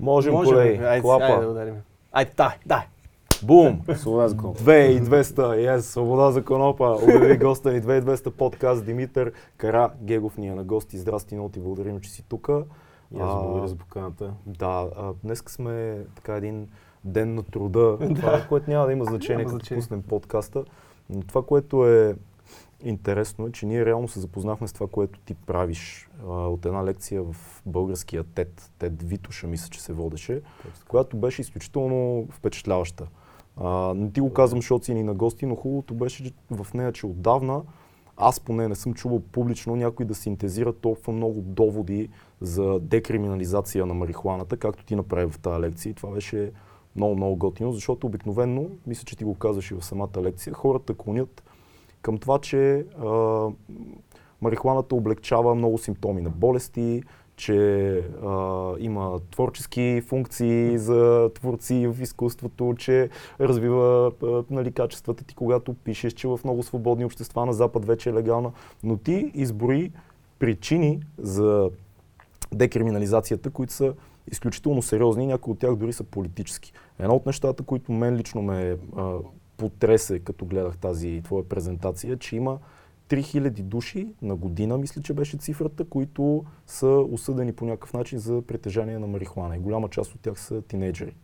Можем, Можем, колеги. айде, Клапа. айде да ударим. Айде, дай, дай. Бум! Свобода за конопа. 2200, yes, свобода за конопа. Обяви госта ни 2200 подкаст Димитър Кара Гегов ни е на гости. Здрасти, много ти благодарим, че си тук. И аз благодаря за поканата. Да, а, днес сме така един ден на труда, това, което няма да има значение, Няма като значение. пуснем подкаста. Но това, което е интересно е, че ние реално се запознахме с това, което ти правиш а, от една лекция в българския ТЕД, ТЕД Витуша, мисля, че се водеше, която беше изключително впечатляваща. А, не ти го казвам, защото си ни на гости, но хубавото беше в нея, че отдавна аз поне не съм чувал публично някой да синтезира толкова много доводи за декриминализация на марихуаната, както ти направи в тази лекция. И това беше много, много готино, защото обикновенно, мисля, че ти го казваш и в самата лекция, хората клонят към това, че а, марихуаната облегчава много симптоми на болести, че а, има творчески функции за творци в изкуството, че развива а, нали, качествата ти, когато пишеш, че в много свободни общества на Запад вече е легална. Но ти изброи причини за декриминализацията, които са изключително сериозни, някои от тях дори са политически. Едно от нещата, които мен лично ме а, потресе, като гледах тази твоя презентация, че има 3000 души на година, мисля, че беше цифрата, които са осъдени по някакъв начин за притежание на марихуана. И голяма част от тях са тинейджери.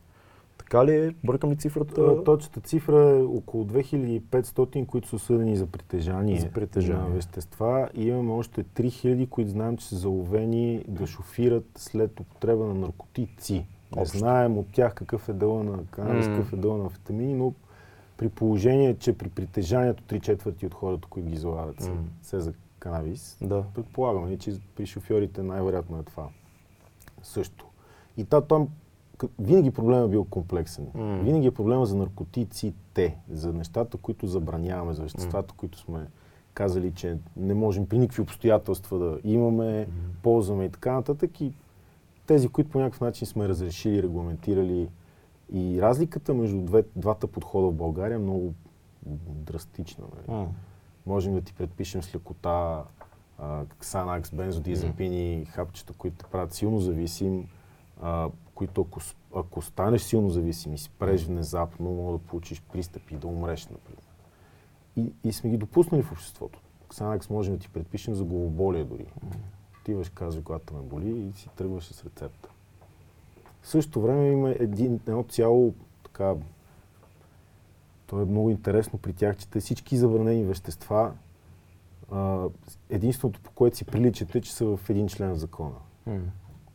Така ли е? Бъркам ли цифрата? Точната цифра е около 2500, които са осъдени за притежание, За притежание. на вещества и имаме още 3000, които знаем, че са заловени да шофират след употреба на наркотици. Не Общо. знаем от тях какъв е дела на канабис, М. какъв е дела на амфетамини, но при положение, че при притежанието 3 четвърти от хората, които ги залавят, М. все за канабис, Да. предполагаме, че при шофьорите най-вероятно е това. Също. И та, там винаги проблема е бил комплексен. М. Винаги е проблема за наркотиците, за нещата, които забраняваме, за веществата, които сме казали, че не можем при никакви обстоятелства да имаме, ползваме и така нататък. И тези, които по някакъв начин сме разрешили, регламентирали. И разликата между две, двата подхода в България е много драстична. Нали? М. Можем да ти предпишем с лекота Xanax, бензодиазепини, хапчета, които те правят силно зависим, а, които ако, ако станеш силно зависим и спреш внезапно, мога да получиш пристъпи и да умреш, например. И, и сме ги допуснали в обществото. Xanax можем да ти предпишем за главоболие дори. Отиваш, казваш, когато ме боли и си тръгваш с рецепта. В същото време има един, едно цяло така то е много интересно при тях, че те всички забранени вещества, а, единственото по което си приличат е, че са в един член в закона. М.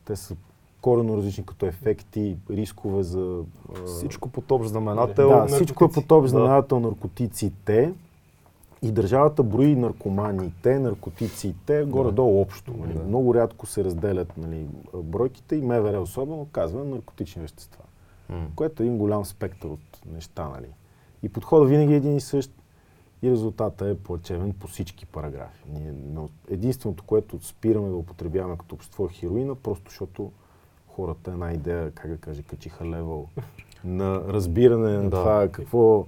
Те са корено различни като ефекти, рискове за... а, Всичко под общ знаменател. да, наркотици. всичко е под общ знаменател наркотиците и държавата брои наркоманите, наркотиците, горе-долу общо. Нали. Да. Много рядко се разделят нали, бройките и МВР особено казва наркотични вещества М. което е един голям спектър от неща, нали. И подходът винаги е един и същ и резултата е плачевен по всички параграфи. Ние, но единственото, което спираме да употребяваме като общество е хероина, просто защото хората една идея, как да кажа, качиха левел на разбиране на Да. това какво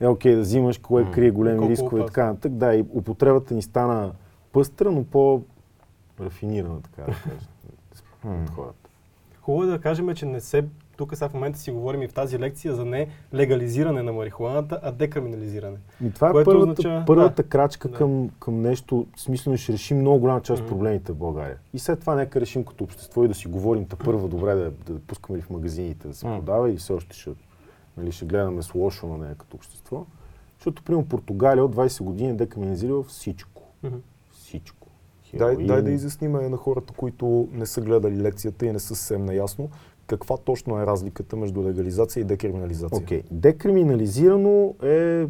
е окей да взимаш, кое М. крие големи Колко рискове и така нататък. Да, и употребата ни стана пъстра, но по-рафинирана, така да кажа, хората. Хубаво е да кажем, че не се... Тук сега в момента си говорим и в тази лекция за не легализиране на марихуаната, а декриминализиране. И това е първата, означава- първата да. крачка Да. към, към нещо, смислено ще решим много голяма част от Мгм. проблемите в България. И след това нека решим като общество и да си говорим та първа добре да, да пускаме ли в магазините да се Мгм. продава и все още ще, нали, ще гледаме с лошо на нея като общество. Защото, примерно, Португалия от 20 години е декриминализирала всичко. Мгм. Всичко. Дай, Хероин. дай да изясним на хората, които не са гледали лекцията и не са съвсем наясно, каква точно е разликата между легализация и декриминализация. Окей. Декриминализирано е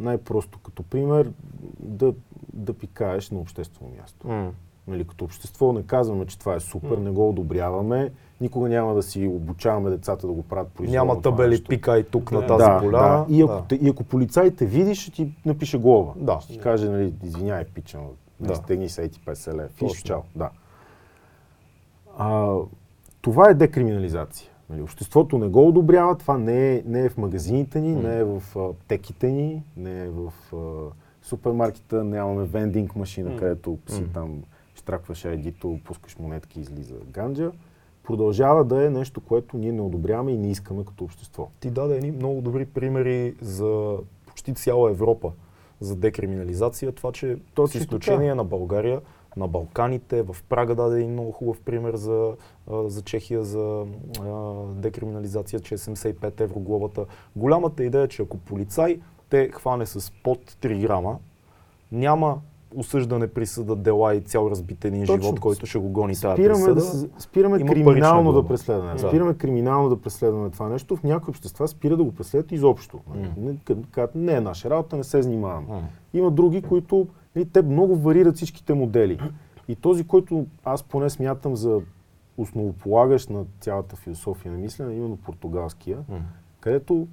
най-просто като пример да, да пикаеш на обществено място. М. Нали, като общество не казваме, че това е супер, не го одобряваме. Никога няма да си обучаваме децата да го правят произволно. Няма табели нещо. пика и тук на тази да, поляна. Да. И, ако, Да. И ако полицай те види, ще ти напише глава. Да. Ще ти каже, нали, извиняй, пича, но Да. стегни се ети 50 лева. Фиш, чао. Да. А, това е декриминализация. Нали, обществото не го одобрява, това не е, не е в магазините ни, М. не е в аптеките ни, не е в а, супермаркета, нямаме вендинг машина, М. където си М. там штракваш айдито, пускаш монетки излиза ганджа. продължава да е нещо, което ние не одобряваме и не искаме като общество. Ти даде едни много добри примери за почти цяла Европа за декриминализация. Това, че То с изключение така. на България, на Балканите, в Прага даде един много хубав пример за, за Чехия за а, декриминализация, че е 75 евро глобата. Голямата идея е, че ако полицай те хване с под 3 грама, няма осъждане, присъда, дела и цял разбит един Точно. живот, който ще го гони тази присъда. да, се- спираме има криминално да преследваме. Да. Спираме криминално да преследваме това нещо. В някои общества спира да го преследват изобщо. М. Не, не е наша работа, не се занимаваме. М. Има други, които нали, те много варират всичките модели. И този, който аз поне смятам за основополагащ на цялата философия на мислене, е именно португалския, М. където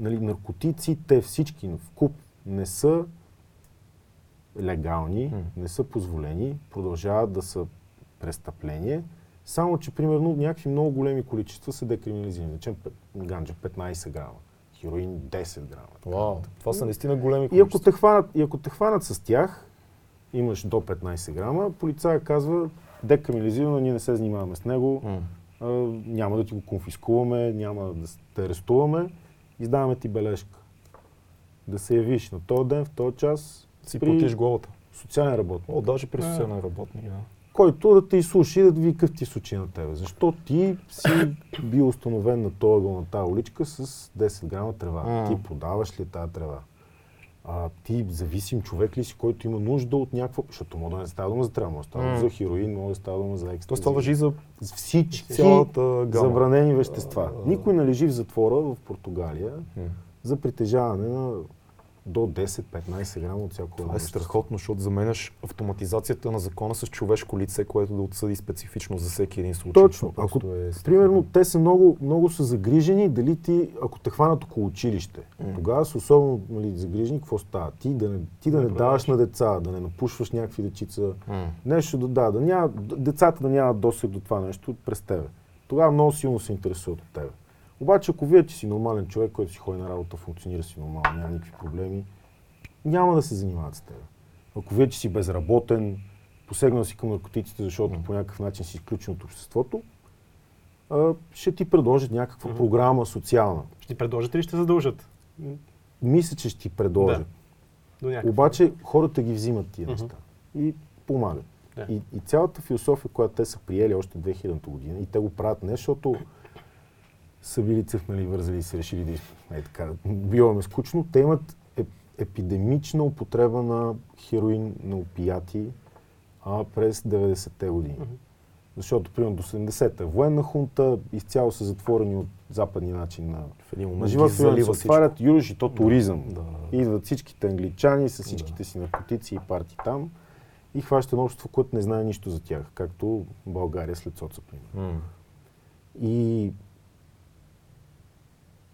нали, наркотиците всички в куп не са легални, не са позволени, продължават да са престъпление, само че примерно някакви много големи количества са декриминализирани. Речем ганджа 15 грама, хероин 10 грама. Вау, това са наистина големи И ако, количества. те хванат, и ако те хванат с тях, имаш до 15 грама, полицая казва, декриминализирано, ние не се занимаваме с него, М. а, няма да ти го конфискуваме, няма да те арестуваме, издаваме ти бележка. Да се явиш на този ден, в този час, Си при платиш главата. социален работник, О, даже при А. социален работник. Да. който да те изслуши и да види какъв ти случай на тебе. Защо ти си бил установен на този ъгъл, на тази уличка с 10 грама трева? М. Ти продаваш ли тази трева? А, ти зависим човек ли си, който има нужда от някаква... Защото може да не става дума за трева, може да става дума за хероин, може да става дума за екстази. Тоест това въжи за всички цялата гама. забранени вещества. А, Никой не лежи в затвора в Португалия за притежаване на до 10-15 грама от всяко Това е страхотно, защото заменяш автоматизацията на закона с човешко лице, което да отсъди специфично за всеки един случай. Точно. Ако, е примерно, те са много, много са загрижени дали ти, ако те хванат около училище, М. тогава са особено нали, загрижени какво става. Ти да не, ти да Не не даваш на деца, да не напушваш някакви дечица, М. нещо да, да, да няма, децата да нямат досег до това нещо през тебе. Тогава много силно се интересуват от тебе. Обаче, ако вие, че си нормален човек, който си ходи на работа, функционира си нормално, няма никакви проблеми, няма да се занимават с теб. Ако вие, че си безработен, посегнал си към наркотиците, защото Мгм. по някакъв начин си изключен от обществото, а, ще ти предложат някаква Мгм. програма социална. Ще ти предложат или ще задължат? Мисля, че ще ти предложат. Някакъв. Обаче хората ги взимат тия Мгм. неща и помагат. Да. И, и цялата философия, която те са приели още 2000 година, и те го правят не защото са били цъфнали, вързали и са решили да е, така, било им е скучно, те имат еп, епидемична употреба на хероин, на опияти а, през 90-те години. Защото, примерно, до 70-та е военна хунта, изцяло са затворени от западния начин на, В един на момент живота. се отварят юруш и то туризъм. Да. Идват всичките англичани с всичките си наркотици и парти там и хващат едно общество, което не знае нищо за тях, както България след соца, примерно. М. И,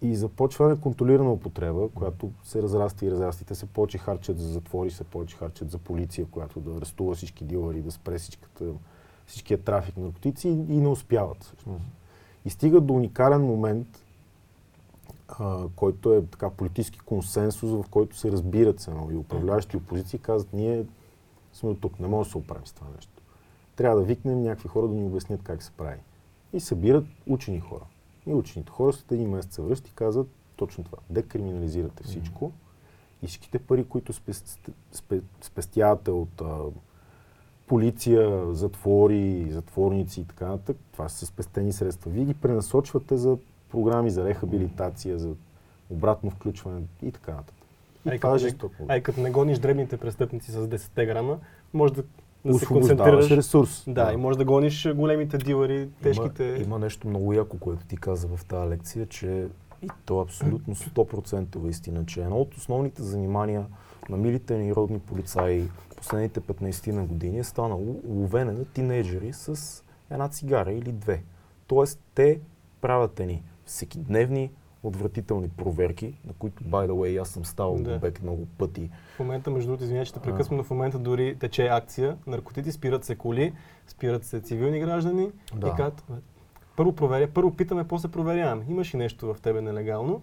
и започва неконтролирана употреба, която се разраства и разраства. И Те се повече харчат за затвори, се повече харчат за полиция, която да арестува всички дилъри, да спре всичката, всичкия трафик на наркотици и, и не успяват. всъщност. И стигат до уникален момент, а, който е така политически консенсус, в който се разбират се и управляващи и опозиции казват, ние сме от тук, не може да се оправим с това нещо. Трябва да викнем някакви хора да ни обяснят как се прави. И събират учени хора. И учените хора след един месец се връщат и казват точно това. Декриминализирате всичко и всичките пари, които спе, спе, спестявате от а, полиция, затвори, затворници и така нататък, това са спестени средства. Вие ги пренасочвате за програми за рехабилитация, за обратно включване и така нататък. Ай, е като не- жестоко. А и като не гониш дребните престъпници с 10 грама, може да, да се концентрираш. ресурс. Да, и може да гониш големите дилъри, тежките. Има, има нещо много яко, което ти каза в тази лекция, че и то е абсолютно 100% истина, че едно от основните занимания на милите ни родни полицаи последните 15 на години е станало ловене на тинейджери с една цигара или две. Тоест, те правят ни всекидневни отвратителни проверки, на които, by the way, аз съм ставал Да. да. бек много пъти. В момента, между другото, извиня, че те прекъсвам, но в момента дори тече акция. Наркотици, спират се коли, спират се цивилни граждани Да. и казват, «Бе, първо проверя, първо питаме, после проверяваме. Имаш ли нещо в тебе нелегално?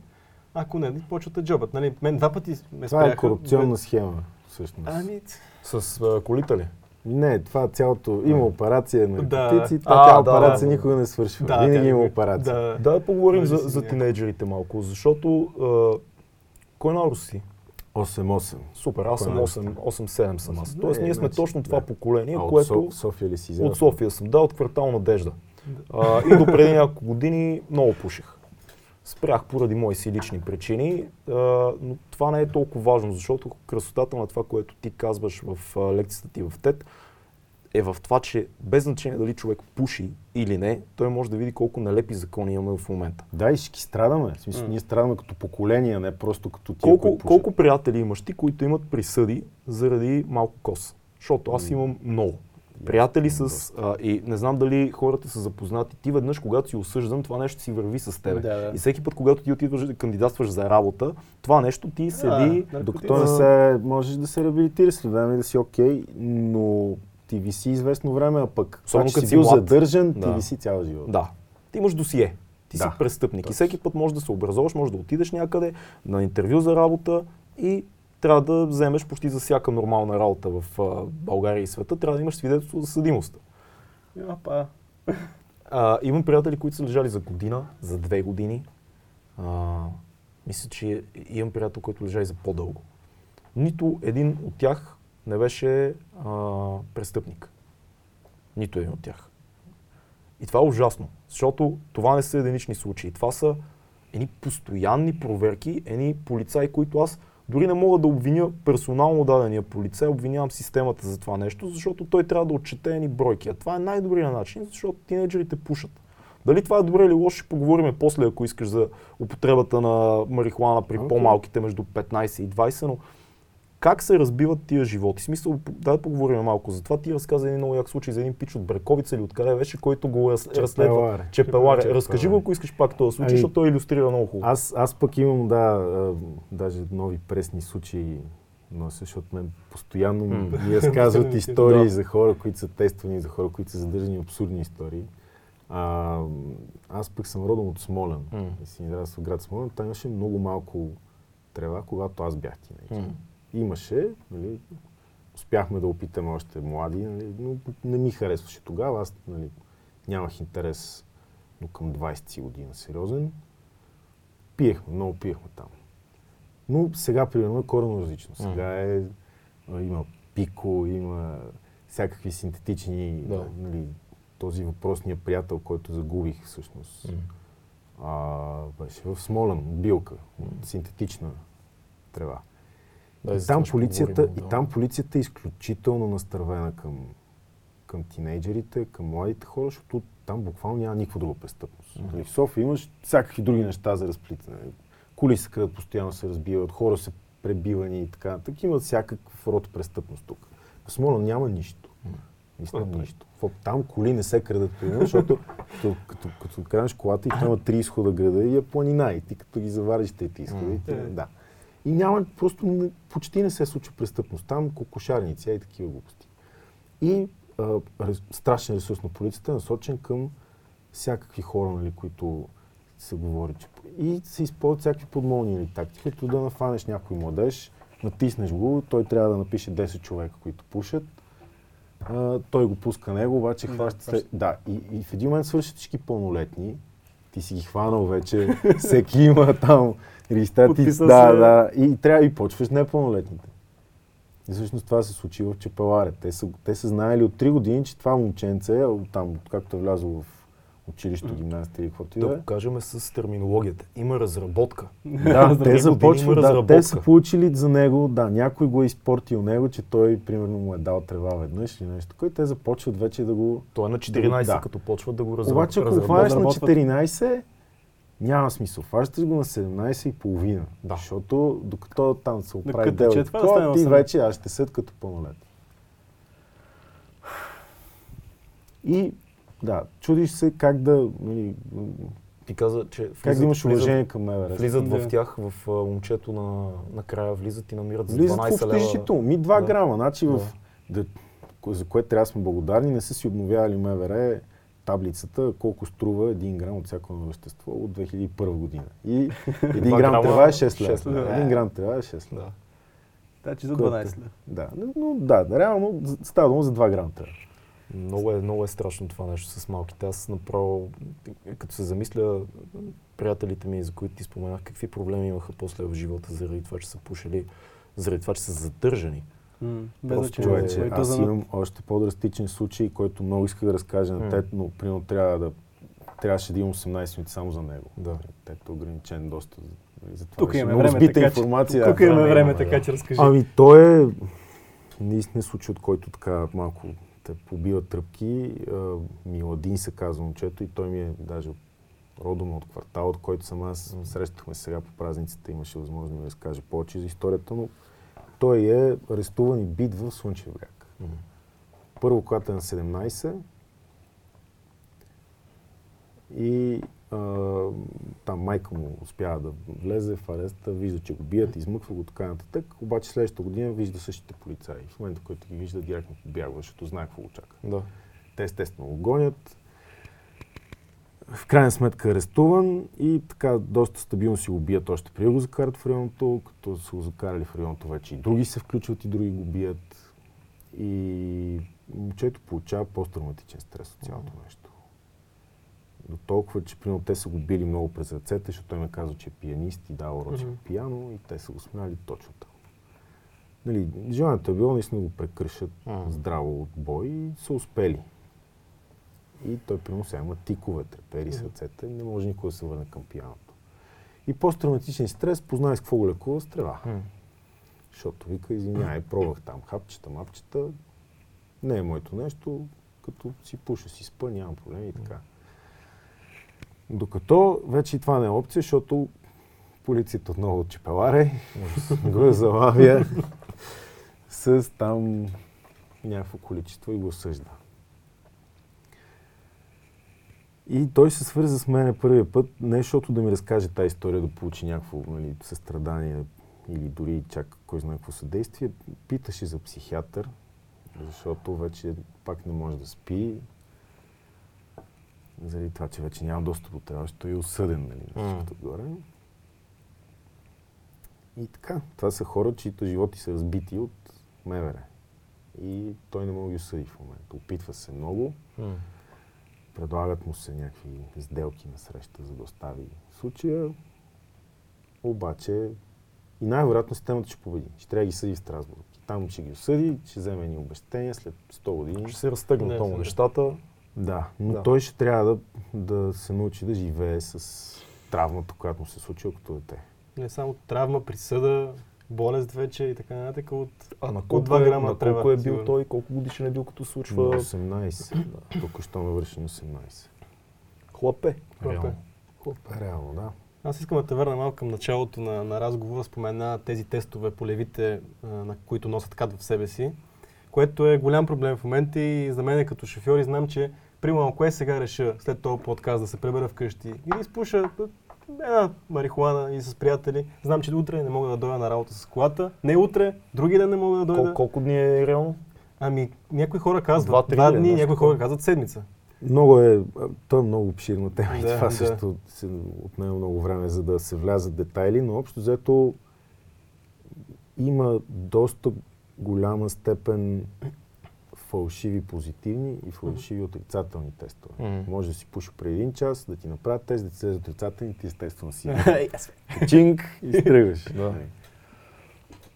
Ако не, почвате джобът. Нали, мен два пъти ме Това е спряха. корупционна схема, всъщност. Ами, С а, колите ли? Не, това цялото... Има операция на Да. наркотици, А, та тя да, операция да. никога не свършва. Да, Винаги тя има операция. Да. Да, да поговорим за, да за тинейджерите малко, защото а, кой народ си? 8-8. Супер, аз съм Кой 8, 8-7 съм аз. Не, Тоест ние сме значи, точно това да. поколение, А от което Со- София ли си от София съм, да, от квартал Надежда. А, и до преди няколко години много пуших. Спрях поради мои си лични причини, но това не е толкова важно, защото красотата на това, което ти казваш в лекцията ти в ТЕД, е в това, че без значение дали човек пуши или не, той може да види колко нелепи закони имаме в момента. Да, и ще страдаме. В смисъл, М. ние страдаме като поколение, не просто като тия, Колко, които колко приятели имаш ти, които имат присъди заради малко кос? Защото аз имам много. Приятели с... А, и не знам дали хората са запознати. Ти веднъж, когато си осъждан, това нещо си върви с тебе. Да, да. И всеки път, когато ти отидваш да кандидатстваш за работа, това нещо ти седи... наркотици. Докато не се, можеш да се реабилитираш след време и да си окей, но ти виси известно време, а пък че като си си бил млад. задържан, ти Да. виси цял живот. Да. Ти имаш досие. Ти си Да, престъпник. И точно. всеки път можеш да се образоваш, можеш да отидеш някъде на интервю за работа и трябва да вземеш почти за всяка нормална работа в България и света, трябва да имаш свидетелство за съдимост. Опа. А, имам приятели, които са лежали за година, за две години. А, мисля, че имам приятел, който лежа и за по-дълго. Нито един от тях не беше а, престъпник. Нито един от тях. И това е ужасно, защото това не са единични случаи. Това са едни постоянни проверки, едни полицаи, които аз дори не мога да обвиня персонално дадения полицай, обвинявам системата за това нещо, защото той трябва да отчете едни бройки. А това е най-добрият начин, защото тинейджерите пушат. Дали това е добре или лошо, ще поговорим после, ако искаш за употребата на марихуана при Окей. по-малките между 15 и 20, но как се разбиват тия животи? В Смисъл, да поговорим малко за това. Ти разказа един много як случай за един пич от Брековица или откъде беше, който го раз, разследва. Чепеларе. Чепеларе. Чепеларе. Разкажи го, ако искаш пак този случай, Ами, защото той иллюстрира много хубаво. Аз, аз пък имам, да, даже нови пресни случаи нося, защото мен постоянно М. ми разказват Да. истории за хора, които са тествани, за хора, които са задържани, абсурдни истории. А, аз пък съм родом от Смолен. М. И си израснал град Смолен. Там имаше много малко трева, когато аз бях тинейджър. М. Имаше, нали, успяхме да опитаме още млади, нали, но не ми харесваше тогава. Аз нали, нямах интерес до към 20 си година, сериозен. Пиехме, много пиехме там. Но сега, примерно, е коренно различно. Сега е, има пико, има всякакви синтетични, Да. нали, този въпросния приятел, който загубих всъщност. А, беше в Смолен, билка, синтетична трева. Да, и, там полицията, поговорим, и да. там полицията е изключително настървена към, към тинейджерите, към младите хора, защото там буквално няма никаква друга престъпност. Нали, В София имаш всякакви други неща за разплитане. Коли се където постоянно се разбиват, хора са пребивани и така. Так имат всякакъв род престъпност тук. В Смолен няма нищо. Наистина Добре. нищо. Там коли не се крадат, примерно, защото като, като, като крадеш колата и там има три изхода града и е планина. И ти като ги завариш и ти, Е. да. И няма, просто не, почти не се случва престъпност. Там кокошарници и такива глупости. И а, рес, страшен ресурс на полицията е насочен към всякакви хора, нали, които се говори, че... И се използват всякакви подмолни нали, тактики, като да нафанеш някой младеж, натиснеш го, той трябва да напише 10 човека, които пушат, а, той го пуска него, обаче хваща се... Да, и, и в един момент свършат всички пълнолетни, ти си ги хванал вече, всеки има там Подписал Да, се. да, и трябва и почваш непълнолетните. И всъщност това се случи в Чепеларе. Те са, те са знаели от 3 години, че това момченце, там, както е влязло в училище, гимназия или каквото и Да да е. го кажем с терминологията. Има разработка. Да, те започват, да, те разработка. са получили за него, да, някой го е изпортил него, че той, примерно, му е дал трева веднъж или нещо такова, и те започват вече да го... Той е на 14, Да. като почват да го разработват. Обаче, ако хванеш на 14, няма смисъл. Фащаш го на 17 и половина. Да. Защото докато там се оправи такова, стане ти 18. вече аз ще съд като пълнолет. И да, чудиш се как да, нали, Ти каза, че как влизат, да имаш влизат, уважение към МВР. влизат в Да. тях, в момчето на, накрая влизат и намират за Влизат 12 в лева. тежител. Ми 2 Да. грама. Значи в, да, за което трябва да сме благодарни, не са си обновявали МВР таблицата колко струва 1 грам от всяко едно вещество от 2001 година. И 1 Два грам трева е 6 лева. шест лева. 1 грам трева е 6 лева. Да. Значи за Което- 12 лева. Да, но, да, реално става дума за 2 гранта. Много е, много е страшно това нещо с малките. Аз направо, като се замисля, приятелите ми, за които ти споменах, какви проблеми имаха после в живота заради това, че са пушили, заради това, че са задържани. Без Просто. Човече, то аз имам още по-драстичен случай, който много исках да разкажа на М. тет, но примерно трябва да трябваше да имам 18 минути само за него. Да. Тет е ограничен доста. Затова Тук имаме време, така информация. Тук Да, имаме време, имаме, така да. че разкажи. Ами той е наистина случай, от който така малко те побива тръпки. А, Миладин се казва момчето и той ми е даже родом от квартал, от който съм аз. Срещахме се сега по празниците, имаше възможност да ми разкаже повече за историята, но той е арестуван и бит в Слънчев бряг. М. Първо, когато е на 17 и а, там майка му успява да влезе в ареста, вижда, че го бият, измъква го така нататък, обаче следващата година вижда същите полицаи. В момента, който ги вижда, директно побягва, защото знае какво го чака. Да. Те естествено го гонят. В крайна сметка е арестуван и така доста стабилно си го бият още преди го закарат в районното, като са го закарали в районното вече и други се включват и други го бият. И момчето получава посттравматичен стрес от цялото нещо. До толкова, че примерно те са го били много през ръцете, защото той ме казва, че е пианист и дава Мгм. по пиано и те са го смяли точно там. Нали, желанието е било наистина да го прекръшат М. здраво от бой и са успели. И той примерно сега има тикове, трепери с Мгм. ръцете, не може никога да се върне към пианото. И посттравматичен стрес, познай с какво го лекува, стрела. М. Защото вика, извинявай, пробвах там хапчета, мапчета, не е моето нещо, като си пуша, си спа, нямам проблем и така. Докато вече и това не е опция, защото полицията отново от Чепеларе го залавя с там някакво количество и го осъжда. И той се свърза с мен първия път, не защото да ми разкаже тази история, да получи някакво нали, състрадание или дори чак кой знае какво съдействие. Питаше за психиатър, защото вече пак не може да спи. Заради това, че вече няма достъп до това, защото е осъден, нали, на всичкото отгоре. И така, това са хора, чието животи са разбити от МВР. И той не може да ги осъди в момента. Опитва се много. М. Предлагат му се някакви сделки на среща, за да остави случая. Обаче и най-вероятно системата ще победи. Ще трябва да ги съди в Страсбург. И там ще ги осъди, ще вземе ни обещания след 100 години. Ще се разтъгнат Не, много да. нещата. Да, но Да. той ще трябва да, да се научи да живее с травмата, която му се случила като дете. Не само травма, присъда, болест вече и така нататък от... А на От колко, два е, грама на колко трева, е бил сигурно. той, колко годишен е бил като На случва 18. Тук що навърши на 18. хлапе. Хлапе. Реално. Реално, да. Аз искам да те върна малко към началото на, на разговора. Спомена тези тестове по левите, а, на които носят кад в себе си, което е голям проблем в момента и за мен като шофьор и знам, че примерно ако е сега реша след този подкаст да се пребера вкъщи и да изпуша една марихуана и с приятели, знам, че утре не мога да дойда на работа с колата. Не утре, други ден не мога да дойда. Кол, колко дни е реално? Ами, някои хора казват Два-три два, дни, някои хора казват седмица. Много е, то е много обширна тема и Да, това да. също се отнема много време, за да се влязат детайли, но общо взето има доста голяма степен фалшиви позитивни и фалшиви отрицателни тестове. М. Може да си пуши преди един час, да ти направят тест, да ти слезе отрицателни, ти естествено си чинг и стръгваш. Да.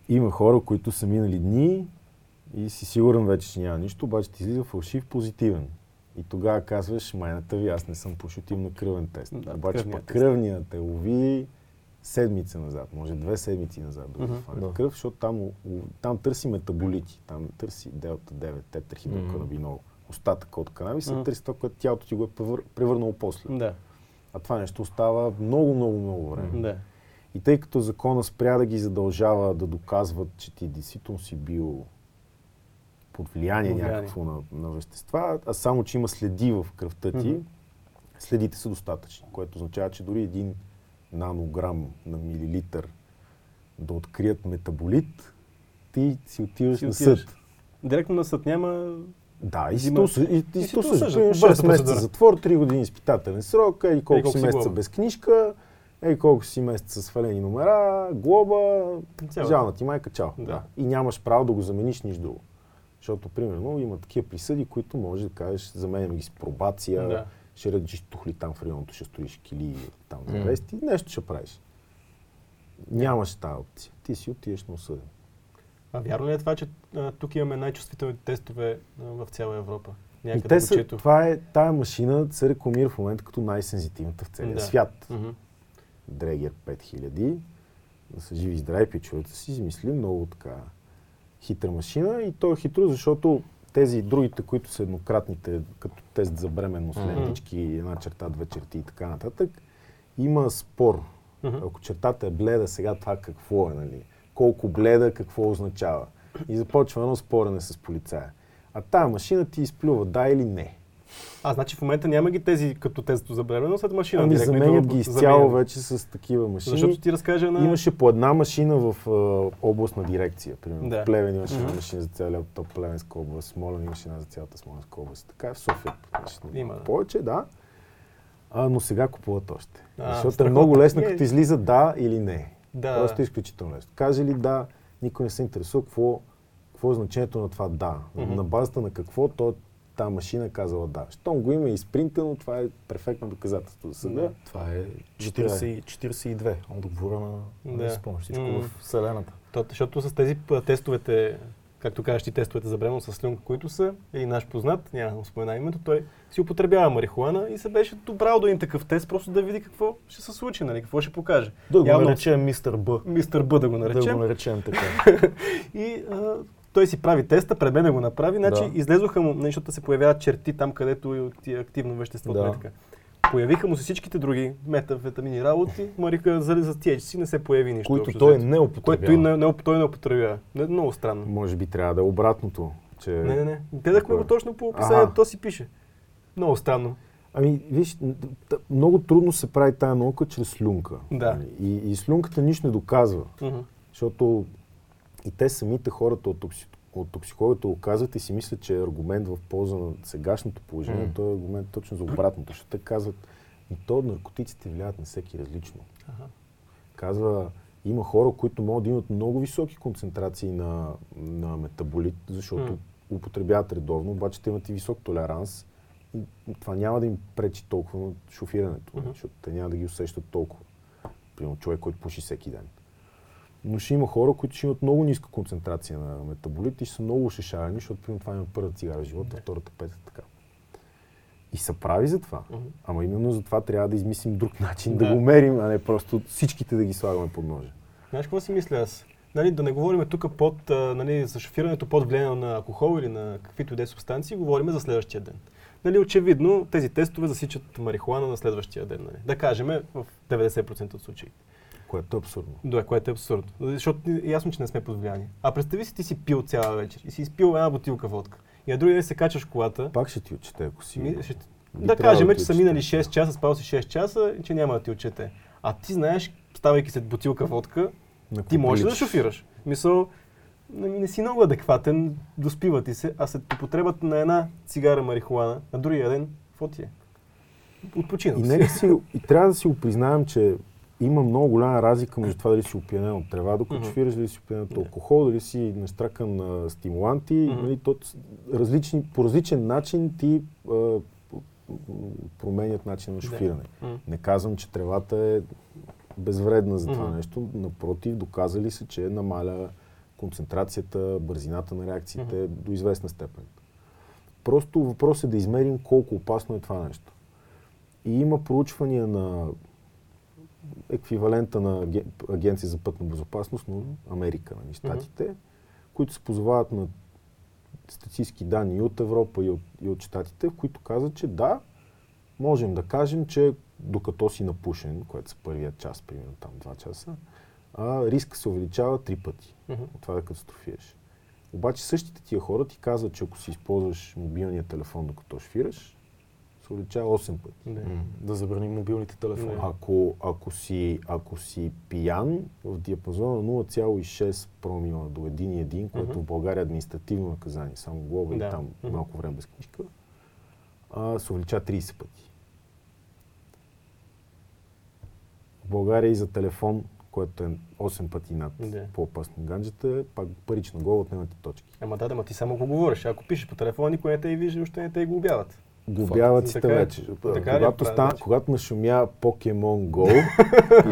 Има хора, които са минали дни и си сигурен вече, че няма нищо, обаче ти излиза фалшив позитивен. И тогава казваш, майната ви, аз не съм ти на кръвен тест. Да, обаче пък тест. кръвния те лови седмица назад, може две седмици назад да Мгм. mm Да. кръв, защото там, там търси метаболити, там търси делта 9, тетрахидроканабинол. Остатъка от канабиса Мгм. търси това, което тялото ти го е превър- превърнало после. Да, А това нещо остава много, много, много време. да. И тъй като закона спря да ги задължава да доказват, че ти действително си бил под влияние Под влияние. някакво на, на вещества, а само, че има следи в кръвта ти, Мгм. следите са достатъчни, което означава, че дори един нанограм на милилитър да открият метаболит, ти си отиваш Си на отиваш. съд. Директно на съд няма... Да, и си осъ- и, и, и си си то те осъждаш. осъждат. Примерно Бърза 6 месеца затвор, 3 години изпитателен срок, и колко колко си месеца глоба. без книжка Ей колко си месеца свалени номера, глоба, Цялата. жална ти майка, чао. Да. И нямаш право да го замениш нищо друго. Защото, примерно, има такива присъди, които може да кажеш, заменям ги с пробация, Да. Ще редиш тухли там в районото, ще строиш кили там за вести, нещо ще правиш. Нямаш тази опция. Ти си отиеш на осъден. А вярно ли е това, че а, тук имаме най-чувствителните тестове а, в цяла Европа? И Някъде те го са, това е, тая машина се рекламира в момента като най-сензитивната в целия Да. свят. Дрегер 5000, да са живи и здрави пичовете си, измисли много така хитра машина и то е хитро, защото тези другите, които са еднократните, като тест за бременност, Мгм. лентички, една черта, две черти и така нататък, има спор. Мгм. Ако чертата е бледа, сега това какво е, нали? Колко бледа, какво означава? И започва едно спорене с полицая. А тая машина ти изплюва да или не. А, значи в момента няма ги тези като тесто за бременност, след машина. Ами заменят ги изцяло вече с такива машини. Защото ти разкажа на... Имаше по една машина в областна дирекция. Примерно Да. Плевен имаше една машина за цялата Плевенска област, в Смолян имаше една за цялата Смоленска област. Така е в София. имаше Има, да. Повече, да. А, но сега купуват още. А, Защото е страхотно. много лесно, Не. като излиза да или не. Да. Просто е изключително лесно. Каже ли да, никой не се интересува какво, какво е значението на това да. Мгм. На базата на какво то тази машина казала да. Щом го има изпринтано, това е перфектно доказателство за съда. Да. Това е 40, 42 отговора на, Да. да. спомня, всичко М. в Вселената. То, защото с тези тестовете, както кажеш ти, тестовете за бременност с слюнка, които са, един наш познат, няма да му спомена името, той си употребява марихуана и се беше добрал до един такъв тест, просто да види какво ще се случи, нали, какво ще покаже. Да го наречем мистер Б. Мистер Б да го Да наречем. го наречем така. И а, той си прави теста, пред мен да го направи, значи Да. излезоха му, нали, защото се появяват черти там, където е ти активно вещество. Да. Да. Така. Появиха му се всичките други метавитамини работи, Марика за, за THC не се появи нищо. които той не употребява. Което не, не, той не употребява. Не, много странно. Може би трябва да е обратното. Че... Не, не, не. Гледахме го точно по описанието, то си пише. Много странно. Ами, виж, много трудно се прави тая наука чрез слюнка. Да. И, и слюнката нищо не доказва, Мгм. защото и те самите хората от, токси, от токсикологията го казват и си мислят, че е аргумент в полза на сегашното положение, М. то е аргумент точно за обратното, защото те казват, и то наркотиците влияят на всеки различно. Аха. Казва, има хора, които могат да имат много високи концентрации на, на метаболит, защото М. употребяват редовно, обаче те имат и висок толеранс. И това няма да им пречи толкова на шофирането, Мгм. защото те няма да ги усещат толкова. Примерно човек, който пуши всеки ден. Но ще има хора, които ще имат много ниска концентрация на метаболит и ще са много ушешавани, защото примерно това има първата цигара в живота, втората, пета, така. И са прави за това. Мгм. Ама именно за това трябва да измислим друг начин да, Да. го мерим, а не просто всичките да ги слагаме под ножа. Знаеш какво си мисля аз? Нали, да не говорим тук под, нали, за шофирането под влияние на алкохол или на каквито и да е субстанции, говорим за следващия ден. Нали, очевидно, тези тестове засичат марихуана на следващия ден. Нали. Да кажем, в 90% от случаите. Което е абсурдно. Да, което е абсурдно. Защото ни- ясно, че не сме под влияние. А представи си, ти си пил цяла вечер и си изпил една бутилка водка. И на другия ден се качваш в колата. Пак ще ти отчете, ако си. Ми, ще... Да кажем, да че са минали 6 часа, спал си 6 часа и че няма да ти отчете. А ти знаеш, ставайки след бутилка водка, На ти можеш ли да приличаш? шофираш. Мисъл, не, не си много адекватен, доспива ти се, а след употребата на една цигара марихуана, на другия ден, какво ти е? Отпочинал И, си. нека си, и трябва да си го признаем, че има много голяма разлика между това дали си опиянен от трева, докато Мгм. шофираш, дали си опиянен от алкохол, дали си настракан на стимуланти. Мгм. Нали, то, различни, по различен начин ти а, променят начин на шофиране. М. Не казвам, че тревата е безвредна за това Мгм. нещо. Напротив, доказали се, че намаля концентрацията, бързината на реакциите до известна степен. Просто въпрос е да измерим колко опасно е това нещо. И има проучвания на еквивалента на аге- Агенция за пътна безопасност на Америка, нали, щатите, които се позовават на статистически данни и от Европа, и от, и от щатите, в които казват, че да, можем да кажем, че докато си напушен, което са първия час, примерно там 2 часа, а, риска се увеличава три пъти Мгм. от това да катастрофираш. Обаче същите тия хора ти казват, че ако си използваш мобилния телефон докато шофираш, се увеличава 8 пъти. Да. М, Да забраним мобилните телефони. Не. Ако, ако, си, ако си пиян в диапазона 0,6 промила до 1,1, което Мгм. в България е административно наказание, само глоба Да. и там Мгм. малко време без книжка, а, се увеличава 30 пъти. България и за телефон, което е 8 пъти над Да. по-опасни ганджета, е пак парично гол отнемате точки. Ама да, да, ма ти само го говориш. Ако пишеш по телефона, никой не те и вижда, още не те и глобяват. Глобяват си е. вече. Ли когато, вече? когато нашумя Покемон Go,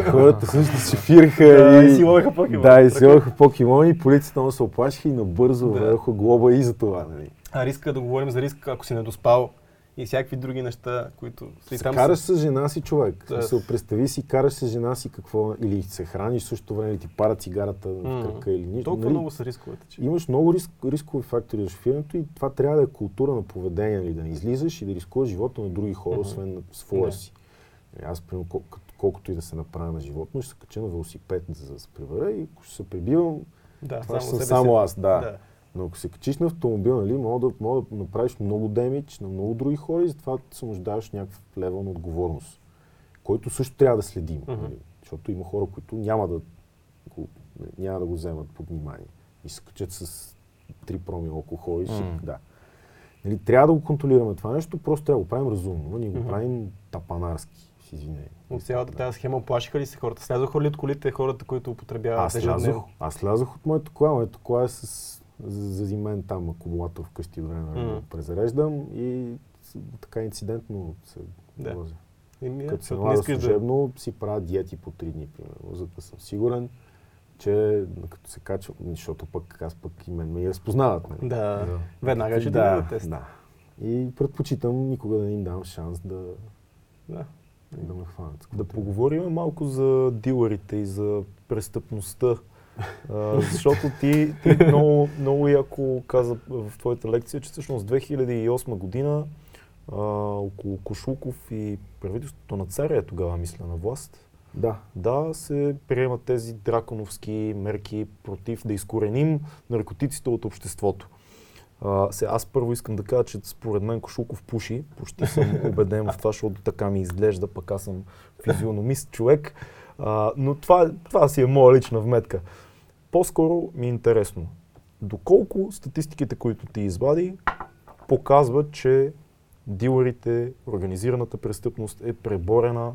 хората също се шифираха Да, и, и си ловеха покемони. Да, и си Така. ловеха покемони, и полицията много се оплашиха и набързо Да. глоба и за това. Нали. А риска да говорим за риск, ако си недоспал и всякакви други неща, които си Се там. караш с жена си човек. Да. Да. представи си, караш с жена си какво, или се храниш в същото време, или ти пара цигарата М. в кръка или нищо. Толкова нали? много са рисковете, че. Имаш много риск, рискови фактори за шофирането и това трябва да е култура на поведение, нали, да не излизаш и да рискуваш живота на други хора, Мгм. освен на своя Да. си. Е, Аз, примерно, кол- колкото и да се направя на животно, ще се кача на велосипед, за да се превера и ако ще се прибивам, Да, това ще съм само аз, да. да. Но ако се качиш на автомобил, нали, мога да, мога да направиш много демидж на много други хора и затова се нуждаеш някакъв левел на отговорност, който също трябва да следим. Мгм. Нали, защото има хора, които няма да го, няма да го вземат под внимание и се качат с 3 проми алкохол и ще, М. да. Нали, трябва да го контролираме това нещо, просто трябва да го правим разумно. Ние го Мгм. правим тапанарски, извинение. От цялата тази схема плашиха ли се хората? Слязоха ли от колите хората, които употребяват Аз слязох, аз слязох от моето кола. Моето кола е с за- заziмен там акумулатор вкъщи време Мгм. да презареждам и така инцидентно се Да. возя. Като се налага искаш да... служебно, си правя диети по 3 дни, примерно, за да съм сигурен, че като се качвам, защото пък аз пък и мен ме и разпознават. Нали? Да, веднага ще да, да, тест. да. И предпочитам никога да не им дам шанс да, Да. да ме хванат. Да поговорим малко за дилърите и за престъпността. А, защото ти, ти много, много яко каза в твоята лекция, че всъщност 2008 година а, около Кошуков и правителството на царя е тогава, мисля, на власт. Да, Да, се приемат тези драконовски мерки против да изкореним наркотиците от обществото. А, сега, аз първо искам да кажа, че според мен Кошуков пуши. Почти съм убеден в това, защото така ми изглежда, пък аз съм физиономист човек. А, но това, това си е моя лична вметка. По-скоро ми е интересно. Доколко статистиките, които ти извади, показват, че дилърите, организираната престъпност е преборена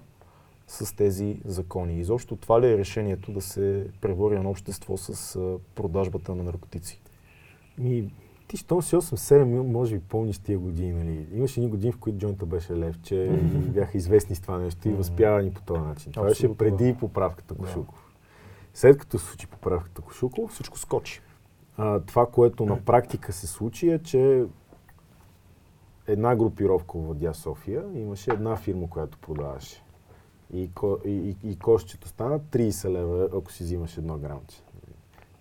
с тези закони. Изобщо това ли е решението да се пребори едно общество с продажбата на наркотици? Ми, ти, щом си 8-7, може би помниш тия години, нали? Имаше едни години, в които джойнта беше левче и бяха известни с това нещо и възпявани по този начин. Това беше преди поправката. Кошуков. След като се случи поправката Кошуков, Всичко скочи. а, това, което на практика се случи е, че една групировка владя София имаше една фирма, която продаваше. И, ко- и, и, и кошчето стана 30 лева, ако си взимаш едно грамче.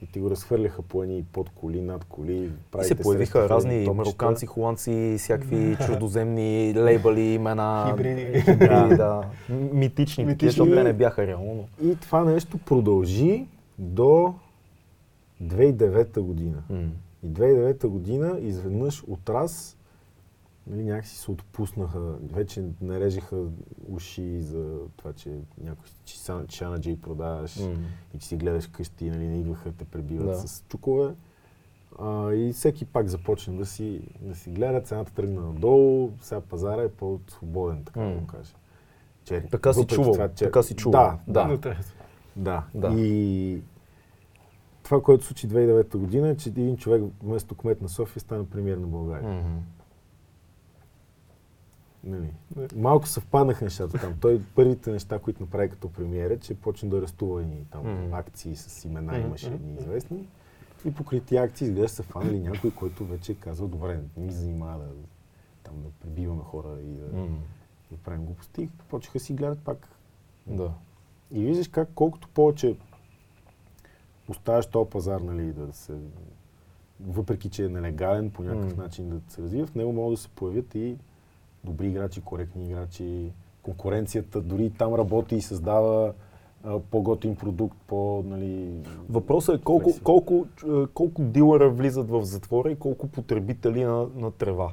И ти го разхвърляха по едни под коли, над коли. И се появиха разни мароканци, холандци, всякакви чуждоземни лейбъли, имена. Хибриди. Хибриди, да. Митични, Митични. защото те не бяха реално. но- И това нещо продължи до 2009 година. М. И 2009 година изведнъж от раз нали, някакси се отпуснаха, вече нарежеха уши за това, че някой че чанаджи продаваш М. и че си гледаш къщи, нали, не идваха да те пребиват Да. с чукове. А, и всеки пак започна да си, да си гледа, цената тръгна надолу, сега пазара е по-свободен, така да М. го кажа. Черни. Така си чувал, това, че- така си чувал. Да, да. Те- Да. Да. И това, което случи 2009 година е, че един човек вместо кмет на София стана премиер на България. Мгм. Нали. Малко съвпаднаха нещата там. Той първите неща, които направи като премиер е, че почна да арестува и там Мгм. акции с имена, Мгм, имаше едни известни. И покрай тия акции изглежда са фанали някой, който вече е казал, добре, не ми занимава да, там, да прибиваме хора и да, М. да правим глупости. И почнаха си гледат пак Да. И виждаш как колкото повече оставяш този пазар, нали, да се... Въпреки, че е нелегален по някакъв М. начин да се развива, в него могат да се появят и добри играчи, коректни играчи. Конкуренцията дори там работи и създава по-готин продукт, по, нали... Въпросът е колко, колко, колко дилъра влизат в затвора и колко потребители на, на трева.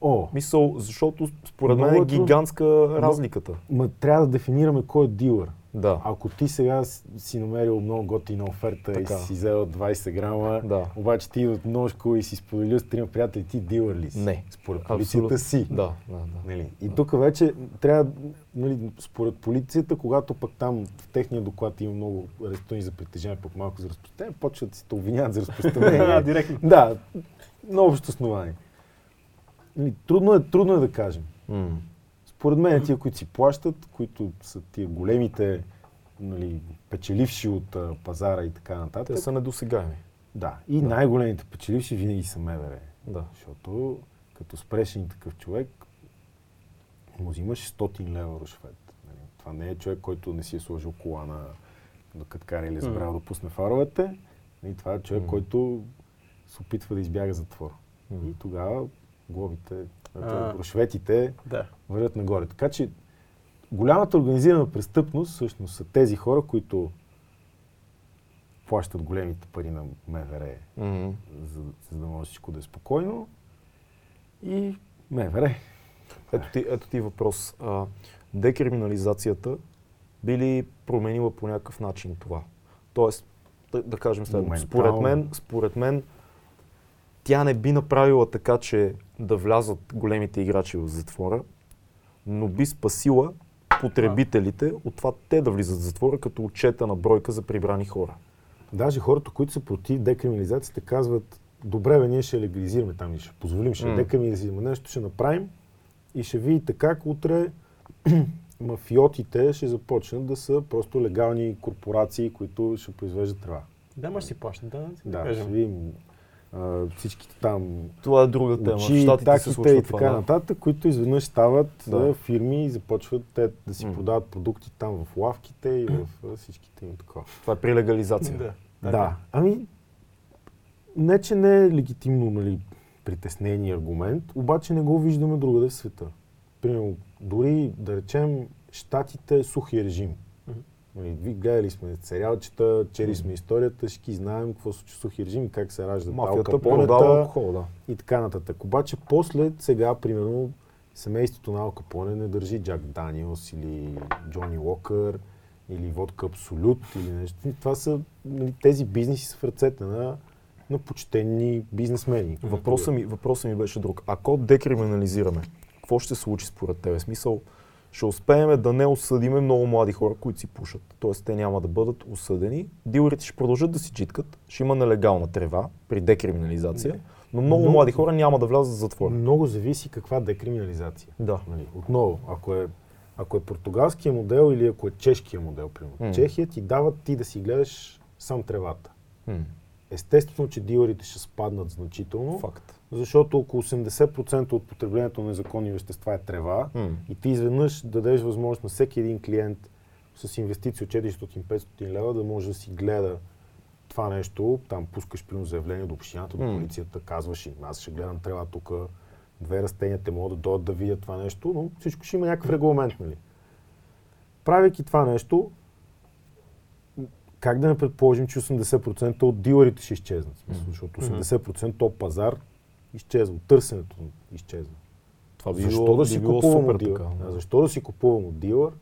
О, Мисъл, защото според мен е е гигантска разликата. ма трябва да дефинираме кой е дилър. Да. Ако ти сега си намерил много готина оферта Така. и си взел 20 грама, Да. обаче ти от ножко и си споделил с трима приятели, ти дилър ли си? Не. Според полицията си. Да, да, да. Нали? И тук вече трябва, нали, според полицията, когато пък там в техния доклад има много арестувани за притежание, пък малко за разпространение, почват да си те обвиняват за разпространение. Директно. да, на общо основание. Нали, трудно, е, трудно е да кажем. М. Според мен тия, които си плащат, които са тия големите нали, печеливши от а, пазара и така нататък. Те са недосегаеми. Да, и най-големите печеливши винаги са МВР. Да. Защото като спреш един такъв човек, му взимаш 100 лева рушвет. Нали, Това не е човек, който не си е сложил кола на докато кара или е забрал да пусне фаровете. И това е човек, М. който се опитва да избяга затвор. М. И тогава глобите, А. рушветите Да. вървят нагоре. Така че голямата организирана престъпност всъщност са тези хора, които плащат големите пари на МВР, М. за, за да може всичко да е спокойно. И МВР. Ето ти, ето ти въпрос. А, декриминализацията би ли променила по някакъв начин това? Тоест, да, да кажем следното. Според мен, според мен, тя не би направила така, че да влязат големите играчи в затвора, но би спасила потребителите от това те да влизат в затвора като отчетена бройка за прибрани хора. Даже хората, които са против декриминализацията, казват, добре, бе, ние ще легализираме там ще позволим, ще М. декриминализираме нещо, ще направим и ще видите как утре мафиотите ще започнат да са просто легални корпорации, които ще произвеждат трева. Да, ма ще си плащат данъци. Да, кажем. ще видим всичките там Това е друга тема. Очи, таксите и това. така да. нататък, които изведнъж стават Да. фирми и започват те да си М. продават продукти там в лавките и в всичките им такова. Това е при легализация. Да. Да. Ами, не, че не е легитимно, нали, притеснение аргумент, обаче не го виждаме другаде в света. Примерно, дори да речем, щатите сухи режим. Нали, гледали сме сериалчета, чели сме историята, всички знаем какво се случва в сухи режим, как се раждат Мафията продава алкохол, да. и така нататък. Обаче после, сега, примерно, семейството на Ал Капоне не държи Джак Даниелс или Джони Уокър или водка Абсолют или нещо. И Това са, нали, тези бизнеси са в ръцете на, на почтенни бизнесмени. Въпросът ми, въпросът ми беше друг. Ако декриминализираме, какво ще се случи според тебе? Смисъл, ще успеем да не осъдиме много млади хора, които си пушат. Тоест, те няма да бъдат осъдени. Дилерите ще продължат да си читкат. Ще има нелегална трева при декриминализация, но много Много- млади хора няма да влязат в затвора. Много зависи каква декриминализация. Да. Нали, отново, ако е, ако е португалския модел или ако е чешкия модел, примерно. Чехия ти дават ти да си гледаш сам тревата. М, Естествено, че дилерите ще спаднат значително. Факт. Защото около 80% от потреблението на незаконни вещества е трева М. и ти изведнъж дадеш възможност на всеки един клиент с инвестиция от 400-500 лева да може да си гледа това нещо, там пускаш примерно заявление до общината, до полицията, казваш им, аз ще гледам трева тук, две растения те могат да дойдат да видят това нещо, но всичко ще има някакъв регламент, нали? Правейки това нещо, как да не предположим, че 80% от дилерите ще изчезнат? Смисъл. Защото 80% от пазар изчезва, търсенето изчезва. Това би защо било, да би си било купувам супер от дилър? така. Да, защо да си купувам от дилър,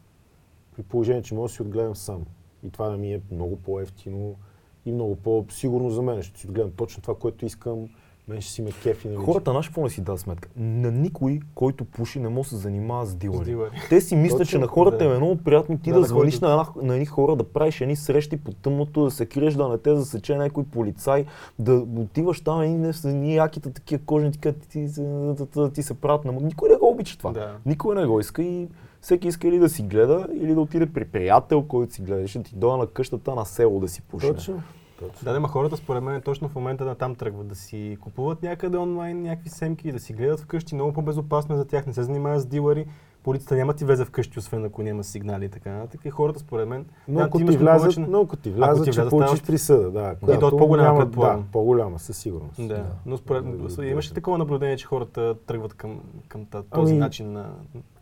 при положение, че мога да си отгледам сам. И това да ми е много по-ефтино и много по-сигурно за мен. Ще си отгледам точно това, което искам. Мен ще си ме кефи. Нали? Хората наши какво не си дадат сметка? На никой, който пуши, не може да се занимава с дилъри. Те си мислят, че на хората да. им е много приятно ти Да, да, да звъниш на, една, на едни хора, да правиш едни срещи по тъмното, да се криеш, да не те засече някой полицай, да отиваш там едни едни яките такива кожни, ти, ти, ти, ти, се правят на... Никой не го обича това. Да. Никой не го иска и всеки иска или да си гледа, или да отиде при приятел, който си гледа. Ще ти дойде на къщата на село да си пушне. Точно. Точно. Да, да, ма хората според мен точно в момента на там тръгват да си купуват някъде онлайн някакви семки да си гледат вкъщи. Много по-безопасно е за тях, не се занимават с дилъри. Полицията няма ти влезе вкъщи, освен ако няма сигнали и така нататък. И хората според мен... Но да, ако ти, имаш влязат, повече- но ако ти влязат, ти влязат, получиш присъда. Да, то от по-голяма, няма- предполагам. Да, по-голяма, със сигурност. Да. Но според Да, да, имаше да. такова наблюдение, че хората тръгват към, към та- този Ами, начин на...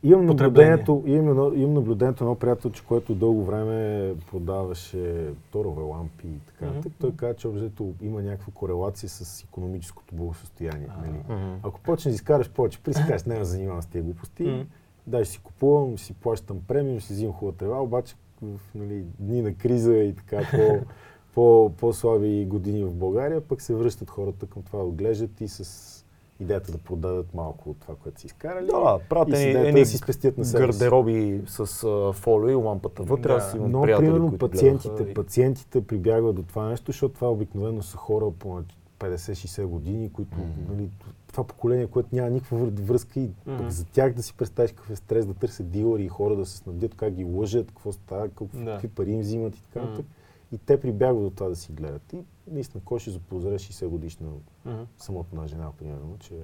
Имам наблюдението, имам, имам наблюдението на едно приятелче, което дълго време продаваше торове лампи и така. Нататък. Той каза, че обзето има някаква корелация с економическото благосостояние. Нали? Ако почнеш да изкараш повече, при си кажеш, не да занимавам с тези глупости, М. дай си купувам, си плащам премиум, си взимам хубава трева, обаче в нали, дни на криза и така по, по, по-слаби години в България, пък се връщат хората към това да отглеждат и с идеята да продадат малко от това, което си изкарали. Да, правят и едни, да си спестят на себе си. гардероби с а, фолио и лампата вътре. Да. Аз имам Но, приятели, примерно, пациентите, гледаха пациентите прибягват до това нещо, защото това обикновено са хора по 50-60 години, които, Мгм. нали, това поколение, което няма никаква връзка и пък за тях да си представиш какъв е стрес, да търсят дилъри и хора да се снабдят, как ги лъжат, какво става, какви Да. какви пари им взимат и така нататък. И те прибягват до това да си гледат. И наистина, кой ще запозре 60 годишна Мгм. самотна жена, примерно, че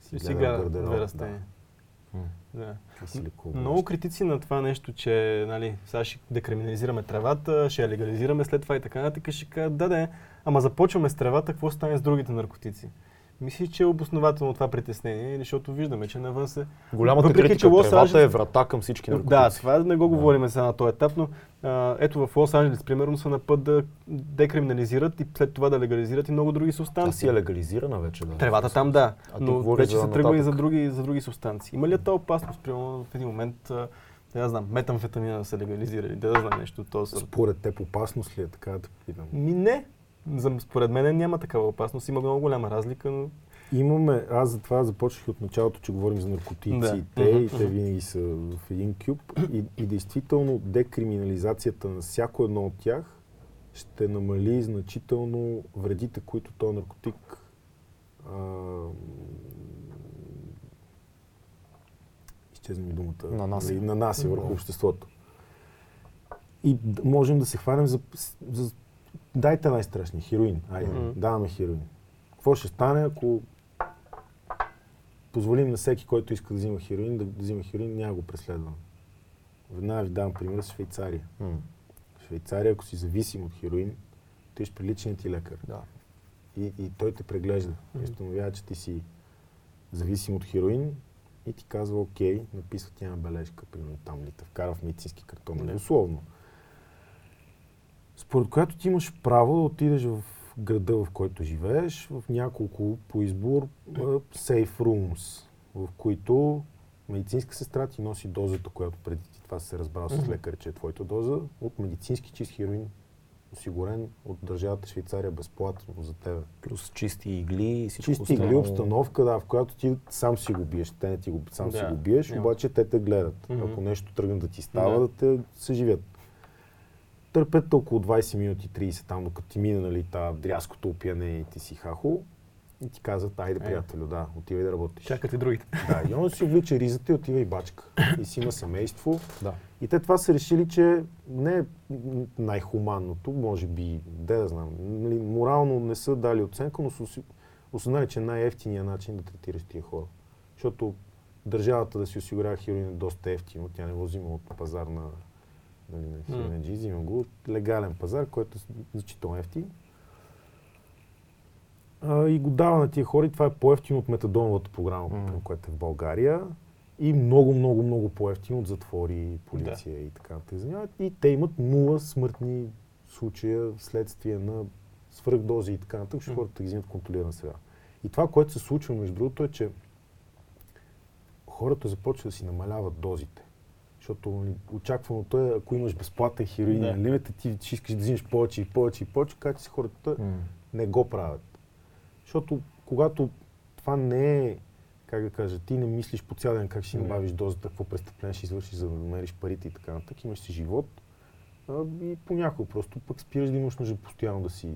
си И си гледа гледа гардероб, две растения. Да. и си лекува. Много критици на това нещо, че нали, сега ще декриминализираме тревата, ще я легализираме след това и така нататък, ще кажат, да, да, ама започваме с тревата, какво стане с другите наркотици? Мисля, че е обоснователно това притеснение, защото виждаме, че навън се... Голямата Въпреки, критика, че Лос тревата Анджелес- е врата към всички наркотици. Да, това не го говорим сега на този етап, но а, ето в Лос Анджелес, примерно, са на път да декриминализират и след това да легализират и много други Тя си субстанции. е легализирана вече, да. Тревата там да, А но вече се тръгва и за други, за други субстанции. Има ли е тази опасност, примерно в един момент, а, да знам, метамфетамина да се легализира или да, да знам нещо от този сорт? Според теб опасност ли е така да питам? Ми не. За, според мен няма такава опасност. Има много голяма разлика, но Имаме, аз затова започнах от началото, че говорим за наркотици Да. и те, и Мгм, те винаги са в един кюб. И, и действително декриминализацията на всяко едно от тях ще намали значително вредите, които този наркотик а, изчезна ми думата. Нанася. Нали, Нанася върху обществото. И можем да се хванем за, за дайте най-страшни, хероин. Айде, Мгм. даваме хероин. Какво ще стане, ако позволим на всеки, който иска да взима хероин, да взима хероин, няма го преследваме. Веднага ви давам пример с Швейцария. В Швейцария, ако си зависим от хероин, отиваш при личния ти лекар Да. и, и той те преглежда. Мгм. установява, че ти си зависим от хероин и ти казва, окей, написва ти една бележка, примерно там ли те вкара в медицински картон, Да. нали, условно. Според която ти имаш право да отидеш в града, в който живееш, в няколко по избор safe rooms, в които медицинска сестра ти носи дозата, която преди ти това се разбрал с лекар, че е твоята доза, от медицински чист хероин, осигурен от държавата Швейцария безплатно за тебе. Плюс чисти игли и всичко Чисти игли, останало. обстановка, да, в която ти сам си го биеш. Те не ти го, сам си Да, го биеш, няма. обаче те те гледат. Мгм. Ако нещо тръгне да ти става, Да. да, те съживят. Търпят около 20 минути, 30 там, докато ти мине, нали, та дрязкото опиянение и ти си хахо. И ти казват, айде, Е. приятелю, да, отивай да работиш. чакат и другите. Да, и он си облича ризата и отива и бачка. И си има семейство. Да. И те това са решили, че не е най-хуманното, може би, де да знам, нали, морално не са дали оценка, но са осъзнали, че е най-ефтиният начин да третираш тия хора. Защото държавата да си осигурява хероин е доста ефтино, тя не го взима от пазар на, нали, на хероинаджи, взима го от легален пазар, който е значително ефтин. А, и го дава на тия хора това е по-ефтино от метадоновата програма, mm. която е в България и много, много, много по-ефтино от затвори, полиция и така нататък. И те имат нула смъртни случая вследствие на свръхдози и така нататък, защото Мгм. хората ги взимат контролирана среда. И това, което се случва, между другото, е, че хората започват да си намаляват дозите. Защото очакваното е, ако имаш безплатен хероин Да. на лимита, ти ще искаш да взимаш повече и повече и повече, как си хората М. не го правят. Защото когато това не е, как да кажа, ти не мислиш по цял ден как ще набавиш дозата, какво престъпление ще извършиш, за да намериш парите и така нататък, имаш си живот а, и понякога просто пък спираш да имаш нужда постоянно да си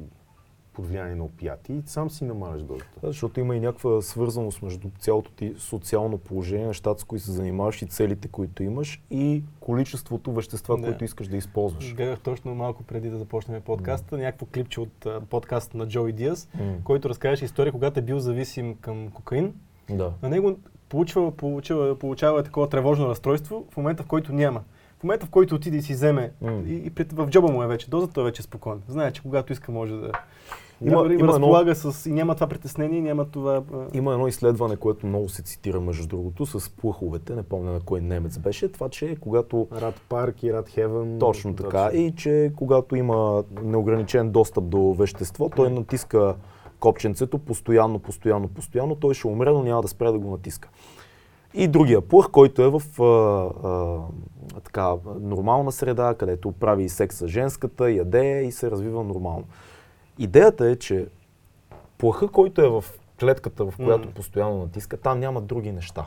под влияние на опияти и сам си намаляш дозата. Да, защото има и някаква свързаност между цялото ти социално положение, нещата, с които се занимаваш и целите, които имаш и количеството вещества, Да. които искаш да използваш. Гледах точно малко преди да започнем подкаста, някакво клипче от а, подкаста на Джои Диас, М. който разказваше история, когато е бил зависим към кокаин. Да. На него получава, получава, получава такова тревожно разстройство в момента, в който няма. В момента, в който отиде и си вземе, М. и, и в джоба му е вече, дозата е вече спокоен. Знае, че когато иска може да... Има- Има, има едно- разполага с... И няма това притеснение, няма това... Има едно изследване, което много се цитира, между другото, с плъховете, не помня на кой немец беше, това, че когато Рад Парк и Рад Хевен. Точно така. И че когато има неограничен достъп до вещество, той натиска копченцето постоянно, постоянно, постоянно, той ще умре, но няма да спре да го натиска. И другия плъх, който е в а, а, така, нормална среда, където прави секс с женската, яде и се развива нормално. Идеята е, че плъха, който е в клетката, в която Мгм. постоянно натиска, там няма други неща.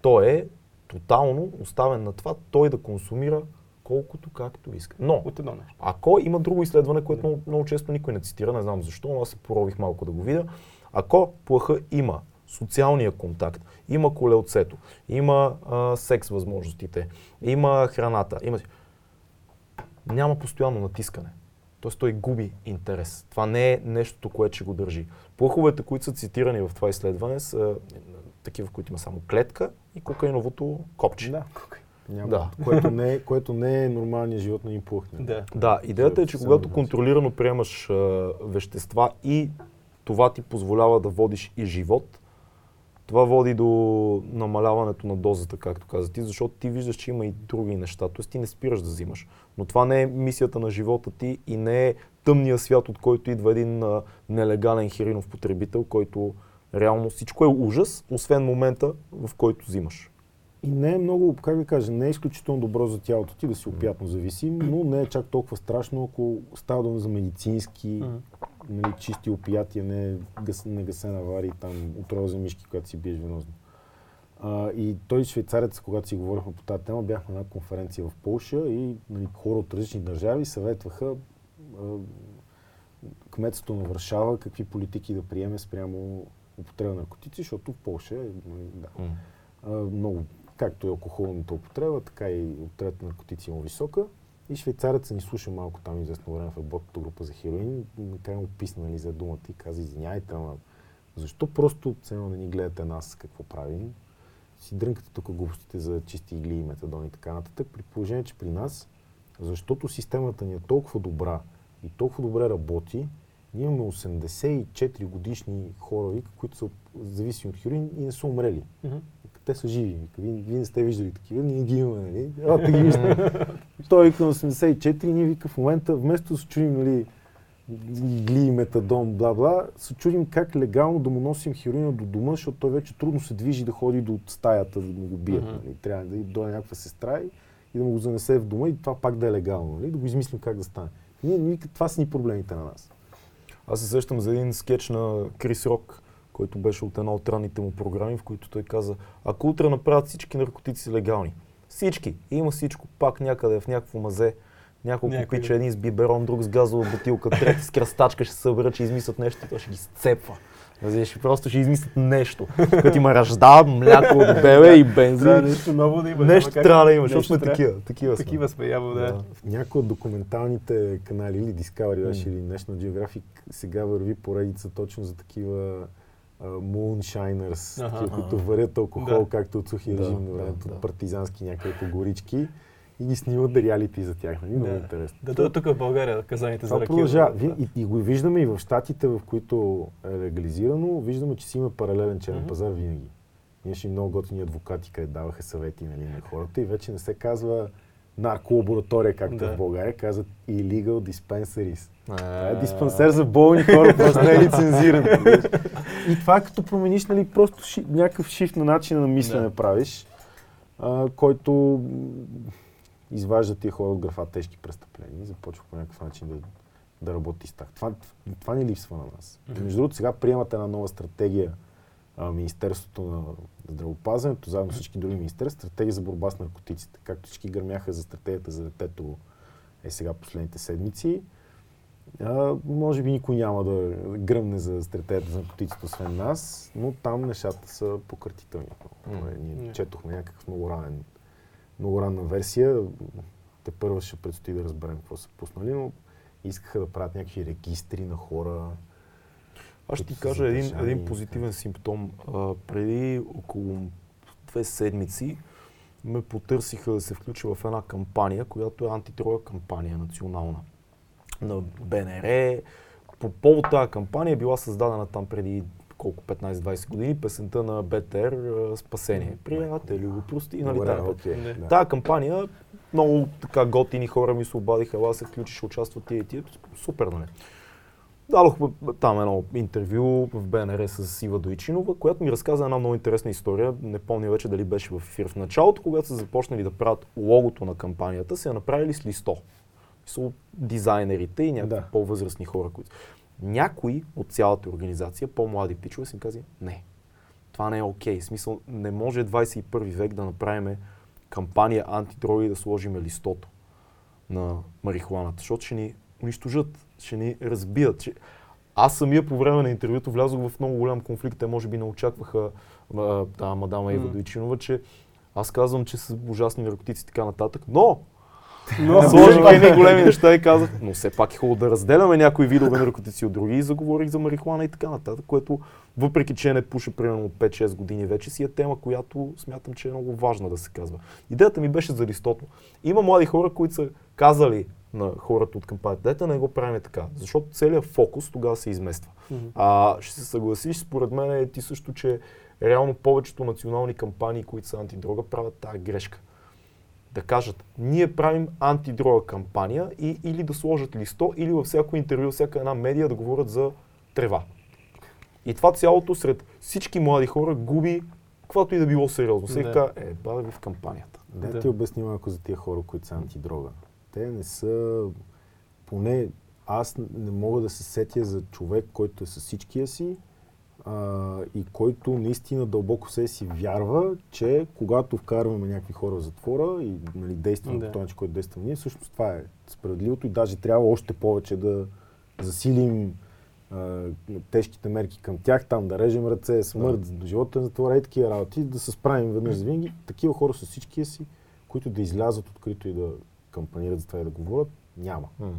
Той е тотално оставен на това той да консумира колкото както иска. Но, От едно нещо. ако има друго изследване, което много, много често никой не цитира, не знам защо, но аз се порових малко да го видя. Ако плъха има социалния контакт, има колелцето, има а, секс възможностите, има храната, има... няма постоянно натискане. Тоест той губи интерес. Това не е нещото, което ще го държи. Плъховете, които са цитирани в това изследване, са е, такива, в които има само клетка и кокаиновото копче. Да. Няма. Да. Което, не е, което не е нормалният живот на един плъх. Да. Да, идеята е, че когато контролирано приемаш а, вещества и това ти позволява да водиш и живот, това води до намаляването на дозата, както каза ти, защото ти виждаш, че има и други неща. Тоест ти не спираш да взимаш. Но това не е мисията на живота ти и не е тъмния свят, от който идва един а, нелегален херинов потребител, който реално всичко е ужас, освен момента, в който взимаш. И не е много, как да кажа, не е изключително добро за тялото ти да си опиятно зависим, но не е чак толкова страшно, ако става дума за медицински, Мгм. Нали, чисти опиятия, не, гъс, не гасена аварии, там, отрова за мишки, когато си биеш венозно. А, и той швейцарец, когато си говорихме по тази тема, бяхме на една конференция в Полша и нали, хора от различни държави съветваха а, кметството на Варшава какви политики да приеме спрямо употреба на наркотици, защото в Полша е нали, да, а, много, както и алкохолната употреба, така и употребата на наркотици е висока. И швейцарецът ни слуша малко там известно време в работната група за хероин. Накрая му писна нали, за думата и каза, извиняйте, ама защо просто цено не ни гледате нас какво правим? Си дрънкате тук глупостите за чисти игли и метадон и така нататък. При положение, че при нас, защото системата ни е толкова добра и толкова добре работи, ние имаме 84 годишни хора, които са зависими от хероин и не са умрели. Мгм. Те са живи. Вие, вие не сте виждали такива, ние ги имаме, нали? А, те ги виждате. Той вика на 84, ние вика в момента, вместо да се чудим, нали, гли, метадон, бла-бла, се чудим как легално да му носим хероина до дома, защото той вече трудно се движи да ходи до стаята, да му го бият. Мгм. Нали? Трябва да дойде някаква сестра и, и да му го занесе в дома и това пак да е легално. Нали? Да го измислим как да стане. Ние, ние, това са ни проблемите на нас. Аз се сещам за един скетч на Крис Рок, който беше от една от ранните му програми, в които той каза, ако утре направят всички наркотици легални, всички, има всичко, пак някъде в някакво мазе, няколко Някой пича, един с биберон, друг с газова бутилка, трети с кръстачка ще се съберат, ще измислят нещо, и той ще ги сцепва. Разбираш, просто ще измислят нещо. Като има ръжда, мляко от бебе и бензин. Трябва нещо ново да има. Нещо как- трябва да има, защото сме такива. Такива сме. Такива сме, явно, да. Да. някои от документалните канали или Discovery М. или National Geographic сега върви поредица точно за такива Аха. такива, които варят алкохол, Да. както от сухия Да, режим на да, времето, да. от партизански някакви горички и ги снимат реалити за тях. Нали? Много Да. интересно. Да дойдат тук в България казаните за Това ракия. Да. И, и го виждаме и в щатите, в които е легализирано, виждаме, че си има паралелен черен Мгм. пазар винаги. Имаше много готини адвокати, където даваха съвети нали, на хората и вече не се казва нарколаборатория, както Да. в България, казват illegal dispensaries. Това е диспансер за болни хора, просто не е лицензиран. и това е като промениш нали, просто ши, някакъв шифт на начина на мислене Да. правиш, а, който изважда тия хора от графа тежки престъпления и започва по някакъв начин да, да работи с тях. Това, това ни липсва на нас. Между другото, сега приемат една нова стратегия Министерството на здравопазването, заедно с всички други министерства, стратегия за борба с наркотиците. Както всички гърмяха за стратегията за детето е сега последните седмици. А, може би никой няма да гръмне за стратегията за наркотиците, освен нас, но там нещата са пократителни. Mm. Ние Не. четохме някакъв много ранен, много ранна версия. Те първо ще предстои да разберем какво са пуснали, но искаха да правят някакви регистри на хора. Аз ще ти кажа един, един позитивен симптом. А, преди около две седмици ме потърсиха да се включа в една кампания, която е антидрога кампания национална на БНР. По повод тази кампания е била създадена там преди колко 15-20 години песента на БТР Спасение. Приятели, го прости, нали Добре, тази окей, Не. да. Тая кампания, много така готини хора ми се обадиха, ела се включиш, участват и тия. Супер, нали? Дадох там едно интервю в БНР с Ива Дойчинова, която ми разказа една много интересна история. Не помня вече дали беше в ефир. В началото, когато са започнали да правят логото на кампанията, се я направили с листо. Са дизайнерите и някакви да. по-възрастни хора, които... Някои от цялата организация, по-млади пичове, си казали, не, това не е окей. Okay. Смисъл, не може 21 век да направим кампания антидроги да сложиме листото на марихуаната, защото ще ни унищожат, ще ни разбият. Ще... Аз самия по време на интервюто влязох в много голям конфликт. Те може би не очакваха да, мадама Ева mm. Дойчинова, че аз казвам, че са ужасни наркотици и така нататък, но но сложих едни големи неща и казах, но все пак е хубаво да разделяме някои видове наркотици от други и заговорих за марихуана и така нататък, което въпреки, че не пуша примерно 5-6 години вече си е тема, която смятам, че е много важна да се казва. Идеята ми беше за листото. Има млади хора, които са казали на хората от кампанията, дайте не го правим така, защото целият фокус тогава се измества. Mm-hmm. А ще се съгласиш, според мен е ти също, че реално повечето национални кампании, които са антидрога, правят тази грешка да кажат, ние правим антидрога кампания и, или да сложат листо, или във всяко интервю, всяка една медия да говорят за трева. И това цялото сред всички млади хора губи каквото и да било сериозно. Сега е, бада ви в кампанията. Да, да ти обясни малко за тия хора, които са антидрога. Те не са, поне аз не мога да се сетя за човек, който е с всичкия си, а, и който наистина дълбоко се си вярва, че когато вкарваме някакви хора в затвора и нали, действаме да. по този начин, който действаме ние, всъщност това е справедливото и даже трябва още повече да засилим а, тежките мерки към тях, там да режем ръце, смърт, да. живота на затвора и такива работи, да се справим веднъж за винаги. Такива хора с всичкия си, които да излязат открито и да кампанират за това и да говорят, няма. Mm.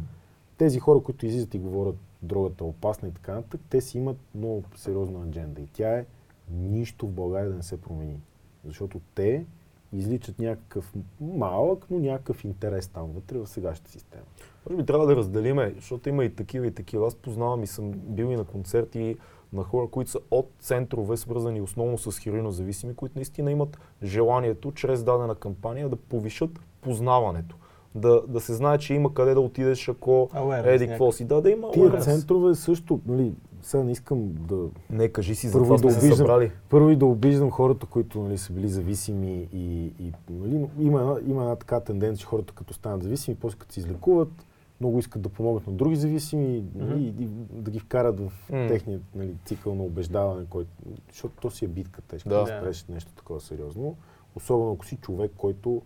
Тези хора, които излизат и говорят другата опасна и така нататък, те си имат много сериозна адженда и тя е нищо в България да не се промени. Защото те изличат някакъв малък, но някакъв интерес там вътре в сегашната система. Може би трябва да разделиме, защото има и такива и такива. Аз познавам и съм бил и на концерти на хора, които са от центрове, свързани основно с хероинозависими, които наистина имат желанието чрез дадена кампания да повишат познаването да, да се знае, че има къде да отидеш, ако еди какво си. Да, да има Тия центрове също, нали, сега не искам да... Не, кажи си, за това да обиждам, събрали. Първо и да обиждам хората, които нали, са били зависими и, и нали, има, една, има една така тенденция, че хората като станат зависими, после като се излекуват, много искат да помогнат на други зависими нали, mm-hmm. и, и да ги вкарат в mm. техния нали, цикъл на убеждаване, който, защото то си е битка тежка, да, да спреш нещо такова сериозно. Особено ако си човек, който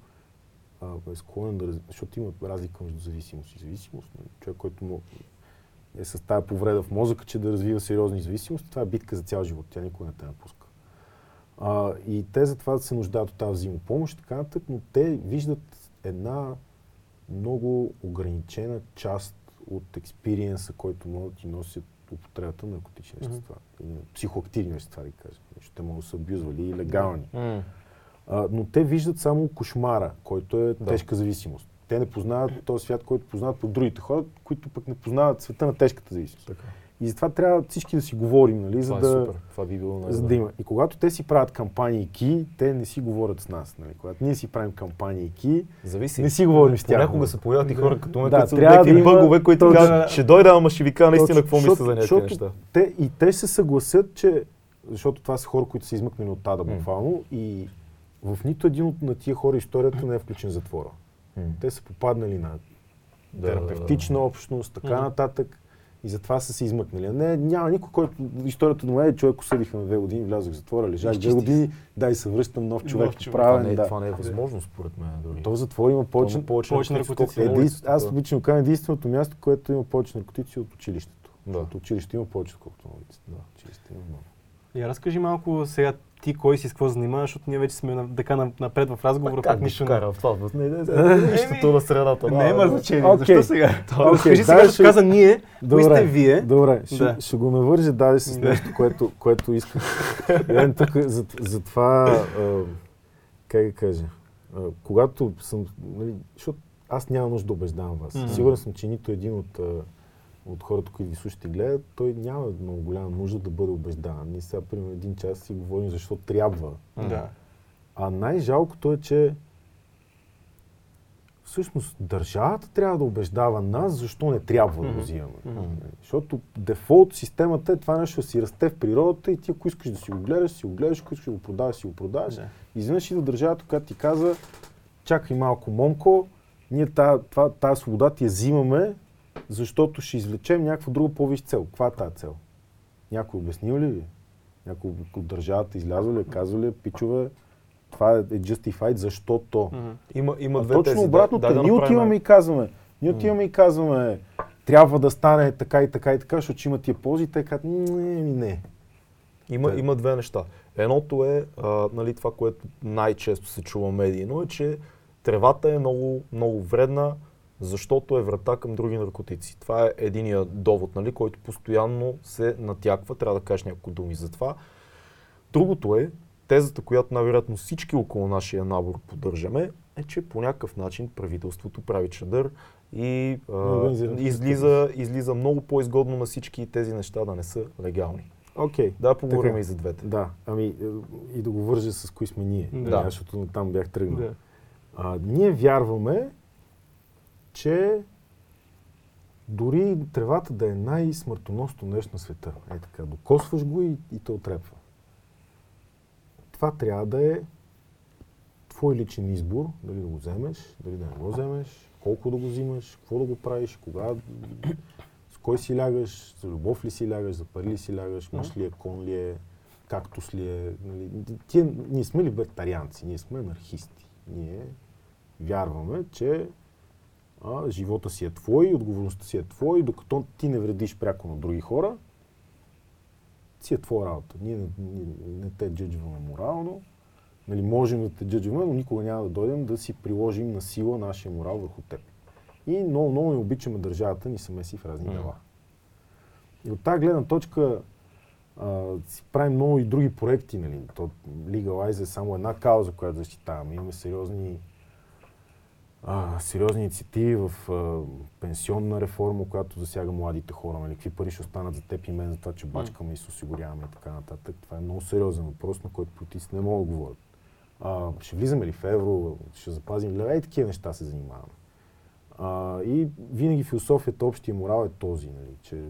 а, е склонен да... Защото има разлика между зависимост и зависимост. Човек, който му е с тази повреда в мозъка, че да развива сериозни зависимости, това е битка за цял живот. Тя никога не те напуска. А, и те затова да се нуждаят от тази взаимопомощ, така нататък, но те виждат една много ограничена част от експириенса, който могат да ти носят употребата на наркотични вещества. Mm-hmm. Психоактивни вещества, да кажем. Те могат да са абюзвали и легални. Mm-hmm. А, но те виждат само кошмара, който е да. тежка зависимост. Те не познават този свят, който познават по другите хора, които пък не познават света на тежката зависимост. Така. И затова трябва всички да си говорим, нали, за, е да, супер. Това би било за да има. И когато те си правят кампании, те не си говорят с нас. Нали. Когато ние си правим кампании, Зависи. не си говорим с тях. Понякога се появяват и хора като ме, да, които трябва да има, бъгове, които казват, ще дойда, ама ще ви кажа наистина какво мисля за някакви неща. Те, и те се съгласят, че защото това са хора, които са измъкнали от тада буквално и в нито един от на тия хора историята не е включен затвора. Те са попаднали на терапевтична общност, така нататък. И затова са се измъкнали. Не, няма никой, който историята мен е човек осъдиха на две години, влязох в затвора, лежах две години, дай се връщам нов човек, нов човек. правен. Това не, да. това не е възможно според мен дори. То в затвора има повече, повече, повече наркотици. Еди, аз обичам да кажа единственото място, което има повече наркотици от училището. Да. Защото училище има повече, отколкото на улицата. Да, училище има много. И разкажи малко сега ти кой си с какво занимаваш, защото ние вече сме на, така напред в разговора, пак нищо не... в това? Не, не, не, нищото на средата. Не има значение. Okay. Защо сега? Okay. Кажи сега, защото каза ние, кои сте вие. Добре, ще, ще го навържа даде с нещо, което, което искам. Ен тук за, за това, как да кажа, когато съм, нали, защото аз нямам нужда да убеждавам вас. Сигурен съм, че нито един от от хората, които ги слушат и гледат, той няма много голяма нужда да бъде убеждаван. Ние сега, примерно, един час си говорим защо трябва. Да. А най-жалкото е, че всъщност държавата трябва да убеждава нас, защо не трябва да го взимаме. Мгм. Защото дефолт системата е това нещо си расте в природата и ти ако искаш да си го гледаш, си го гледаш, ако искаш да го продаваш, си го продаваш. Да. Изведнъж идва държавата, която ти каза, чакай малко, момко, ние това, тази свобода ти я взимаме, защото ще извлечем някаква друга по-висша цел. Каква е тази цел? Някой обяснил ли ви? Някой от държавата излязъл ли, е, казал ли, е, пичове, това е justified, защо то? Мгм. Има, има А две точно тези. обратното. да, да ние отиваме и казваме, ние отиваме и казваме, трябва да стане така и така и така, защото има тия ползи. Те казват, не, ми не. Има, има две неща. Едното е а, нали, това, което най-често се чува медийно, е, че тревата е много, много вредна, защото е врата към други наркотици. Това е единия довод, нали, който постоянно се натяква. Трябва да кажеш няколко думи за това. Другото е, тезата, която най-вероятно всички около нашия набор поддържаме, е, че по някакъв начин правителството прави чадър и а, излиза, излиза много по-изгодно на всички тези неща да не са легални. Окей. Да, поговорим Така. и за двете. Да, ами е, и да го вържа с кои сме ние, Да. да. защото там бях тръгнал. Да. А, ние вярваме, че дори тревата да е най-смъртоносно нещо на света. Е така, докосваш го и, и те отрепва. Това трябва да е твой личен избор, дали да го вземеш, дали да не го вземеш, колко да го взимаш, какво да го правиш, кога, с кой си лягаш, за любов ли си лягаш, за пари ли си лягаш, мъж ли е, кон ли е, кактус ли е. Нали. Тия, ние сме либертарианци, ние сме анархисти. Ние вярваме, че а, живота си е твой, отговорността си е твой, докато ти не вредиш пряко на други хора, си е твоя работа. Ние не, не, не те джъджваме морално, нали, можем да те джъджваме, но никога няма да дойдем да си приложим на сила нашия морал върху теб. И много, много не обичаме държавата ни се меси в разни дела. И от тази гледна точка а, си правим много и други проекти. Нали. То, Legalize е само една кауза, която защитаваме. Имаме сериозни, а, сериозни инициативи в а, пенсионна реформа, която засяга младите хора. Нали. Какви пари ще останат за теб и мен за това, че бачкаме и се осигуряваме и така нататък. Това е много сериозен въпрос, на който политиците не могат да говорят. А, ще влизаме ли в евро, ще запазим ли? Ей, такива неща се занимаваме. А, и винаги философията, общия морал е този, нали, че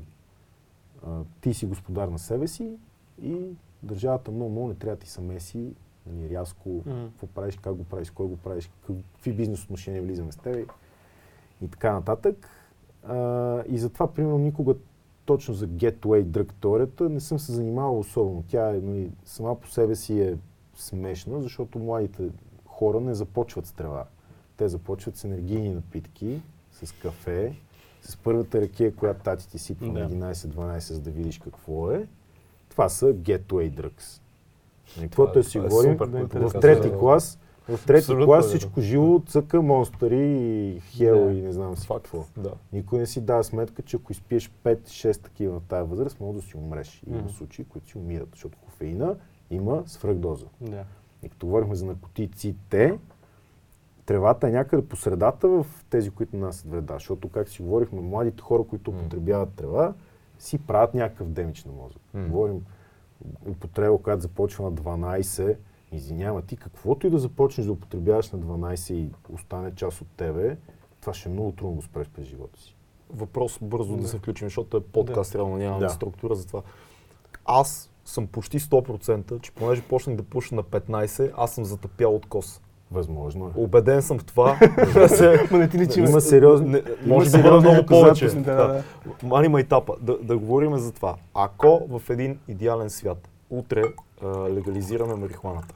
а, ти си господар на себе си и държавата много, много не трябва да ти се меси нали, рязко, Мгм. какво правиш, как го правиш, кой го правиш, какви бизнес отношения влизаме с теб и така нататък. А, и затова, примерно, никога точно за Getaway Drug теорията не съм се занимавал особено. Тя е, нали, сама по себе си е смешна, защото младите хора не започват с трева. Те започват с енергийни напитки, с кафе, с първата ракия, която тати ти сипва Да. на 11-12, за да видиш какво е. Това са Getaway Drugs. Каквото е- е си е говорим, в трети клас, в трети Абсолютно, клас да. всичко живо цъка монстъри и хел и не знам си Факт. какво. Да. Никой не си дава сметка, че ако изпиеш 5-6 такива на тази възраст, може да си умреш. Има случаи, които си умират, защото кофеина има свръхдоза. И като говорихме за наркотиците, тревата е някъде по средата в тези, които нанасят вреда. Защото, как си говорихме, младите хора, които употребяват трева, си правят някакъв демидж на мозък. М. Говорим употреба, която започва на 12, извинява ти, каквото и да започнеш да употребяваш на 12 и остане част от тебе, това ще е много трудно да го спреш през живота си. Въпрос бързо да, Да. се включим, защото е подкаст, реално нямаме Да. структура за това. Аз съм почти 100%, че понеже почнах да пуша на 15, аз съм затъпял от кос. Възможно е. Убеден съм в това. Ма не ти личи. Има има може да бъде много повече. доказателства. Да, да, говорим за това. Ако в един идеален свят утре легализираме марихуаната,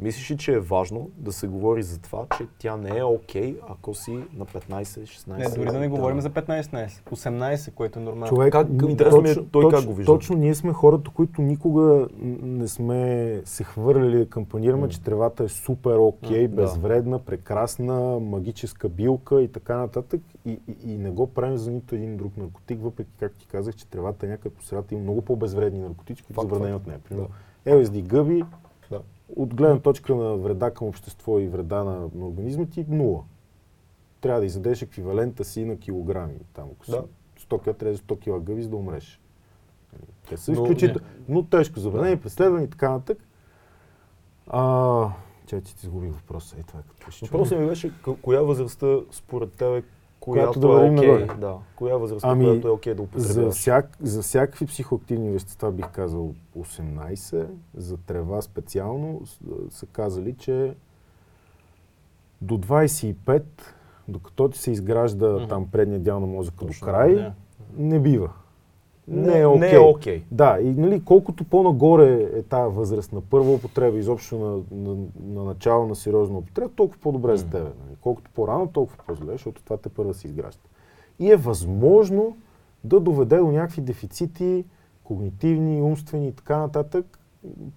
мислиш ли, че е важно да се говори за това, че тя не е окей, ако си на 15-16? Не, дори да не говорим за 15-16. 18, което е нормално. Човек, Как- ми е той как го вижда. Точно ние сме хората, които никога не сме се хвърляли да кампанираме, М. че тревата е супер окей, М, да. безвредна, прекрасна, магическа билка и така нататък. И, и, и не го правим за нито един друг наркотик, въпреки, както ти казах, че тревата е някъде по средата има много по-безвредни наркотици, които забранени от нея. Примерно LSD гъби, Да. От гледна точка на вреда към общество и вреда на, на организма ти, нула. Трябва да изядеш еквивалента си на килограми. Там, ако си Да. 100 кг, трябва да 100 кг гъби, за да умреш. Те са Но- изключително, но тежко забранени, преследвани и така нататък. А, че ти изгубих въпроса. Е, това е. Въпросът ми беше коя възрастта според теб е която да е окей. нагоре. Да. Коя възрастта, Ами, която е окей да За, употребяваш? всяк, за всякакви психоактивни вещества бих казал 18, за трева специално са казали, че до 25, докато ти се изгражда Мгм. там предния дял на мозъка Точно, до край, Да. не бива. Не, е окей. не е окей. Да, и нали, колкото по-нагоре е тази възраст на първа употреба, изобщо на, на, на начало на сериозна употреба, толкова по-добре за Мгм. тебе. Нали. Колкото по-рано, толкова по-зле, защото това те първа се изгражда. И е възможно да доведе до някакви дефицити, когнитивни, умствени и така нататък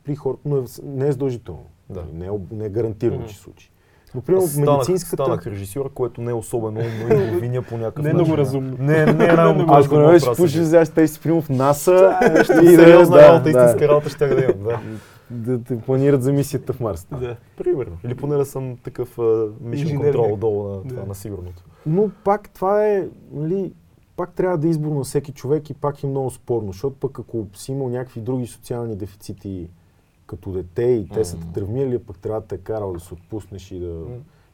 при хората, но е, не е задължително. Да. Не, е, не е гарантирано, Мгм. че случи. Но, примерно, станах, медицинската... станах режисьор, което не е особено умно и го виня по някакъв Не е начин. много разумно. Не, не е най много Ако не беше пушиш, сега ще си примерно в НАСА и Сериозна работа, истинска работа ще да имам. Да. да те планират за мисията в Марс. Да. Примерно. Или поне да съм такъв control някак. долу на това, Да. на сигурното. Но пак това е, нали, пак трябва да е избор на всеки човек и пак е много спорно, защото пък ако си имал някакви други социални дефицити като дете и те са те травмирали, пък трябва да те е карал да се отпуснеш и да...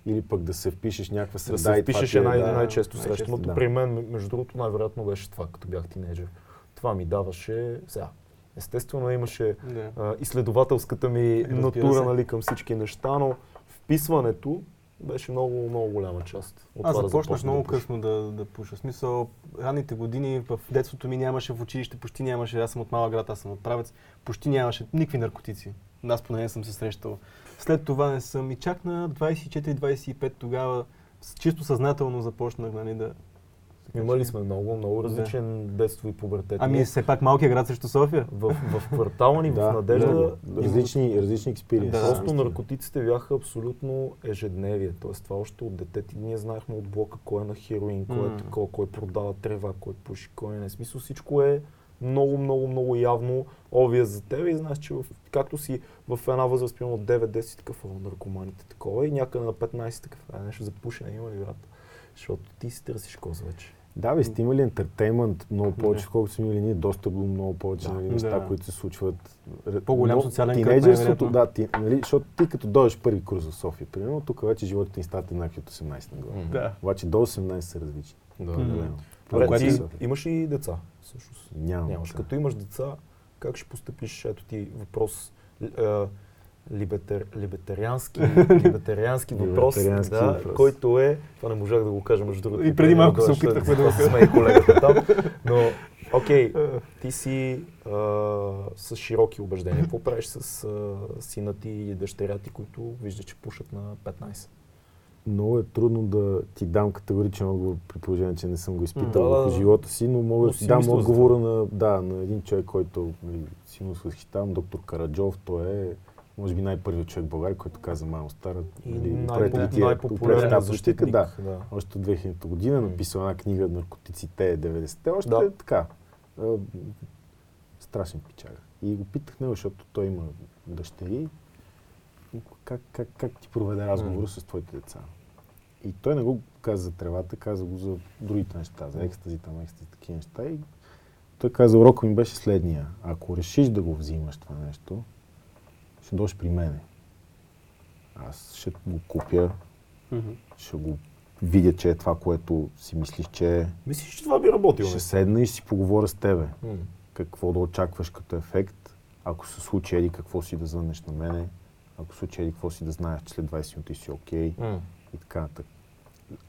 Или пък да се впишеш някаква Да среда. се и това впишеш е най- да, най-често срещаното. да. При мен, между другото, най-вероятно беше това, като бях тинейджър. Това ми даваше... Сега, естествено имаше Да. а, изследователската ми натура се. нали, към всички неща, но вписването беше много, много голяма част. От Аз това да започнах започна много да късно да, да пуша. В смисъл, ранните години в детството ми нямаше в училище, почти нямаше. Аз съм от малък град, аз съм от правец. Почти нямаше никакви наркотици. Аз поне не съм се срещал. След това не съм. И чак на 24-25 тогава чисто съзнателно започнах нали, да... Имали сме много, много различен детство и пубертет. Ами все пак малкият град срещу София. в, в квартала ни, в Да, Надежда, различни, различни експириенси. Да. Просто наркотиците бяха абсолютно ежедневие. Тоест това още от детето ние знаехме от блока кой е на хероин, кой е такова, кой продава трева, кой пуши, кой не. В Смисъл всичко е много, много, много явно овия за тебе и знаеш, че в, както си в една възраст, примерно от 9-10 си такъв, о, наркоманите такова и някъде на 15 такъв, а нещо за пушене има ли брат? Защото ти си търсиш коза вече. Да, бе, сте имали ентертеймент много повече, колкото сме имали ние, доста до много повече Да. нали, неща, Да. които се случват. По-голям но социален кръг, Тинейджерството, най-вероятно. да, ти, нали, защото ти като дойдеш първи курс в София, примерно, тук вече животът ни стават еднакви от 18 нагоре. М. Да. Обаче до 18 са различни. Да, да. Добре, ти имаш и деца, всъщност. Нямам. Нямаш. Като имаш деца, как ще постъпиш? Ето ти въпрос. Либетер, либетариански, либетариански въпрос, Либертариански да, въпрос. който е, това не можах да го кажа между другото. И преди малко се защото опитахме да го и колегата там, но окей, ти си а, с широки убеждения. Какво правиш с а, сина ти и дъщеря ти, които виждаш, че пушат на 15? Много е трудно да ти дам категоричен отговор, при положение, че не съм го изпитал Да, да, в да. живота си, но мога да си ти дам отговора на, да, на един човек, който нали, силно се възхищавам, доктор Караджов. Той е, може би, най-първият човек в България, който каза малко стара. И нали, най- опрете ли ти е най-популярният упречна защитник. политика? Да. да. Още от 2000 година М. написал една книга Наркотиците 90-те. Още Да. е така. а, страшен пичага. И го питах него, защото той има дъщери. Как, как, как ти проведе разговора М. с твоите деца? И той не го каза за тревата, каза го за другите неща, за екстази, там екстази, такива неща. И той каза, урока ми беше следния. Ако решиш да го взимаш това нещо, ще дойдеш при мене. Аз ще го купя, Мгм. ще го видя, че е това, което си мислиш, че е. Мислиш, че това би работило? Ще седна и ще си поговоря с тебе. М. Какво да очакваш като ефект, ако се случи еди какво си да звъннеш на мене, ако се случи еди какво си да знаеш, че след 20 минути си окей М. и така нататък.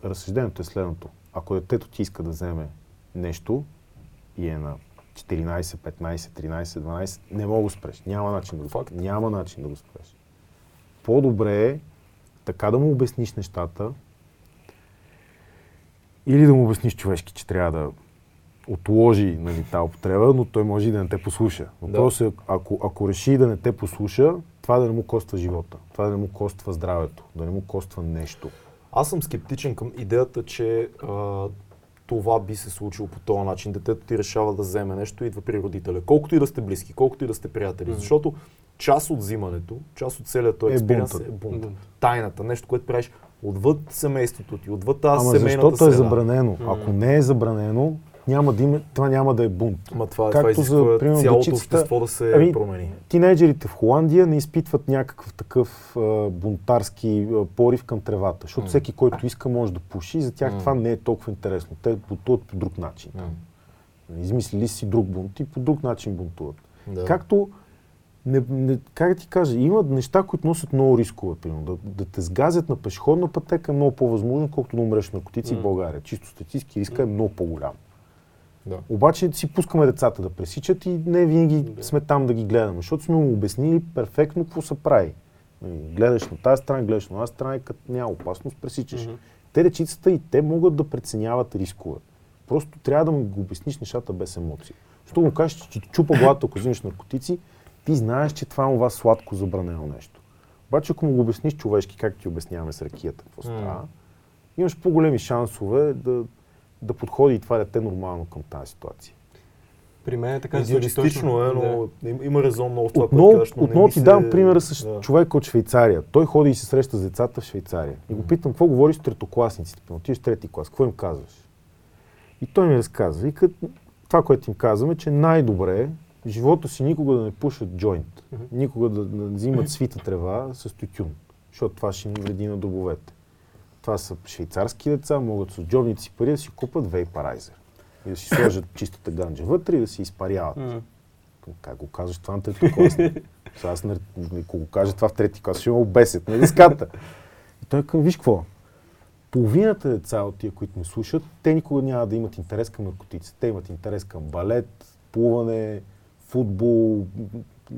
Разсъждението е следното. Ако детето ти иска да вземе нещо и е на 14, 15, 13, 12, не мога да спреш. Няма начин да го спреш. Няма начин да го спреш. По-добре е така да му обясниш нещата или да му обясниш човешки, че трябва да отложи нали, тази употреба, но той може и да не те послуша. Въпросът е, ако, ако реши да не те послуша, това да не му коства живота, това да не му коства здравето, да не му коства нещо. Аз съм скептичен към идеята, че а, това би се случило по този начин. Детето ти решава да вземе нещо и идва при родителя. Колкото и да сте близки, колкото и да сте приятели. Мгм. Защото част от взимането, част от целият този Е експириенс е бунт. Бунт. Тайната, нещо, което правиш отвъд семейството ти, отвъд тази Ама семейната защото е забранено. Ако не е забранено, няма да има, това няма да е бунт. Ма това, Както това за, примерно, цялото дечицата- общество да се Ами, промени. Тинейджерите в Холандия не изпитват някакъв такъв а, бунтарски а, порив към тревата, защото М. всеки, който иска, може да пуши и за тях М. това не е толкова интересно. Те бунтуват по друг начин. М. Измислили си друг бунт и по друг начин бунтуват. Да. Както, не, не, как да ти кажа, има неща, които носят много рискове. Примерно. Да, да те сгазят на пешеходна пътека е много по-възможно, колкото да умреш от наркотици М. в България. Чисто статистически риска е много по-голям. Да. Обаче си пускаме децата да пресичат и не винаги Да. сме там да ги гледаме, защото сме му обяснили перфектно какво се прави. Нали, Гледаш на тази страна, гледаш на тази страна и като няма опасност, пресичаш. Мгм. Те дечицата и те могат да преценяват рискове. Просто трябва да му го обясниш нещата без емоции. Защото му кажеш, че ти чупа главата, ако взимаш наркотици, ти знаеш, че това е това сладко забранено нещо. Обаче, ако му го обясниш човешки, как ти обясняваме с ракията, какво става, имаш по-големи шансове да, да подходи и това дете нормално към тази ситуация. При мен е така Идеалистично е, но им- има резон много в това, Отново, което кажеш, но отново ти се- давам примера с Да. човек от Швейцария. Той ходи и се среща с децата в Швейцария. И го питам, какво говориш с третокласниците? Отиваш в трети клас, какво им казваш? И той ми разказва. И като, това, което им казваме, че най-добре е в живота си никога да не пушат джойнт. Никога да, да взимат свита трева с тютюн. Защото това ще им вреди на дробовете. Това са швейцарски деца, могат с джобните си пари да си купат вейпарайзер. И да си сложат чистата ганджа вътре и да си изпаряват. Как го казваш това на третокласник? Аз, ако го кажа това в трети клас, ще ме обесят на диската. И той казва, виж какво, половината деца от тия, които ме слушат, те никога няма да имат интерес към наркотици. Те имат интерес към балет, плуване, футбол,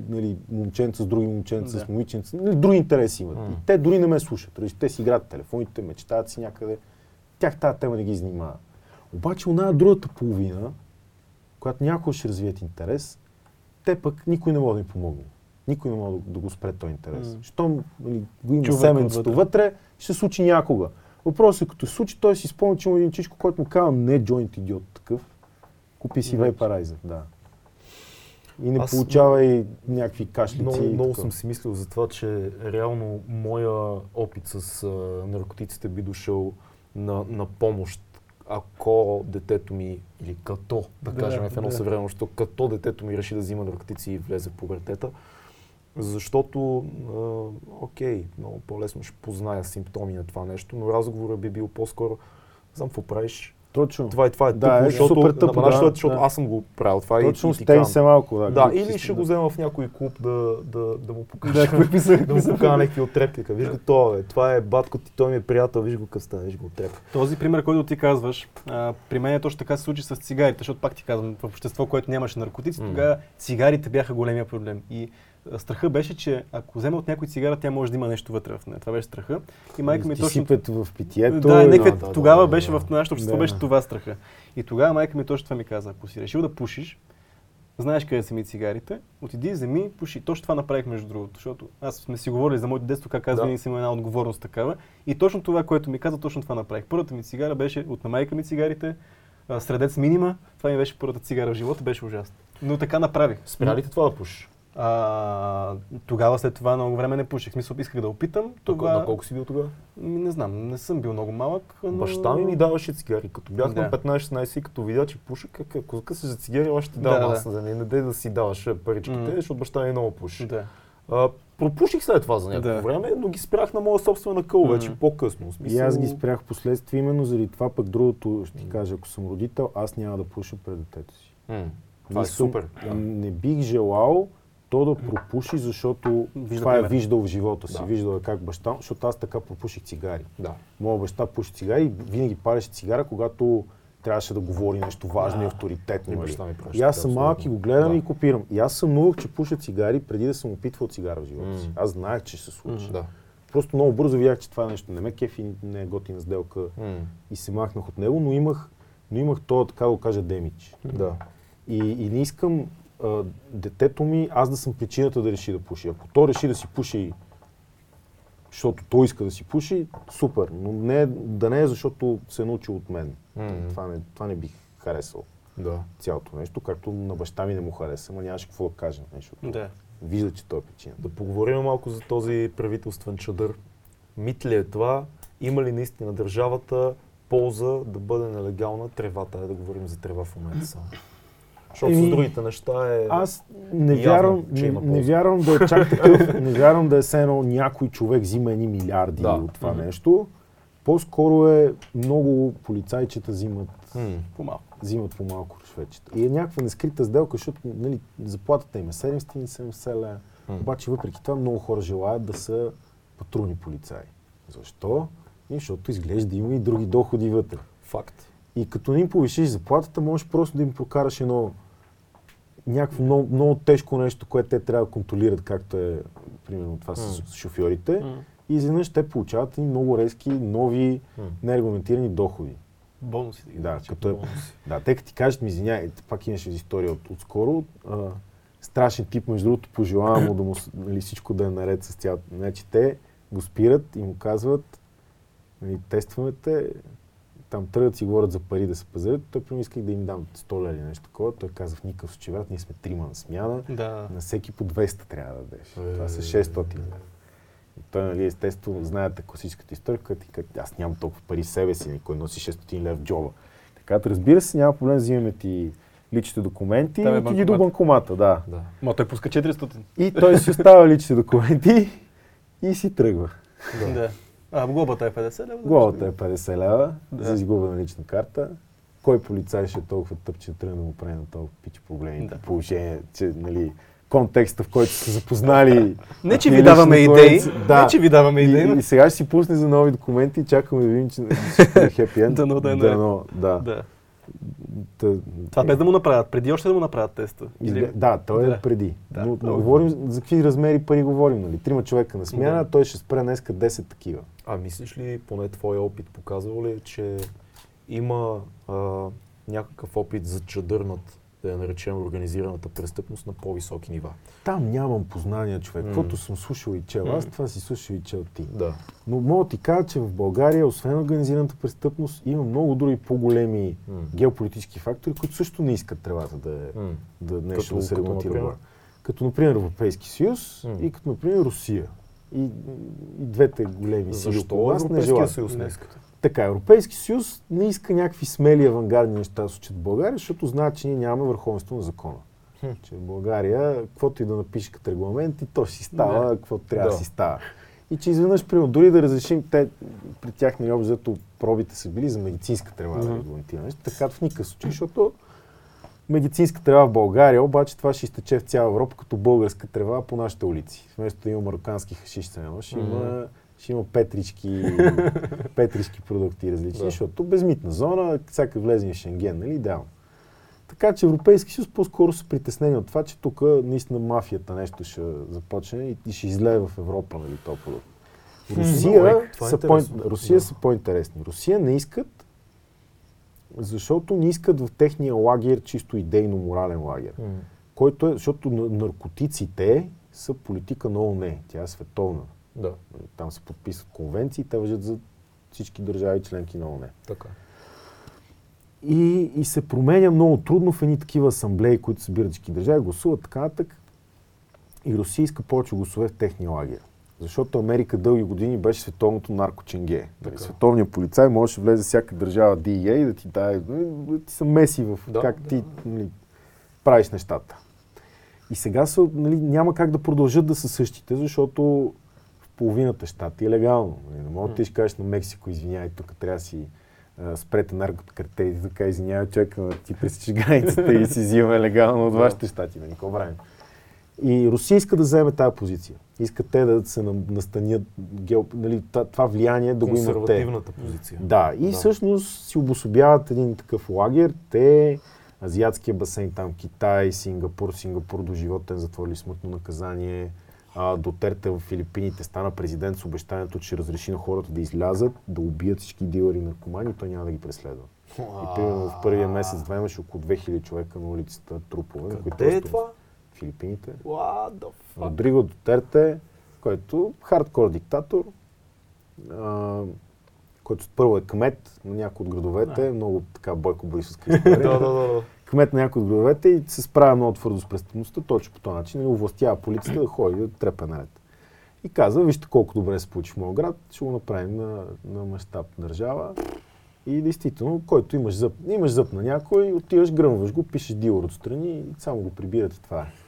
нали, момченца с други момченца, Да. с момиченца. Нали, други интереси имат. М. И те дори не ме слушат. Нали, Те си играят телефоните, мечтаят си някъде. Тях тази тема не ги занимава. Обаче она другата половина, която някой ще развият интерес, те пък никой не може да им помогне. Никой не може да, го спре този интерес. М. Щом нали, го има Човек семенцето отвътре. вътре, ще се случи някога. Въпросът е, като се случи, той си спомня, че има един чичко, който му казва, не джойнт идиот такъв. Купи си Да. вейпарайзер, да. И не Аз получава и някакви кашлици. Много, и много съм си мислил за това, че реално моя опит с а, наркотиците би дошъл на, на помощ, ако детето ми, или като, да, Да, кажем в едно да. съвременно, като детето ми реши да взима наркотици и влезе в пубертета, защото, а, окей, много по-лесно ще позная симптоми на това нещо, но разговорът би бил по-скоро, знам какво правиш, Точно. това, е, това е Да, тъпо, е защото, супер тъпо, да, защо е? защото да. аз съм го правил това Точно и, стей се малко. Да, Да, или ще да. го взема в някой клуб да, да, да му покажа. Да, какви са, да му покажа някакви отрепки. Виж го това, бе. това е батко ти, той ми е приятел, виж го къста, виж го отрепка. Този пример, който ти казваш, а, при мен е точно така се случи с цигарите, защото пак ти казвам, в общество, което нямаше наркотици, тогава цигарите бяха големия проблем. И страха беше, че ако вземе от някой цигара, тя може да има нещо вътре в нея. Това беше страха. И майка ми ти точно... сипят в питието. Да, и- нека да, да, тогава да, беше да. в нашето общество Да. беше това страха. И тогава майка ми точно това ми каза. Ако си решил да пушиш, знаеш къде са ми цигарите, отиди, вземи, пуши. Точно това направих между другото, защото аз сме си говорили за моето детство, как аз Да. винаги съм една отговорност такава. И точно това, което ми каза, точно това направих. Първата ми цигара беше от на майка ми цигарите, средец минима. Това ми беше първата цигара в живота, беше ужасно. Но така направих. Спря ли те това да пушиш? А, тогава след това много време не пуших. В Смисъл, исках да опитам. Това... На колко си бил тогава? Не знам, не съм бил много малък. Но... Баща ми ми даваше цигари. Като бях Да. на 15-16 и като видя, че пуша, как, ако късаш за цигари, аз ще давам да. аз. Да, не, не дай да си даваш паричките, М. защото баща ми много пуши. Да. А, пропуших след това за някакво Да. време, но ги спрях на моя собствена къл М. вече по-късно. В И Смисъл... аз ги спрях последствие именно заради това, пък другото ще ти кажа, ако съм родител, аз няма да пуша пред детето си. М. Това е супер. Да. Не бих желал то да пропуши, защото Вижда това е пример. виждал в живота си. Да. Виждал е как баща, защото аз така пропуших цигари. да. Моя баща пуши цигари и винаги палеше цигара, когато трябваше да говори нещо важно и Да. авторитетно. И нали? баща ми праща. И аз съм малък и го гледам Да. и копирам. И аз съмнувах, че пуша цигари преди да съм опитвал цигара в живота си. Аз знаех, че ще се случи. Да. Просто много бързо видях, че това нещо не ме кефи, не е готина сделка и се махнах от него, но имах, но имах то, така да го кажа, демидж. Да. И, и не искам а, детето ми, аз да съм причината да реши да пуши. Ако то реши да си пуши, защото той иска да си пуши, супер, но не, да не е защото се е научил от мен. М. Това, не, това не бих харесал Да. цялото нещо, както на баща ми не му хареса, но нямаше какво да кажа, нещо. Да. Вижда, че той е причина. Да поговорим малко за този правителствен чадър. Мит ли е това? Има ли наистина държавата полза да бъде нелегална тревата? Да говорим за трева в момента само. Защото Еми, с другите неща е... Аз не Явно, вярвам, че не, не вярвам да е чак такъв, не вярвам да е все едно някой човек взима едни милиарди Да. от това Мгм. нещо. По-скоро е много полицайчета взимат, М. По-малко. взимат по-малко рушветчета. И е някаква нескрита сделка, защото нали, заплатата им е 770 лева. М. Обаче въпреки това много хора желаят да са патрулни полицаи. Защо? И защото изглежда има и други доходи вътре. Факт. И като не им повишиш заплатата, можеш просто да им прокараш едно някакво много, много тежко нещо, което те трябва да контролират, както е примерно това с М. шофьорите. И изведнъж те получават и много резки, нови, М. нерегламентирани доходи. Бонуси. Да, като е, Бонуси. да, те като ти кажат, ми извиняй, пак имаше история от, отскоро, а, страшен тип, между другото, пожелавам му да му с- нали, всичко да е наред с цялото. Значи те го спират и му казват, нали, тестваме те, там тръгват си говорят за пари да се пазарят, той прямо исках да им дам 100 лева или нещо такова, той каза в никакъв случай, брат, ние сме трима на смяна, Да. на всеки по 200 трябва да дадеш. Това са Е. 600 лева. И той, нали, естествено, знаете класическата история, казва, аз нямам толкова пари себе си, никой носи 600 лева в джоба. Така, разбира се, няма проблем, взимаме ти личните документи Там е и ти ги до банкомат. банкомата, да. Да. Ма той пуска 400. И той си остава личните документи и си тръгва. Да. А, глобата е 50 лева? Главата е 50 лева Да. за изгубена лична карта. Кой полицай ще е толкова тъп, че тръгне да му прави на толкова пич проблеми? Да. Положение, че нали, контекста, в който са запознали. Не, че ви даваме идеи. Да. Не, че ви даваме идеи. И, и, сега ще си пусне за нови документи и чакаме да видим, че ще е хепи енд. Дано да е. Дано, да. Да. Та, Това без да му направят. Преди още да му направят теста. Изгле... Да, той е Да. преди. Да. Но, но говорим за какви размери пари говорим, нали? Трима човека на смяна, Да. той ще спре днеска 10 такива. А мислиш ли, поне твоя опит показва ли, че има а, някакъв опит за чадърнат, да я наречем организираната престъпност на по-високи нива? Там нямам познания, човек. М. Каквото съм слушал и чел, аз това си слушал и чел ти. Да. Но мога да ти кажа, че в България, освен организираната престъпност, има много други по-големи М. геополитически фактори, които също не искат тревата да, е, М. да нещо Като- да се например? Като, например, Европейски съюз М. и като, например, Русия. И, и двете големи сили Защо не Европейския желаят. съюз не Не. Така, Европейски съюз не иска някакви смели авангардни неща да случат в България, защото знаят, че ние нямаме върховенство на закона. Хм. Че в България, каквото и да напише като регламент, и то си става, Да. какво трябва да. Да. си става. И че изведнъж, примерно, дори да разрешим, те при тях нали, обзето пробите са били за медицинска трева да регламентираме. Така в никакъв случай, защото медицинска трева в България, обаче това ще изтече в цяла Европа като българска трева по нашите улици. Вместо да има марокански хашиш, ще има. Ще има петрички, петрички продукти различни, Да. защото безмитна зона, всяка влезе в Шенген, нали, идеално. Така че Европейски съюз по-скоро са притеснени от това, че тук наистина мафията нещо ще започне и, ще излее в Европа, нали, този продукт. Русия, добре, това е са, по. Русия Да. са по-интересни. Русия не искат, защото не искат в техния лагер чисто идейно-морален лагер, М. който е, защото на- наркотиците са политика на ООН, тя е световна. Да, Там се подписват конвенции, те въжат за всички държави членки на ООН. така. И, и се променя много трудно в едни такива асамблеи, които събират всички държави, гласуват така нататък. И Русия иска повече гласове в техния лагер. Защото Америка дълги години беше световното наркоченге. Нали, Така. Световният полицай може да влезе всяка държава DEA и да ти даде, нали, да ти се меси в Да, как да. ти нали, правиш нещата. И сега са, нали, няма как да продължат да са същите, защото половината щати е легално. Не мога да ти кажеш на Мексико, извиняй, тук трябва да си спрете наркокартелите, така извинявай, човек, ти пресичаш границата и си взимаме легално от вашите щати, нали, какво правим? И Русия иска да вземе тази позиция. Искат те да се настанят, гео, нали, това влияние да го имат те. Консервативната позиция. Да, и Да. всъщност си обособяват един такъв лагер. Те, Азиатския басейн, там Китай, Сингапур, Сингапур до животен затвор или смъртно наказание. А, Дотерте в Филипините стана президент с обещанието, че разреши на хората да излязат, да убият всички дилъри и наркомани и той няма да ги преследва. И примерно в първия месец-два имаше около 2000 човека на улицата трупове. на които Къде е това? В Филипините. Родриго Дотерте, който хардкор диктатор, а, който първо е кмет на някои от градовете, много така бойко. Да, да, да. Кмет на някои от градовете и се справя много твърдо с престъпността, точно по този начин. Овластява полицията да ходи да трепе наред. И казва, вижте колко добре се получи в моят град, ще го направим на, на мащаб държава. И действително, който имаш зъб, имаш зъб на някой, отиваш, гръмваш го, пишеш дилър отстрани и само го прибирате. Това е.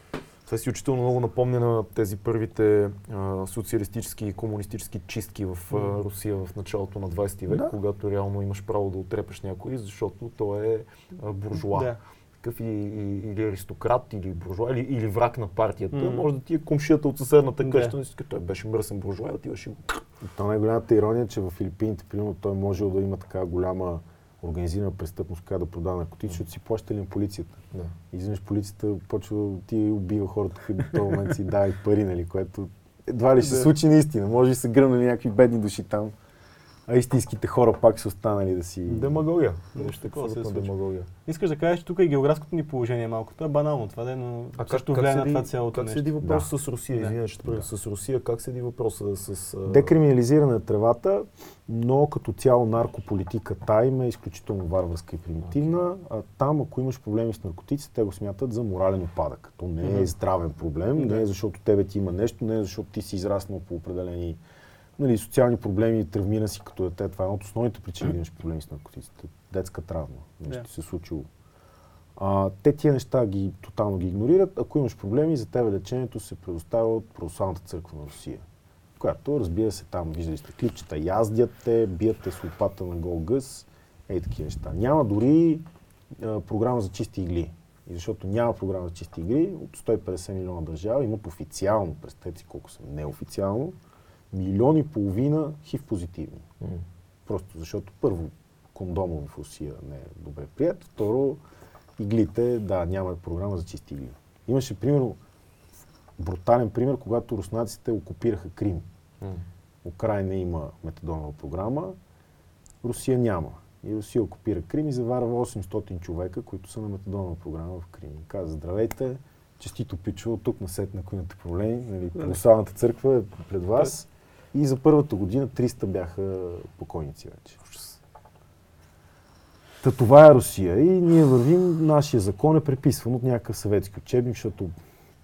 Това си учително много напомня на тези първите а, социалистически и комунистически чистки в а, Русия в началото на 20 век, Да. когато реално имаш право да отрепеш някой, защото той е а, буржуа. Да. Такъв и, и, или аристократ, или буржуа, или, или враг на партията. М. Може да ти е комшията от съседната къща, да. той беше мръсен буржуа и отиваш и го... И То най-голямата ирония е, че в Филипините, примерно, той можел да има така голяма организирана престъпност, която да продава наркотици, защото си плащали на полицията. Да. Изведнъж полицията почва ти убива хората, които в този момент си дават пари, нали, което едва ли ще се Да. случи наистина. Може да са гръмнали някакви бедни души там, а истинските хора пак са останали да си... Демагогия. Нещо такова се демагогия. Искаш да кажеш, че тук и географското ни положение е малко. Това е банално, това да е, но А как, също как, влияе на това цялото как нещо. седи въпросът Да. с Русия? Извинявай, ще Да. с Русия. Как седи въпросът с... а, Декриминализиране на тревата, но като цяло наркополитиката им е изключително варварска и примитивна. А там, ако имаш проблеми с наркотици, те го смятат за морален опадък. То не е здравен проблем, не е защото тебе ти има нещо, не е защото ти си израснал по определени нали, социални проблеми, травмиран си като дете. Това е една от основните причини да имаш проблеми с наркотиците. Детска травма. Нещо ти се е случило. А, те тия неща ги тотално ги игнорират. Ако имаш проблеми, за тебе лечението се предоставя от Православната църква на Русия. Която, разбира се, там виждали сте клипчета, яздят те, бият те с лопата на гол гъс, ей такива неща. Няма дори а, програма за чисти игли. И защото няма програма за чисти игри, от 150 милиона държава имат официално, представете си колко са неофициално, милион и половина хив позитивни. М. Просто защото първо кондома в Русия не е добре прият, второ иглите, да, няма програма за чисти игли. Имаше примерно брутален пример, когато руснаците окупираха Крим. М. Украина има метадонова програма, Русия няма. И Русия окупира Крим и заварва 800 човека, които са на метадонова програма в Крим. И каза, здравейте, честито пичо, от тук насетне, ако имате проблеми, нали, православната църква е пред вас. И за първата година 300 бяха покойници вече. Та това е Русия и ние вървим, нашия закон е преписван от някакъв съветски учебник, защото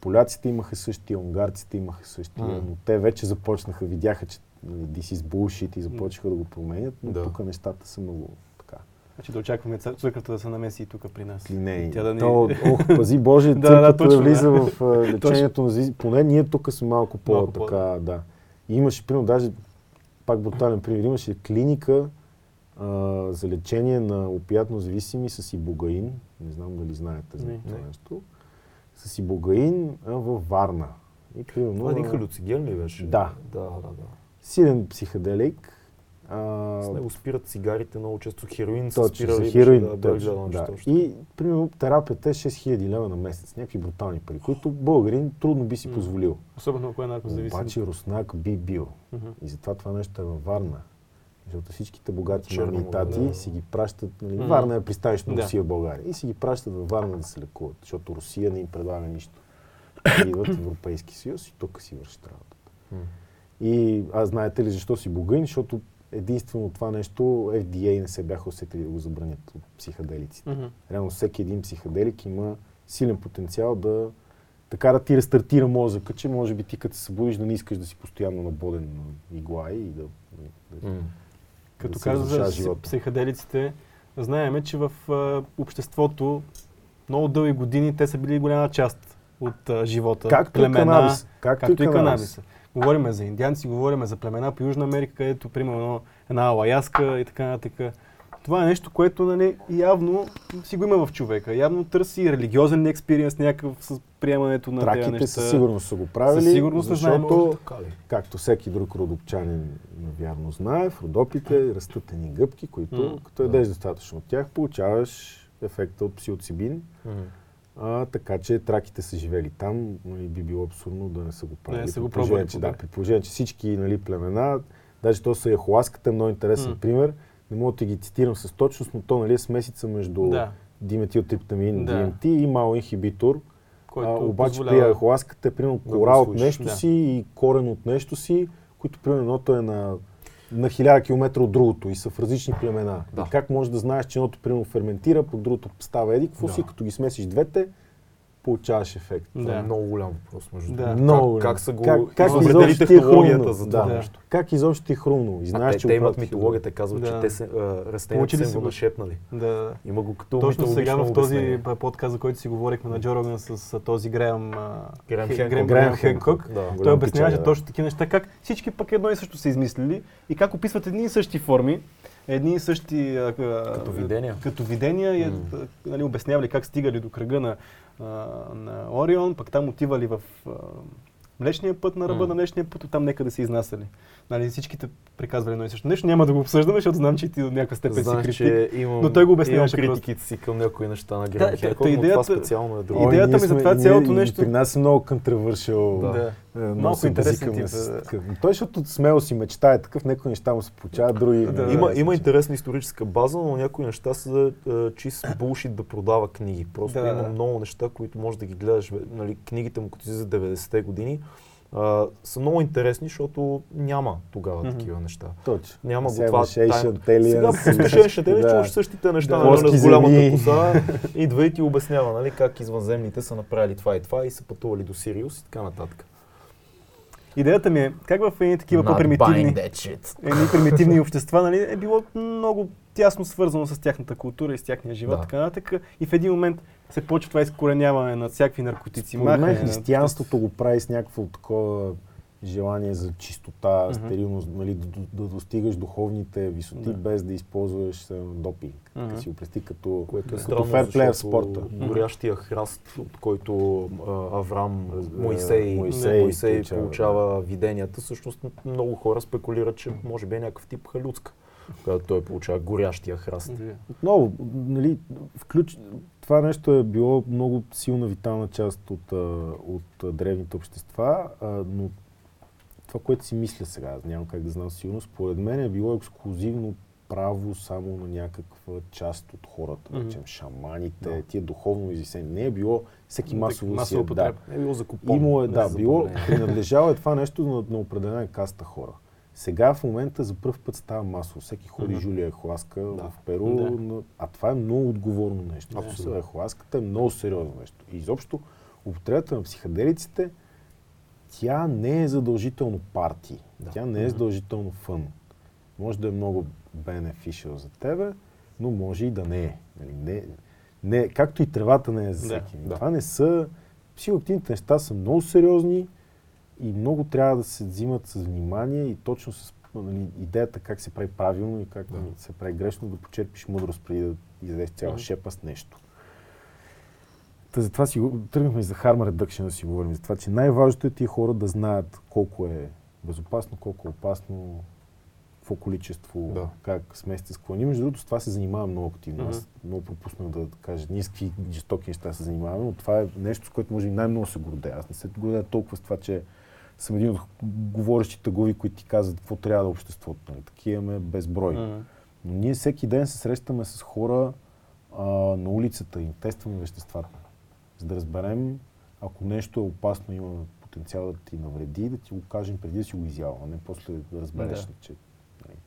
поляците имаха същия, унгарците имаха същия, М. но те вече започнаха, видяха, че нали, this is bullshit и започнаха да го променят, но Да. тук нещата са много така. Значи да очакваме цър- църквата да се намеси и тук при нас. Линейни. Тя да ни- То, ох, пази Боже, църквата да, да, точно, влиза да. в а, лечението на. Поне ние тук сме малко Малко по-така, да. И имаше, примерно, даже пак брутален пример, имаше клиника а, за лечение на опиятно зависими с ибугаин. Не знам дали знаете за Не. това Не. нещо. С ибугаин а, във Варна. И примерно, Това един халюциген ли беше? Да. Да, да, да. силен психоделик. А, С него спират цигарите много често. Хероин са Точно, спирали. хероин. Да, точно, да. още. И, примерно, терапията е 6000 лева на месец. Някакви брутални пари, които българин трудно би си позволил. Особено ако е наркозависим. Обаче руснак би бил. И затова това нещо е във Варна. Защото всичките богати Черно мами и море, тати да. си ги пращат, нали, Мгм. Варна е пристанищно Да. Русия в България. И си ги пращат във Варна да се лекуват, защото Русия не им предлага нищо. Идват в Европейски съюз и тук си вършат работата. М. И аз знаете ли защо си богън? Защото единствено това нещо FDA не се бяха усетили да го забранят от психоделиците. Мгм. Реално всеки един психоделик има силен потенциал да така да ти рестартира мозъка, че може би ти като се събудиш да не искаш да си постоянно набоден на игла и да, да, М. Като да каза за живота. психоделиците, знаеме, че в а, обществото много дълги години те са били голяма част от а, живота. Както и племена, канабис. Както, както и канабис. канабиса. Говориме за индианци, говориме за племена по Южна Америка, където примерно една алаяска и така нататък. Това е нещо, което нали, явно си го има в човека. Явно търси религиозен експириенс някакъв с приемането на тези Траките неща. със сигурност са го правили, Със сигурност знаем защото, както всеки друг родопчанин навярно знае, в родопите растат едни гъбки, които, като ядеш достатъчно от тях, получаваш ефекта от псилоцибин. А, така че траките са живели там, нали, би било абсурдно да не са го правили. Не са го При пробвали че, да, при положение, че всички нали, племена, даже то са яхуаската, е много интересен М. пример. Не мога да ги цитирам с точност, но то нали, е смесица между Да, диметилтриптамин, Да. DMT и малък инхибитор. който А, обаче при позволява... яхуаската е примерно да кора от усвоиш. нещо Да. си и корен от нещо си, които примерно едното е на на хиляда километра от другото и са в различни племена. Да. И как можеш да знаеш, че едното примерно ферментира, по другото става еди, какво Да. си, като ги смесиш двете, получаваш ефект. Това Да. е много голям въпрос, между Да. Много как, как са го Как- как изобщо технологията за това Да. нещо? Как изобщо ти хрумно? И А знаеш, те, че те имат митология, те казват, Да. че те се, а, растенията са го нашепнали. Да. Има го като Точно сега в този подкаст, за който си говорихме на Джо Роган с а, този Греъм, а, Греъм Хе- Хенкок. Той обясняваше точно такива неща, как всички пък едно и също са измислили и как описват едни и същи форми, едни и същи... а, а, Като видения. Като видения, а, нали, обяснявали как стигали до кръга на, а, на Орион, пък там отивали в а, Млечния път, на ръба М. на Млечния път, оттам нека да се изнасяли. Нали, всичките приказвали едно и също нещо. Няма да го обсъждаме, защото знам, че и ти до някаква степен си Знаеш, критик. че имам, но той го обясняваше имам просто. критиките си към някои неща на Да, Хенкок, та но идеята- това специално е друго. Идеята ми за това цялото нещо- При нас е много контравършил. Да. Е, Малко много се интересен тип, с да. такъв. Той, защото смело си мечтае такъв, някои неща му се получават, други... Да. Има, да, има да. интересна историческа база, но някои неща са е, чист булшит да продава книги. Просто Да, има да. много неща, които можеш да ги гледаш. Нали, книгите му, като си за 90-те години, а, са много интересни, защото няма тогава Мгм. такива неща. Точно. Няма го това. тайм- Сега ще те Да. чуваш същите неща, Да. нали, Плоски с голямата коса, идва и ти обяснява нали, как извънземните са направили това и това и са пътували до Сириус и така нататък. Идеята ми е, как в едни такива по-примитивни, едни примитивни общества, нали, е било много тясно свързано с тяхната култура и с тяхния живот, Да. така нататък. И в един момент се почва това изкореняване на всякакви наркотици. Според мен християнството го прави с някакво такова желание за чистота, Мгм. стерилност, нали, да, да, да достигаш духовните висоти, Да. без да използваш а, допинг. Мгм. Да си го представи като, Което е като ферплея в спорта. горящия храст, от който а, Авраам, Раз- Моисей, Моисей Моисей, получава, получава виденията, всъщност много хора спекулират, че може би е някакъв тип халюцка, когато той получава горящия храст. Да. Отново, нали, включ... това нещо е било много силна витална част от, от древните общества, но това, което си мисля сега, нямам как да знам сигурно, според мен е било ексклюзивно право само на някаква част от хората, Мгм. речем шаманите, Да. тия духовно изясени. Не е било всеки масово си е, да. Е било за купон. Имало е, да, за било, принадлежало е това нещо на, на определена каста хора. Сега в момента за първ път става масово. Всеки ходи Мгм. Жулия Хласка Да. в Перу, Да. а това е много отговорно нещо. Да. Абсолютно. Хласката е много сериозно нещо. И изобщо употребата на психоделиците, тя не е задължително парти. Да. Тя не е задължително фън. Може да е много beneficial за тебе, но може и да не е. Нали, не, не, както и тревата не е за всеки. да. Това не са... Психоактивните неща са много сериозни и много трябва да се взимат с внимание и точно с нали, идеята как се прави правилно и как Да. се прави грешно, да почерпиш мъдрост преди да излезеш цяла шепа с нещо. Та затова си тръгнахме за Harm Reduction да си говорим. За това, че най-важното е тия хора да знаят колко е безопасно, колко е опасно, какво количество, Да. как смесите с какво. Ние, между другото, с това се занимавам много активно. Аз Мгм. много пропуснах да кажа ние с какви жестоки неща се занимаваме, но това е нещо, с което може и най-много се гордея. Аз не се гордея толкова с това, че съм един от говорещите глави, които ти казват какво трябва да е обществото. Нали? Такива имаме безброй. Мгм. Но ние всеки ден се срещаме с хора а, на улицата и тестваме веществата. За да разберем, ако нещо е опасно, има потенциал да ти навреди, да ти го кажем преди да си го изял, а не после да разбереш, Да. че, нали,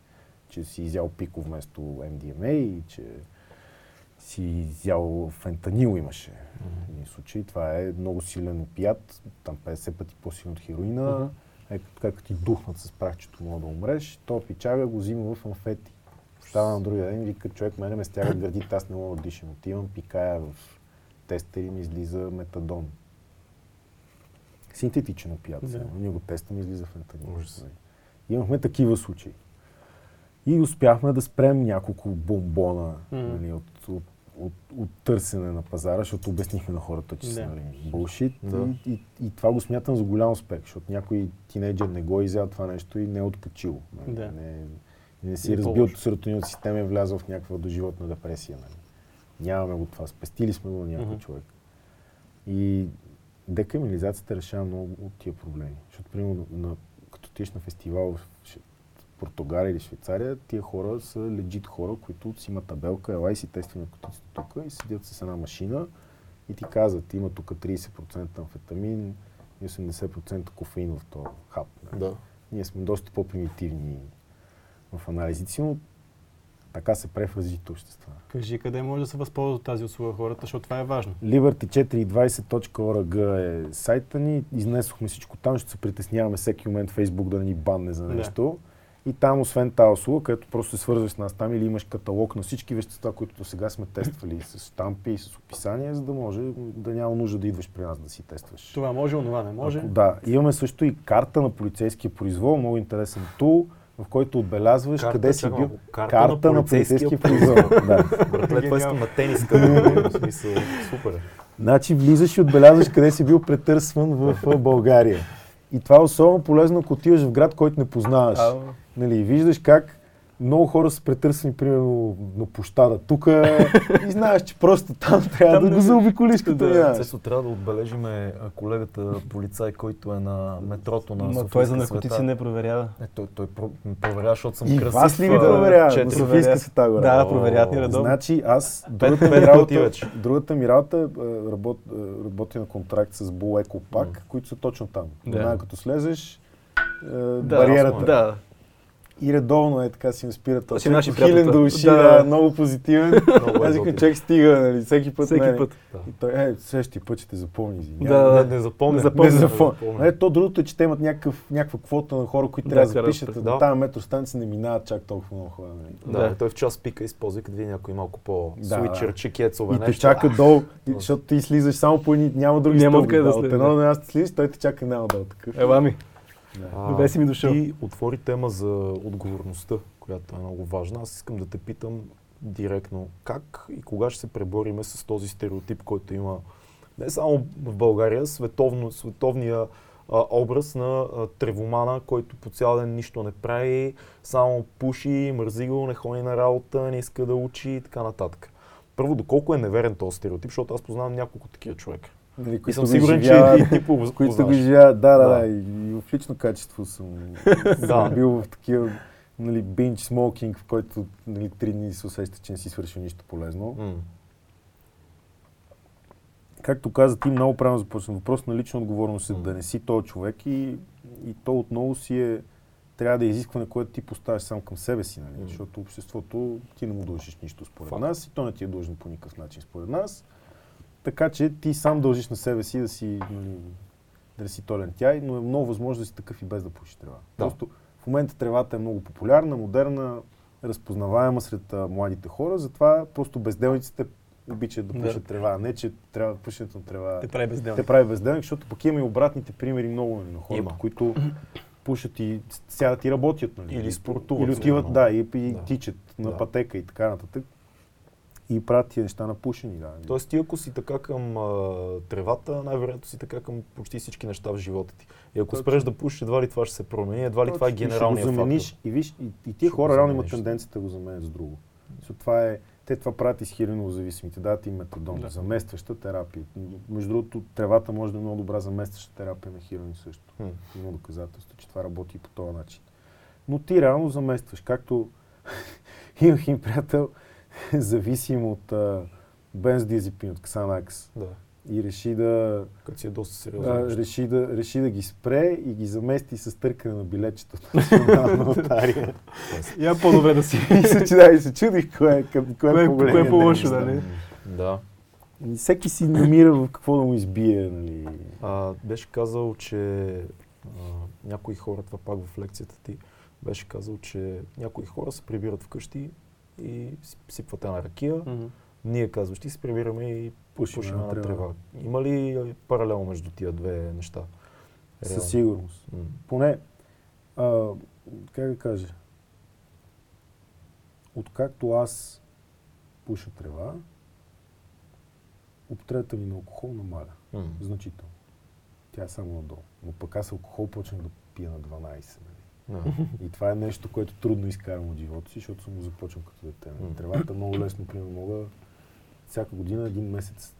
че си изял пико вместо MDMA и че си изял фентанил имаше. В един случай това е много силен опият, там 50 пъти по-силен от хероина. Мгм. Е, как ти духнат с прахчето, мога да умреш. То пичага го взима в амфети. Става на другия ден и вика, човек, мене ме стягат гърдите, аз не мога да дишам. Отивам, пикая в тестери и ми излиза метадон. Синтетичен опият. Да. Ние го тестваме, излиза фентанил. Имахме такива случаи. И успяхме да спрем няколко бомбона Мгм. нали, от, от, от, от, търсене на пазара, защото обяснихме на хората, че са Да. нали, булшит. Да. И, и, и, това го смятам за голям успех, защото някой тинейджър не го е изял това нещо и не е откачил. Нали, Да. не, не си е разбил по-лошо. серотониновата система и е влязъл в някаква доживотна депресия. Нали. Нямаме го това. Спестили сме го на някой Мгм. човек. И декриминализацията решава много от тия проблеми. Защото, примерно, на, като тиш на фестивал в Португалия или Швейцария, тия хора са легит хора, които си имат табелка, ела и си тестваме наркотиците тук и седят с една машина и ти казват, има тук 30% амфетамин и 80% кофеин в този хап. нали. Да. Ние сме доста по-примитивни в анализите си, но Така се префразите общества. Кажи къде може да се възползват тази услуга хората, защото това е важно. liberty420.org е сайта ни. Изнесохме всичко там, ще се притесняваме всеки момент Фейсбук да ни банне за нещо. И там, освен тази услуга, където просто се свързваш с нас там или имаш каталог на всички вещества, които до сега сме тествали с штампи и с описание, за да може да няма нужда да идваш при нас да си тестваш. Това може, онова не може. Ако, да, имаме също и карта на полицейския произвол, много интересен тул, в който отбелязваш Карта, къде си бил. карта Карта на полицейския произвол. да. Братле, това искам на тениска. в смисъл, супер. е. Значи влизаш и отбелязваш къде си бил претърсван в, България. И това е особено полезно, ако отиваш в град, който не познаваш. А, Нали, и виждаш как много хора са претърсени, примерно, на площада тук и знаеш, че просто там трябва Там да не го заобиколиш като да. Цесо, трябва да отбележим а, колегата полицай, който е на метрото на Ма той за наркотици света. не проверява. Не, той, той проверява, защото съм И красив. вас ли ви проверява на четири. Проверя. Софийска света горе? Да, О, проверяват ни редовно. Значи аз, другата ми, работа, другата ми работа е, работ, е, работя на контракт с Bull Eco Pack, които са точно там. Да. Като слезеш, е, Да, бариерата. е. Да. И редовно е така си ме спират. Си наши хилен до уши, Да. да, много позитивен. Много е Аз викам, човек стига, нали, всеки път. Всеки нали. път. И той, е, следващия път ще те запомни. извинявай. Да, Не, не запомня. Не запомня. Не запомня. запомня. Е, то другото е, че те имат някакъв, някаква квота на хора, които Да, трябва да запишат. Да. да. Тази метростанция не минават чак толкова много хора. Нали. Да, Да. той в час пика използва, като види някой малко по Да, свичер, да. чекецове, И те чака долу, защото ти слизаш само по едни, няма други Няма стълби. да От слезеш, едно да. на място слизаш, той те чака няма долу такъв. Ела ми. Да. Добре си ми дошъл. Ти отвори тема за отговорността, която е много важна. Аз искам да те питам директно как и кога ще се пребориме с този стереотип, който има не само в България, световно, световния а, образ на а, тревомана, който по цял ден нищо не прави, само пуши, мързи го, не ходи на работа, не иска да учи и така нататък. Първо, доколко е неверен този стереотип, защото аз познавам няколко такива човека. Нали, И съм го сигурен, че изживяват, и ти по- които го познаваш. изживяват. Да, да, Да. да. И, и в лично качество съм, съм бил в такива нали, бинч смокинг, в който нали, три дни се усеща, че не си свършил нищо полезно. М. Както каза ти, много правилно започна. Въпрос на лична отговорност е М. да не си този човек и, и то отново си е трябва да е изискване, което ти поставяш сам към себе си, нали? М. защото обществото ти не му дължиш нищо според Факт. нас и то не ти е дължен по никакъв начин според нас. Така че ти сам дължиш на себе си да си, нали, да си толен тя, но е много възможно да си такъв и без да пушиш трева. Да. Просто в момента тревата е много популярна, модерна, разпознаваема сред а, младите хора, затова просто безделниците обичат да Да. пушат трева, а не че трябва пушенето на трева Те прави безделник. те прави безделник, защото пък има и обратните примери много нали, на хората, Има. които пушат и сядат и работят. Нали? Или спортуват, Или отиват, сигурно. да, и, и Да. тичат на Да. пътека и така нататък. И правят тия неща на пушени, да. Тоест ти ако си така към а, тревата, най-вероятно си така към почти всички неща в живота ти. И ако Точно. спреш да пушиш, едва ли това ще се промени, едва ли това е Точно. Генералният фактор. И виж, и, и тия Ще хора реално имат тенденцията да го заменят с друго. Защото това е, те това правят и с хиреново зависимите. Дадат им метадон, Да. заместваща терапия. Между другото, тревата може да е много добра заместваща терапия на хирони също. Хм. Има доказателство, че това работи и по този начин. Но ти реално заместваш. Както имах им приятел, зависим от а, бензодиазепин, от Xanax. Да, И реши да, като си е доста сериозно. а, нещо. реши, да, реши да ги спре и ги замести с търкане на билетчето от национална лотария. Я по-добре да си. и се, чуда, и се чудих кое, е- кое, кое Кое е е- по-големия кое е по-лошо, ден, да? Да. Всеки си намира в какво да му избие. Нали. А, беше казал, че а, някои хора, това пак в лекцията ти, беше казал, че някои хора се прибират вкъщи и си- сипват една ракия. Мгм. Ние, казваш, ти се прибираме и Пушим пушим една трева. Има ли паралел между тия две неща? Реално. Със сигурност. М. Поне, а, как да кажа, откакто аз пуша трева, употребата ми на алкохол намаля. М. Значително. Тя е само надолу. Но пък аз алкохол почнах да пия на 12. Нали? Да. И това е нещо, което трудно изкарам от живота си, защото съм го започнал като дете. Тревата много лесно, примерно, мога всяка година, един месец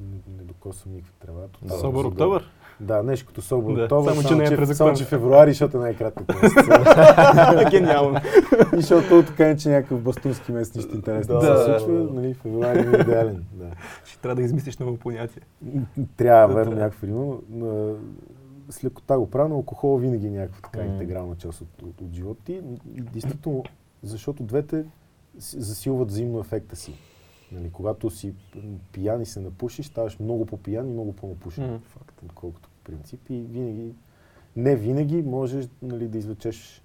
не, не докосвам никаква трева. тотално, Собър за да-? Да, нещо като Собър Да, само, че не е през само, че февруари, защото е най-кратък месец. Гениално. И защото така е, че някакъв бастунски месец нищо интересно Да. да. се случва, нали, февруари е идеален. Да. Ще трябва да измислиш ново понятие. Трябва, Да, верно, трябва. някакво но, с лекота го правя, но алкохол винаги е някаква така М. интегрална част от, от, от живота ти. Действително, защото двете засилват взаимно ефекта си. Нали, когато си пиян и се напушиш, ставаш много по-пиян и много по-напушен. Mm-hmm. Факт, отколкото по принцип. И винаги, не винаги можеш нали, да извлечеш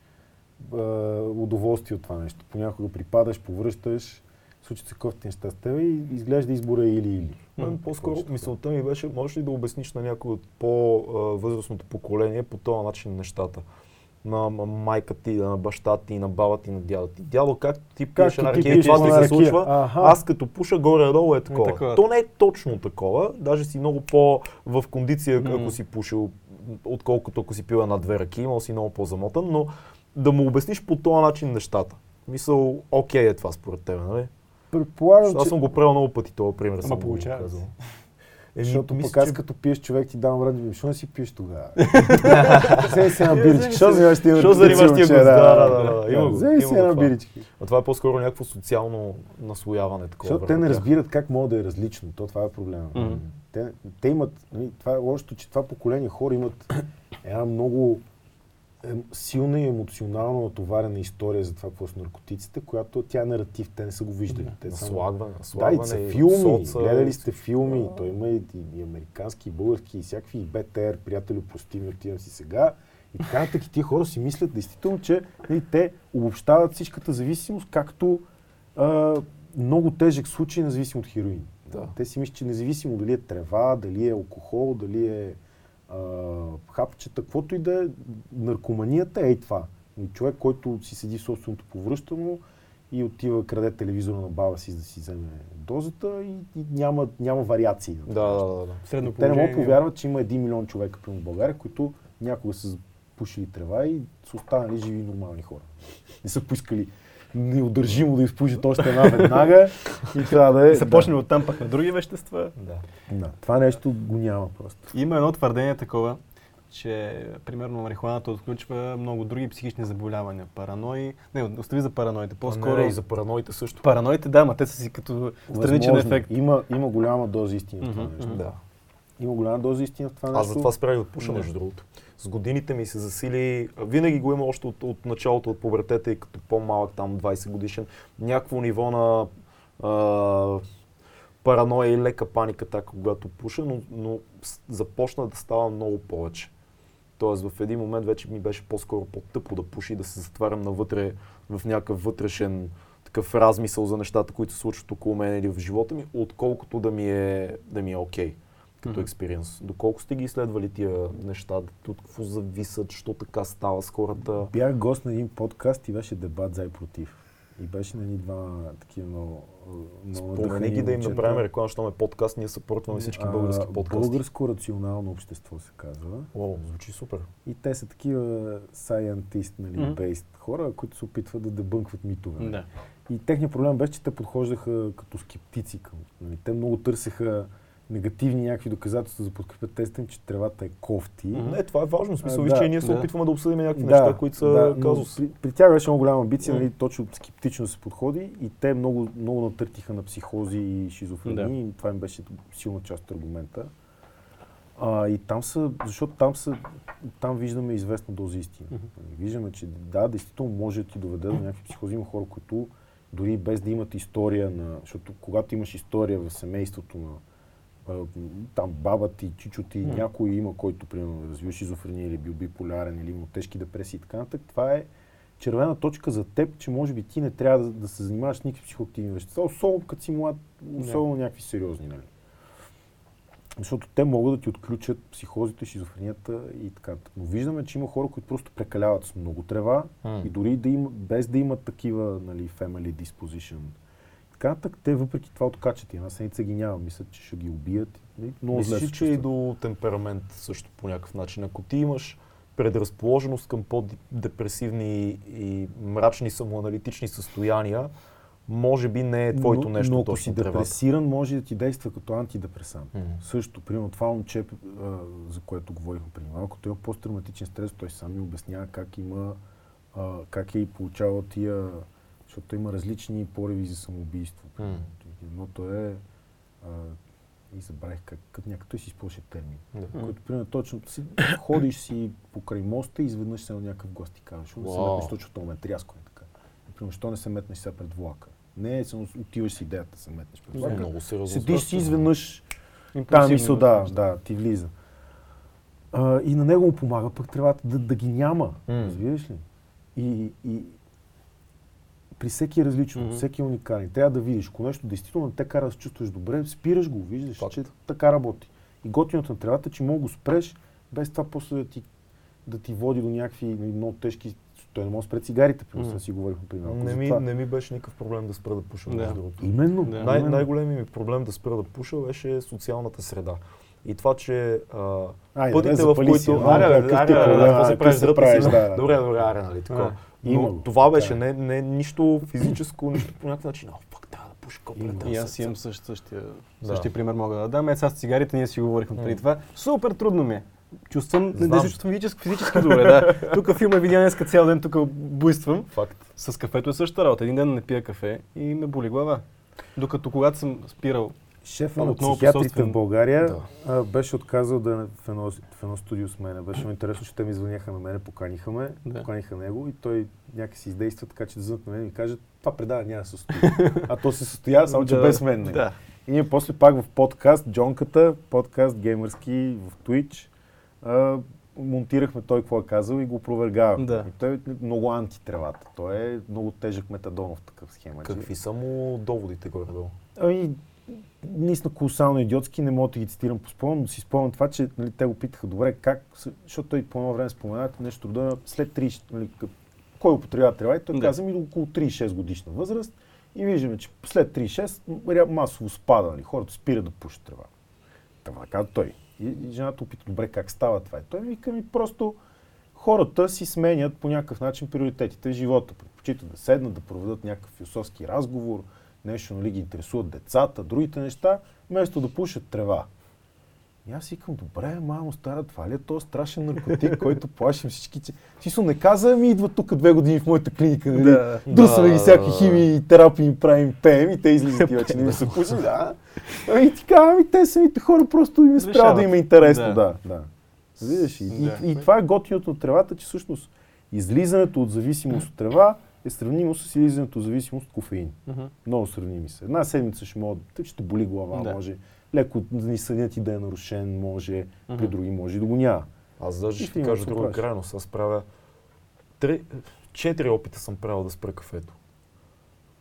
а, удоволствие от това нещо. Понякога припадаш, повръщаш, случат се кофти неща с теб и изглежда избора или-или. Mm-hmm. По-скоро мисълта ми беше, можеш ли да обясниш на някой от по-възрастното поколение по този начин нещата? на майка ти, на баща ти, на баба ти, на дядо ти. Дядо, как ти пиеш на ракия, това ти се случва, Аха. аз като пуша горе-долу е такова. такова. То не е точно такова, даже си много по в кондиция, mm. ако си пушил, отколкото ако си пил една две ръки, имал си много по-замотан, но да му обясниш по този начин нещата. Мисъл, окей е това според тебе, нали? Предполагам, Аз съм го правил много пъти този пример. Ама получава. Е, Защото мисля, пък аз че... като пиеш човек ти давам ради, защо не си пиеш тогава? Вземи си една биричка, защо занимаваш ти Защо занимаваш ти Да, да, да. Има Вземи си една биричка. А това е по-скоро някакво социално наслояване. Такова Защото те не разбират как мога да е различно. То това е проблема. Те, имат, нали, това е лошото, че това поколение хора имат една много силна и емоционално натоварена история за това какво са наркотиците, която тя е наратив, те не са го виждали. Те наслагване, наслагване. Да, и са филми, соца, гледали сте филми, да. той има и, и, и американски, и български, и всякакви, и БТР, приятели, прости ми, отивам си сега. И така нататък тия хора си мислят действително, че нали, те обобщават всичката зависимост, както а, много тежък случай на зависимо от хероин. Да. Те си мислят, че независимо дали е трева, дали е алкохол, дали е а, хапчета, каквото и да е, наркоманията е и това. И човек, който си седи в собственото повръщано и отива, краде телевизора на баба си, за да си вземе дозата и, и няма, няма вариации. Да, да, да. да. Средно Те не могат повярват, че има един милион човека в България, които някога са пушили трева и са останали живи и нормални хора. Не са поискали неудържимо да изпушат още една веднага и трябва да е... Се почне да. от там пък на други вещества. Да. да. Това нещо го няма просто. Има едно твърдение такова, че примерно марихуаната отключва много други психични заболявания, паранои. Не, остави за параноите, по-скоро... Не, и за параноите също. Параноите, да, ма те са си като страничен ефект. Има, има голяма доза истина в това mm-hmm, нещо. Да. Има голяма доза истина в това нещо. Аз затова спрях да пуша, между другото с годините ми се засили, винаги го има още от, от началото, от пубертета и като по-малък, там 20 годишен, някакво ниво на а, параноя и лека паника, така когато пуша, но, но започна да става много повече. Тоест в един момент вече ми беше по-скоро по-тъпо да пуши, да се затварям навътре в някакъв вътрешен такъв размисъл за нещата, които се случват около мен или в живота ми, отколкото да ми е, да ми е окей. Okay като експириенс. Mm-hmm. Доколко сте ги изследвали тия неща, от какво зависят, що така става с хората? Бях гост на един подкаст и беше дебат за и против. И беше на ни два такива много, много Спомени ги да им направим реклама, защото е подкаст, ние съпортваме всички български подкасти. Българско рационално общество се казва. О, звучи супер. И те са такива scientist, нали, mm-hmm. based хора, които се опитват да дебънкват митове. Да. И техният проблем беше, че те подхождаха като скептици към. Нали. Те много търсеха негативни някакви доказателства за подкрепят тезата че тревата е кофти. Mm-hmm. Не, това е важно. Смисъл, а, да, че ние се да. опитваме да обсъдим някакви да, неща, които са да, казус. При, при, тях беше много голяма амбиция, mm-hmm. нали, точно скептично се подходи и те много, много натъртиха на психози и шизофрения да. и това им беше силна част от аргумента. А, и там са, защото там, са, там виждаме известна доза истина. Mm-hmm. Виждаме, че да, действително може да ти доведе до някакви психози. Има хора, които дори без да имат история на... Защото когато имаш история в семейството на там баба ти, чичо ти, mm. някой има, който примерно развива шизофрения или е бил биполярен или има тежки депресии и така нататък, това е червена точка за теб, че може би ти не трябва да, да се занимаваш с никакви психоактивни вещества, особено като си млад, особено yeah. някакви сериозни, нали? Защото те могат да ти отключат психозите, шизофренията и така. Но виждаме, че има хора, които просто прекаляват с много трева mm. и дори да има, без да имат такива нали, family disposition така нататък, те въпреки това откачат. Една седмица ги няма. Мислят, че ще ги убият. Много Мислиш, че и до темперамент също по някакъв начин. Ако ти имаш предразположеност към по-депресивни и мрачни самоаналитични състояния, може би не е твоето но, нещо. Но ако си депресиран, може да ти действа като антидепресант. Mm-hmm. Също, примерно това момче, за което говорихме преди малко, той има посттравматичен стрес, той сам ми обяснява как има, а, как е и получавал тия защото има различни пориви за самоубийство. Mm. Едното е, а, и забравих как, като някакъв си използваше термин, mm. който примерно точно си, ходиш си покрай моста и изведнъж се на някакъв глас ти казва, защо wow. не се метнеш точно този момент, рязко е така. Примерно, защо не се метнеш сега пред влака? Не, само отиваш с идеята, се метнеш Това е влака. много сериозно. Седиш си изведнъж, тази мисъл, да, да, ти влиза. А, и на него му помага пък тревата да, да ги няма, разбираш ли? И, и при всеки е различно, Мгм. всеки е уникален. Трябва да видиш, ако нещо действително те кара да се чувстваш добре, спираш го, виждаш, Факт. че така работи. И готиното на тревата, че мога да го спреш, без това после да ти, да ти води до някакви много тежки... Той не може да спре цигарите, примерно, Мгм. си говорихме преди малко. Не ми, не ми беше никакъв проблем да спра да пуша, Да. между другото. Именно. Да. Най- най-големият ми проблем да спра да пуша беше социалната среда. И това, че а, Айде, пътите, бе, в които... си, а, Аре, бе, какъв аре, ти бе, проблем, бе, а, какво си какъв правиш се зръб правиш, си? да, да. Добре, добре, аре, нали, така. Има Но това беше, Да. не, не нищо физическо, нищо по някакъв начин. О, пак трябва да пуша И да аз имам същ, същия, Да. същия пример мога да дам. Е, сега с цигарите ние си говорихме преди това. Супер трудно ми е. Чувствам, не, не Знам. се чувствам физически, физически добре, да. Тук филма видя днеска цял ден, тук буйствам. Факт. С кафето е същата работа. Един ден не пия кафе и ме боли глава. Докато когато съм спирал, Шефа на психиатрите посолствен- в България Да. беше отказал да е в едно, в едно студио с мене. Беше много интересно, че те ми звъняха на мене, поканиха ме, Да. поканиха него и той някакси издейства така, че да звънат на мен и ми каже, това предаване няма да се състои. а то се състоя, само че Да, без мен. нали? Да. И ние после пак в подкаст, Джонката, подкаст геймърски в Twitch, а, монтирахме той какво е казал и го опровергавахме. Да. И той е много антитревата. Той е много тежък метадонов такъв схема. Какви са му доводите горе-долу? Ами, наистина колосално идиотски, не мога да ги цитирам по спомен, но си спомням това, че нали, те го питаха добре как, защото той по едно време споменава нещо да след 30, нали, кой употребява трева и той Да. каза ми до около 36 годишна възраст и виждаме, че след 36 ря- масово спада, нали, хората спират да пушат трева. Това каза той. И, и жената опита, добре, как става това? И той ми вика ми просто хората си сменят по някакъв начин приоритетите в живота. Предпочитат да седнат, да проведат някакъв философски разговор, нещо, нали, ги интересуват децата, другите неща, вместо да пушат трева. И аз викам, добре, мамо, стара, това ли е този страшен наркотик, който плашим всички. Смисъл, не каза, ми идва тук две години в моята клиника, нали? Да. Друсаме Да, ги всякакви да, химии и терапии им правим, пеем и те излизат и вече не ми се пуши, да. Ами ти казвам, ами те самите хора просто им е спрял да им е интересно, Да. да, да. Видиш, и, и, и това е готиното от тревата, че всъщност излизането от зависимост от трева е сравнимо с излизането зависимост от кофеин. Мгм. Много сравними са. Една седмица ще че те боли глава, Да. може. Леко ни съдят и да е нарушен, може. При Мгм. други може и да го няма. Аз даже ще ти кажа друга крайност. Аз правя три, четири опита съм правил да спра кафето.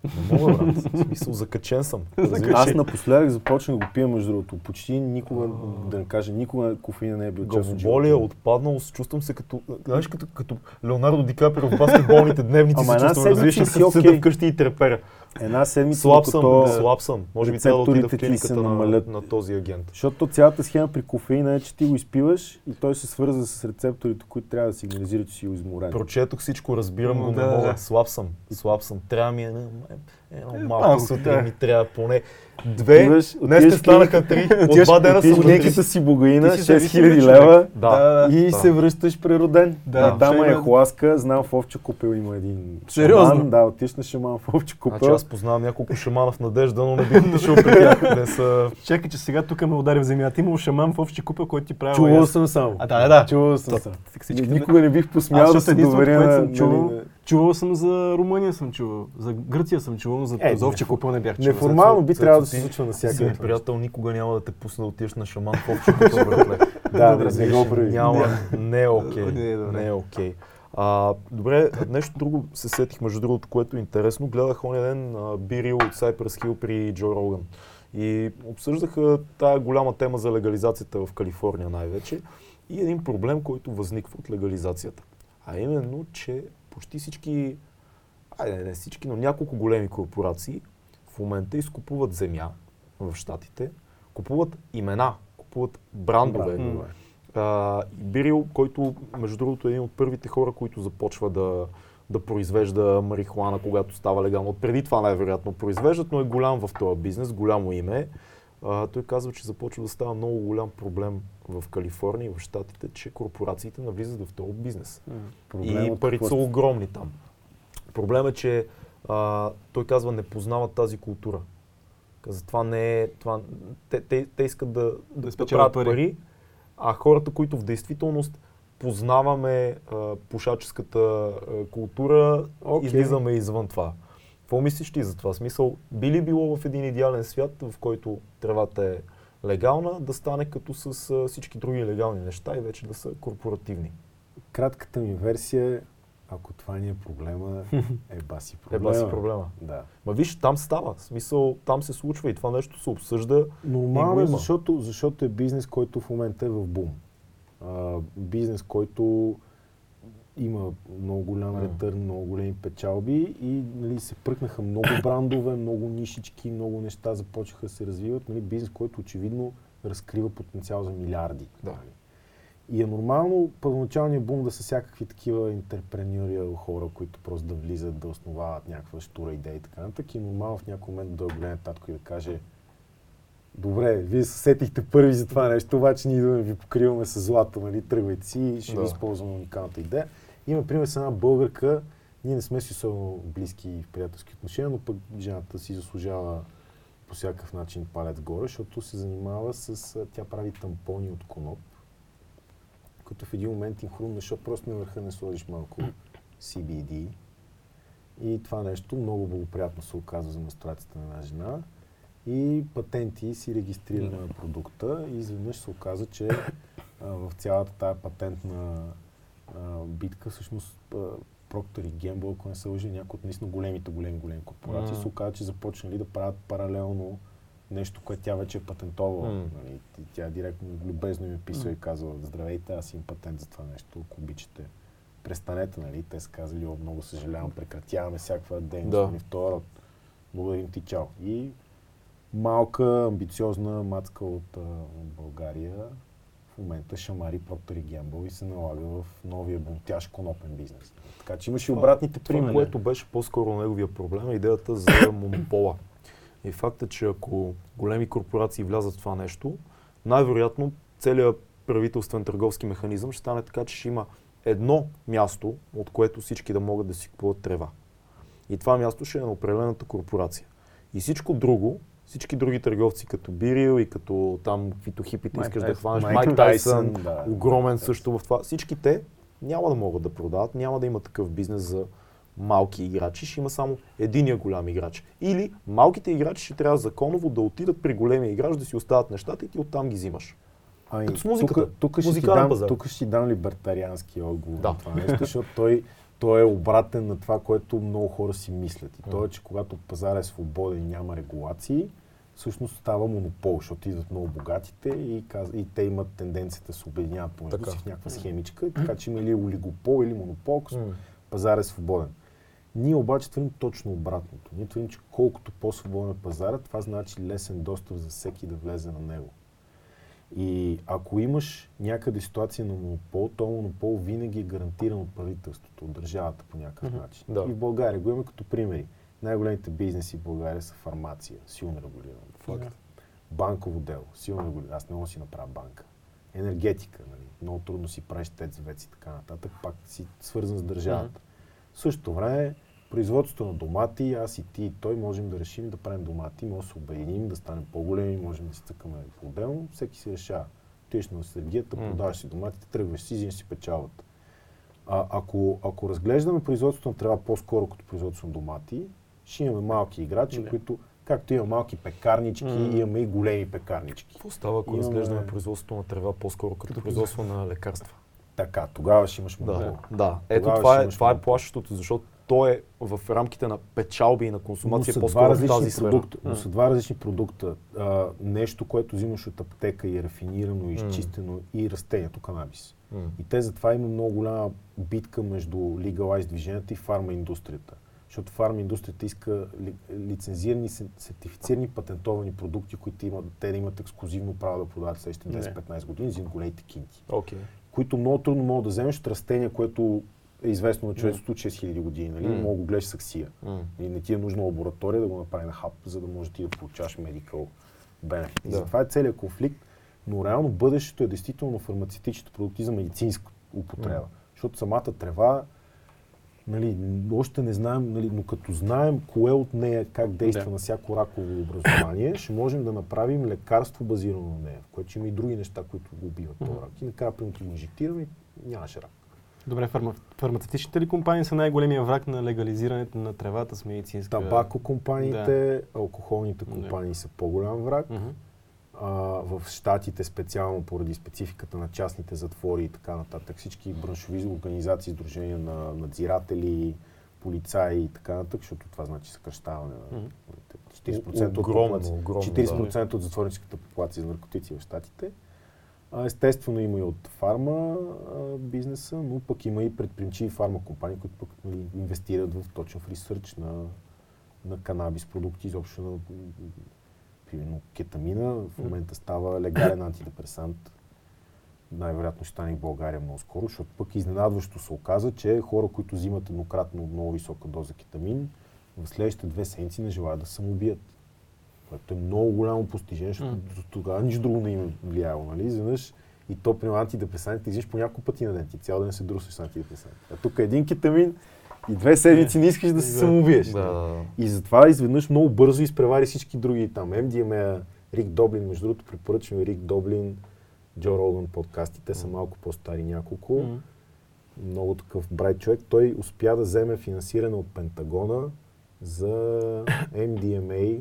Не мога, брат. В смисъл, закачен съм. Разбираш Аз напоследък започнах да го пия, между другото. Почти никога, да не кажа, никога кофеина не е бил част от живота ми. отпаднал, чувствам се като, знаеш, като, като Леонардо Ди Каприо в баскетболните дневници Ама се чувствам, разбираш, си като седа окей. вкъщи и треперя. Една седмица, Слаб съм, докато... слаб съм. Може би трябва да отида в се клиниката на, намалят. на този агент. Защото цялата схема при кофеина е, че ти го изпиваш и той се свърза с рецепторите, които трябва да сигнализират, че си изморен. Прочетох всичко, разбирам го, Да, не да, мога. да. Слаб съм, слаб съм. Трябва ми едно, едно Е, малко малко, сутрин ми трябва поне две. Отиваш- Днес те станаха три. От два дена три. клиниката си зависим 6000 човек. лева Да. и да. се връщаш прероден. Да, и там ще е Ахуаска, знам в Овче купел има един Сериозно? шаман. Да, отиш на шаман в Овче Значи купел. аз познавам няколко шамана в надежда, но не бих отишъл при тях. Те са... Чакай, че сега тук ме удари в земята. Имал шаман в общи купа, който ти прави. Чувал съм само. А, да, да. Чувал съм само. Никога не бих посмял да се доверя което на... съм чувал, съм за Румъния, съм чувал. За Гърция съм чувал, но за, Е, за овче купа не бях чувал. Неформално би трябвало да се случва Си навсякъде. ми приятел, никога няма да те пусна да отидеш на шаман в общото братле. Да, да, не го прави. Няма, не е окей. Не е добре. Не е окей. А, добре, нещо друго се сетих, между другото, което е интересно. Гледах оня ден Бирил от Cypress Hill при Джо Роган. И обсъждаха тая голяма тема за легализацията в Калифорния най-вече и един проблем, който възниква от легализацията. А именно, че почти всички, айде не всички, но няколко големи корпорации в момента изкупуват земя в Штатите, купуват имена, купуват брандове. А, и Бирил, който между другото е един от първите хора, които започва да, да произвежда марихуана, когато става легално. Преди това най-вероятно произвеждат, но е голям в този бизнес, голямо име. А, той казва, че започва да става много голям проблем в Калифорния и в Штатите, че корпорациите навлизат в този бизнес. Проблемът и парите са е? огромни там. Проблемът е, че а, той казва, не познават тази култура. Каза, това не е... Това, те, те, те искат да, да, да правят пари. пари. а хората, които в действителност познаваме а, пушаческата а, култура, Окей. излизаме извън това. Какво мислиш ти за това? Смисъл, би ли било в един идеален свят, в който тревата е легална, да стане като с а, всички други легални неща и вече да са корпоративни? Кратката ми версия е, ако това ни е проблема, е баси Е проблема. баси проблема. Да. Ма виж, там става. В смисъл, там се случва и това нещо се обсъжда. Нормално е, защото, защото е бизнес, който в момента е в бум. А, бизнес, който има много голям М. ретърн, много големи печалби и нали, се пръкнаха много брандове, много нишички, много неща започнаха да се развиват. Нали, бизнес, който очевидно разкрива потенциал за милиарди. Да. Нали. И е нормално първоначалният бум да са всякакви такива интерпренюри хора, които просто да влизат, да основават някаква штура идея и така нататък. И е нормално в някой момент да голям татко и да каже Добре, вие се сетихте първи за това нещо, обаче ние идваме ви покриваме с злато, нали, тръгвайте си и ще Да. ви използваме уникалната идея. Има пример с една българка, ние не сме си особено близки в приятелски отношения, но пък жената си заслужава по всякакъв начин палец горе, защото се занимава с... Тя прави тампони от коноп, като в един момент им хрумна, защото просто на върха не сложиш малко CBD. И това нещо много благоприятно се оказва за менструацията на една жена. И патенти си регистрираме на продукта и изведнъж се оказа, че а, в цялата тая патентна а, битка всъщност Procter и Gamble, ако не се лъжи, някои от наистина големите, големи, големи корпорации, Мм. се оказа, че започнали да правят паралелно нещо, което тя вече е патентовала. Мм. Нали? И тя директно любезно ми е писала и казала, здравейте, аз имам патент за това нещо, ако обичате. Престанете, нали? Те са казали, о, много съжалявам, прекратяваме всякаква дейност Да. нали, в този род. Благодарим ти, чао. И малка, амбициозна мацка от, а, от България в момента шамари Procter Gamble и се налага в новия бунтящ конопен бизнес. Така че имаш и обратните Това, примери. което беше по-скоро неговия проблем, е идеята за монопола. И факта, че ако големи корпорации влязат в това нещо, най-вероятно целият правителствен търговски механизъм ще стане така, че ще има едно място, от което всички да могат да си купуват трева. И това място ще е на определената корпорация. И всичко друго, всички други търговци, като Бирил и като там каквито хипите Майк искаш да хванеш, Майк Майк Тайсън, да. огромен също в това. Всички те няма да могат да продават, няма да има такъв бизнес за малки играчи, ще има само единия голям играч. Или малките играчи ще трябва законово да отидат при големия играч, да си остават нещата и ти оттам ги взимаш. Ами, Като с музиката. Тук, ще ти дам, пазар. тук ще ти дам либертариански отговор Да. на това нещо, защото той, той е обратен на това, което много хора си мислят. И то е, че когато пазар е свободен и няма регулации, всъщност става монопол, защото идват много богатите и, каз... и те имат тенденцията да се обединяват помежду Така. си в някаква схемичка, така че има или олигопол, или монопол, ако пазар е свободен. Ние обаче твърдим точно обратното. Ние твърдим, че колкото по-свободен е пазарът, това значи лесен достъп за всеки да влезе на него. И ако имаш някъде ситуация на монопол, то монопол винаги е гарантиран от правителството, от държавата по някакъв Мгм. начин. Да. И в България го имаме като примери. Най-големите бизнеси в България са фармация, силно регулирана. Факт. Банково дело, силно регулирано. Аз не мога да си направя банка. Енергетика, нали? много трудно си правиш тец, вец и така нататък, пак си свързан с държавата. В същото време, производството на домати, аз и ти и той можем да решим да правим домати, може да се обединим, да станем по-големи, можем да си цъкаме по-отделно, всеки си решава. Отиваш на сергията, М. продаваш си доматите, тръгваш си, взимаш си печалбата. А, ако, ако разглеждаме производството на трева по-скоро като производство на домати, ще имаме малки играчи, Да. които, както има малки пекарнички, М. имаме и големи пекарнички. Какво става, ако Имаме- разглеждаме производството на трева по-скоро като производство на лекарства? Така, тогава ще имаш Да, монопол. да. Ето Тогава това е, това е плашещото, защото то е в рамките на печалби и на консумация по-скоро в тази сфера. продукта. Но са два различни продукта. А, нещо, което взимаш от аптека и е рафинирано, изчистено и растението, канабис. М. И те затова има много голяма битка между Legalize движенията и фарма индустрията. Защото фарма индустрията иска ли, лицензирани, се- сертифицирани, патентовани продукти, които имат, те да имат ексклюзивно право да продават следващите Не. 10-15 години за големите кинти. Окей. Които много трудно могат да вземеш от растение, което е известно на човечеството 6000 години. Нали? М. Мога го гледаш с аксия. М. И не ти е нужна лаборатория да го направи на хап, за да може ти да получаваш benefit. И Да. затова е целият конфликт, но реално бъдещето е действително фармацевтичните продукти за медицинска употреба. М. Защото самата трева, нали, още не знаем, нали, но като знаем кое от нея, как действа Да. на всяко раково образование, ще можем да направим лекарство базирано на нея, в което има и други неща, които го убиват този Мгм. рак. И накрая, примерно, ти го инжектираме и нямаш рак. Добре, фарма... фармацевтичните ли компании са най-големия враг на легализирането на тревата с медицинска... Табако компаниите, да. алкохолните компании да. са по-голям враг. Мгм. А, в Штатите специално поради спецификата на частните затвори и така нататък. Всички браншови организации, сдружения на надзиратели, полицаи и така нататък, защото това значи съкръщаване на Мгм. 40% от, Огромно, популация- огромно, 40% от затворническата популация за наркотици в Штатите. Естествено има и от фарма бизнеса, но пък има и предприемчиви фарма компании, които пък нали, инвестират в, точно в ресърч на, на канабис продукти, изобщо на примерно кетамина. В момента става легален антидепресант. Най-вероятно ще стане и в България много скоро, защото пък изненадващо се оказа, че хора, които взимат еднократно много висока доза кетамин, в следващите две седмици не желаят да самоубият. Което е много голямо постижение, защото до тогава нищо друго не им е влияло. Нали? Изведнъж и то при антидепресантите взимаш по няколко пъти на ден. Ти цял ден се друсваш с антидепресанти. А тук един кетамин и две седмици не искаш да се самоубиеш. Да. И затова изведнъж много бързо изпревари всички други там. MDMA, Рик Доблин, между другото препоръчваме Рик Доблин, Джо Роган подкасти, те са малко по-стари няколко. Мгм. Много такъв брайт човек. Той успя да вземе финансиране от Пентагона за MDMA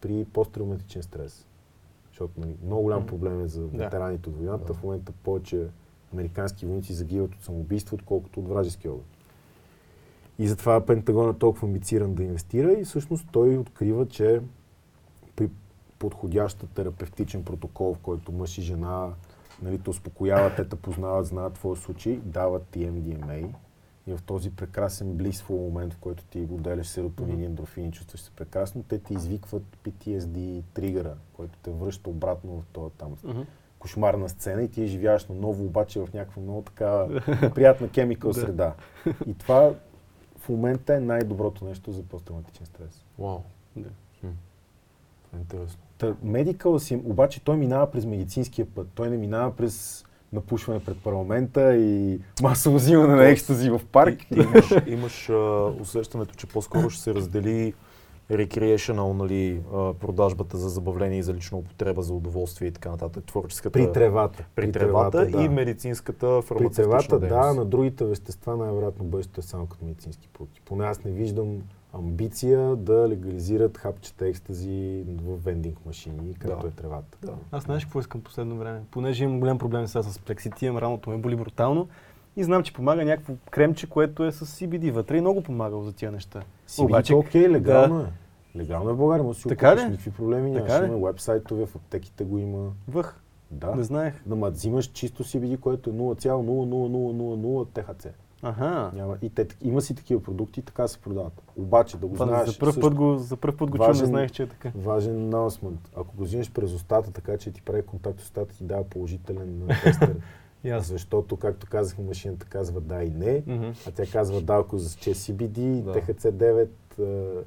при посттравматичен стрес. Защото нали, много голям проблем е за Да. ветераните от войната. Да. В момента повече американски войници загиват от самоубийство, отколкото от вражески огън. И затова Пентагон е толкова амбициран да инвестира и всъщност той открива, че при подходящ терапевтичен протокол, в който мъж и жена нали, те успокояват, те те познават, знаят твоя случай, дават ти MDMA и в този прекрасен близфул момент, в който ти отделяш серотонин и ендорфини, чувстваш се прекрасно, те ти извикват PTSD тригъра, който те връща обратно в този там кошмарна сцена и ти я живяваш наново, обаче в някаква много така приятна кемикал Да. среда. И това в момента е най-доброто нещо за посттравматичен стрес. Вау. Интересно. Та, медикъл си, обаче той минава през медицинския път. Той не минава през напушване пред парламента и масово взимане на екстази в парк. Ти имаш, имаш а, усещането, че по-скоро ще се раздели recreational, нали, продажбата за забавление и за лична употреба, за удоволствие и така нататък, творческата... При тревата. При тревата да. и медицинската При фармацевтична тревата, да, на другите вещества най-вероятно бъдещето е само като медицински продукти. Поне аз не виждам амбиция да легализират хапчета екстази в вендинг машини, както Да. е тревата. Да. Аз знаеш какво искам последно време? Понеже имам голям проблем сега с плекситием, раното ме боли брутално и знам, че помага някакво кремче, което е с CBD вътре и много помагало за тия неща. CBD Обаче- окей, легално е. Легално е в България, може да си Така купиш, никакви проблеми нямаш. Така ли? Има вебсайтове, в аптеките го има. Въх, Да. не знаех. Ама взимаш чисто CBD, което е 0,00000 THC. Аха. Няма. И те, има си такива продукти, така се продават. Обаче да го Това знаеш, за първ също път го, за първ път го чувам, не важен- знаех, че е така. важен анаунсмент. Ако го взимаш през устата, така че ти прави контакт с устата, ти дава положителен тестер. Ясно. Защото, както казахме, машината казва да и не, Мгм. а тя казва да, ако за че CBD, Да. THC9,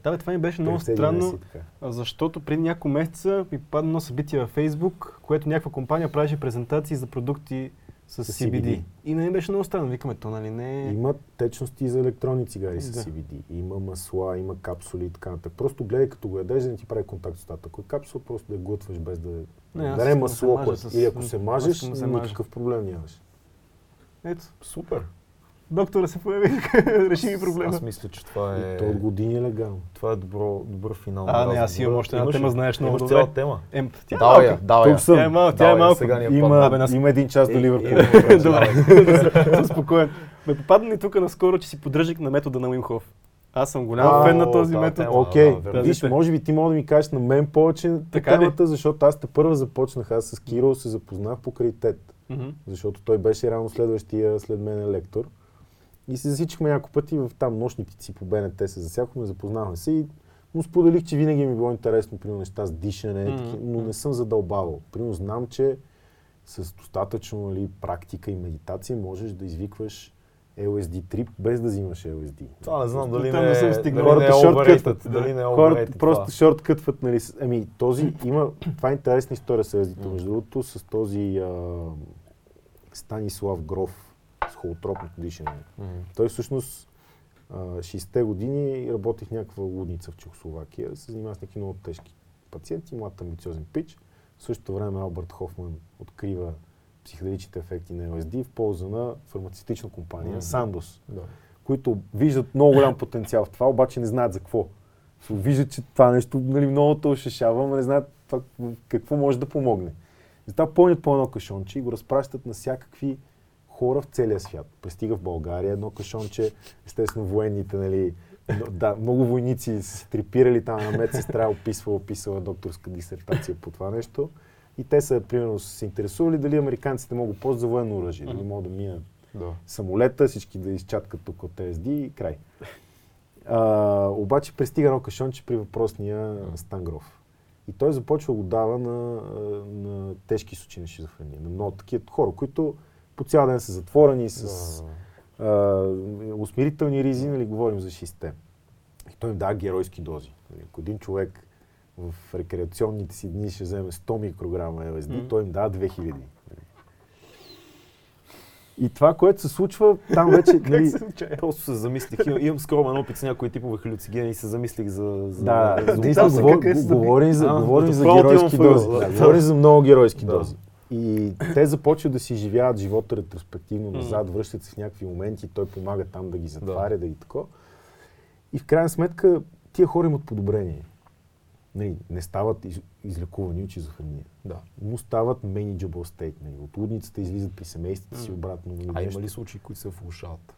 Да, бе, това ми беше много 51 странно, защото преди няколко месеца ми падна едно събитие във Фейсбук, което някаква компания правеше презентации за продукти с, С CBD. CBD. И не беше много странно. Викаме, то нали не е... Има течности за електронни цигари с Да. CBD. Има масла, има капсули и така нататък. Просто гледай като го ядеш, да не ти прави контакт с устата. Ако е капсула, просто да я глътваш без да... Не, да не е масло, което. с- Или ако се мажеш, се мажа. никакъв проблем нямаш. Ето, Супер. Доктора се появи, реши ми проблема. Аз мисля, че това е, И то от години е легално. това е добро, добър финал. А, не, аз имам още една Имаш тема, ли? знаеш много Имаш добре. цяла тема. Ем, тя е Давай малка. давай. Тук съм. Тя е малка, тя е я, малка. сега ни е Има, падна. Абе, нас- има един час до И- Ливърпул. и- Добре, съм спокоен. Ме попадна ми тук наскоро, че си поддръжник на метода на Уимхов. Аз съм голям А, фен на този да, метод. Окей, да, верно. виж, може би ти мога да ми кажеш на мен повече по Така ли? темата, защото аз те първа започнах. Аз с Киро се запознах покрай ТЕД, Мгм. защото той беше рано следващия след мен лектор. И се засичихме няколко пъти в там нощните си по БНТ се засякохме, запознахме се и му споделих, че винаги ми е било интересно, примерно неща с дишане, Мгм. таки, но не съм задълбавал. Примерно знам, че с достатъчно нали, практика и медитация можеш да извикваш LSD трип без да взимаш LSD. Това не знам дали не, не съм е- стигнал. не Хората overrated. шорткътват. Дали не е Хората просто шорткътват, нали. Ами този има, това е интересна история с LSD. Между другото, с този а, Станислав Гров с холотропното дишане. Мгм. Той всъщност а, 60-те години работи в някаква лудница в Чехословакия, се занимава с някакви много тежки пациенти, млад амбициозен пич. В същото време Алберт Хофман открива психоделичните ефекти на LSD в полза на фармацевтична компания Мгм. Sandoz, Да. които виждат много голям потенциал в това, обаче не знаят за какво. Виждат, че това нещо нали, много те ошешава, но не знаят това, какво може да помогне. Затова пълнят по едно кашонче и го разпращат на всякакви хора в целия свят. Пристига в България едно кашонче, естествено военните, нали, да, много войници се трипирали там на медсестра, описвала, описала докторска дисертация по това нещо. И те са, примерно, се интересували дали американците могат ползват за военно оръжие, дали могат да минат Да. самолета, всички да изчаткат тук от TSD и край. А, обаче пристига едно кашонче при въпросния Стангров. И той започва го дава на, на тежки случаи на шизофрения. На много такива хора, които по цял ден са затворени с Да. а, усмирителни ризи, нали, говорим за шисте. И той им дава геройски дози. Ако един човек в рекреационните си дни ще вземе 100 микрограма LSD, Мгм. той им дава 2000. Нали. И това, което се случва, там вече... нали, Просто се замислих. Имам, имам скромен опит с някои типове халюцигени и се замислих за... за Да, говор, какъв е го- говорим за, говорим за геройски дози. Да, да. говорим за много геройски Да. дози. И те започват да си живеят живота ретроспективно назад, връщат се в някакви моменти, той помага там да ги затваря, да, ги тако. И в крайна сметка тия хора имат подобрение. Нали, не стават из, излекувани от шизофрения. Да. Но стават manageable state. Нали. От лудницата излизат при семействата си обратно. Нали, А нещо. има ли случаи, които се влушават?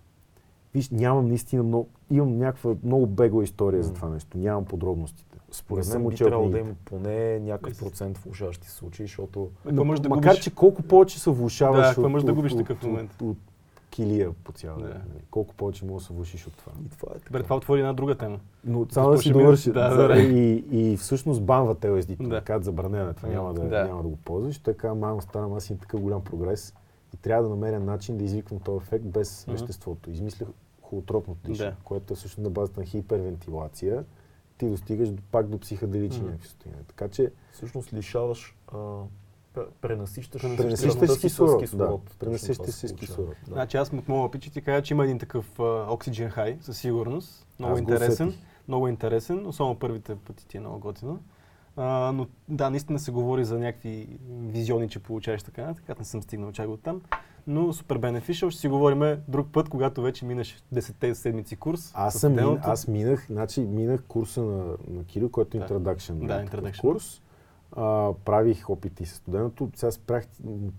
Виж, нямам наистина много, имам някаква много бегла история за това нещо. Нямам подробностите. Според мен би трябвало да има поне някакъв процент влушаващи случаи, защото можеш да Макар, губиш? че колко повече се влушаваш Да, от, можеш да губиш от, такъв момент? От, от, килия по цял ден. Да. нали. Колко повече можеш да се влушиш от това. и това е така. Добре, това отвори една друга тема. Но само да си довърши. Да, да. и, и всъщност банват LSD. Да. Казват забранено, е, това няма да, Да. няма да го ползваш. Така, мама, стана, аз имам такъв голям прогрес и трябва да намеря начин да извиквам този ефект без веществото. Измислях холотропното дишане, Да. което е всъщност на базата на хипервентилация. Ти достигаш до, пак до психоделични Мгм. някакви състояния. Така че Всъщност лишаваш, а, пре- пренасищаш пренасищаш с кислород. с Да, пренасищаш с се получава. кислород. Да. Значи аз от моя опит ти кажа, че има един такъв оксиджен хай, със сигурност. Много Аз интересен. Много интересен, особено първите пъти ти е много готино. А, но да, наистина се говори за някакви визиони, че получаваш така, така не съм стигнал чак от там. Но супер бенефишъл, ще си говорим друг път, когато вече минаш 10 седмици курс. Аз, съм, мин, аз минах, значи минах курса на, на Кирил, който е Да. Introduction. Да, нали, Introduction. курс. А, правих опити с студеното. Сега спрях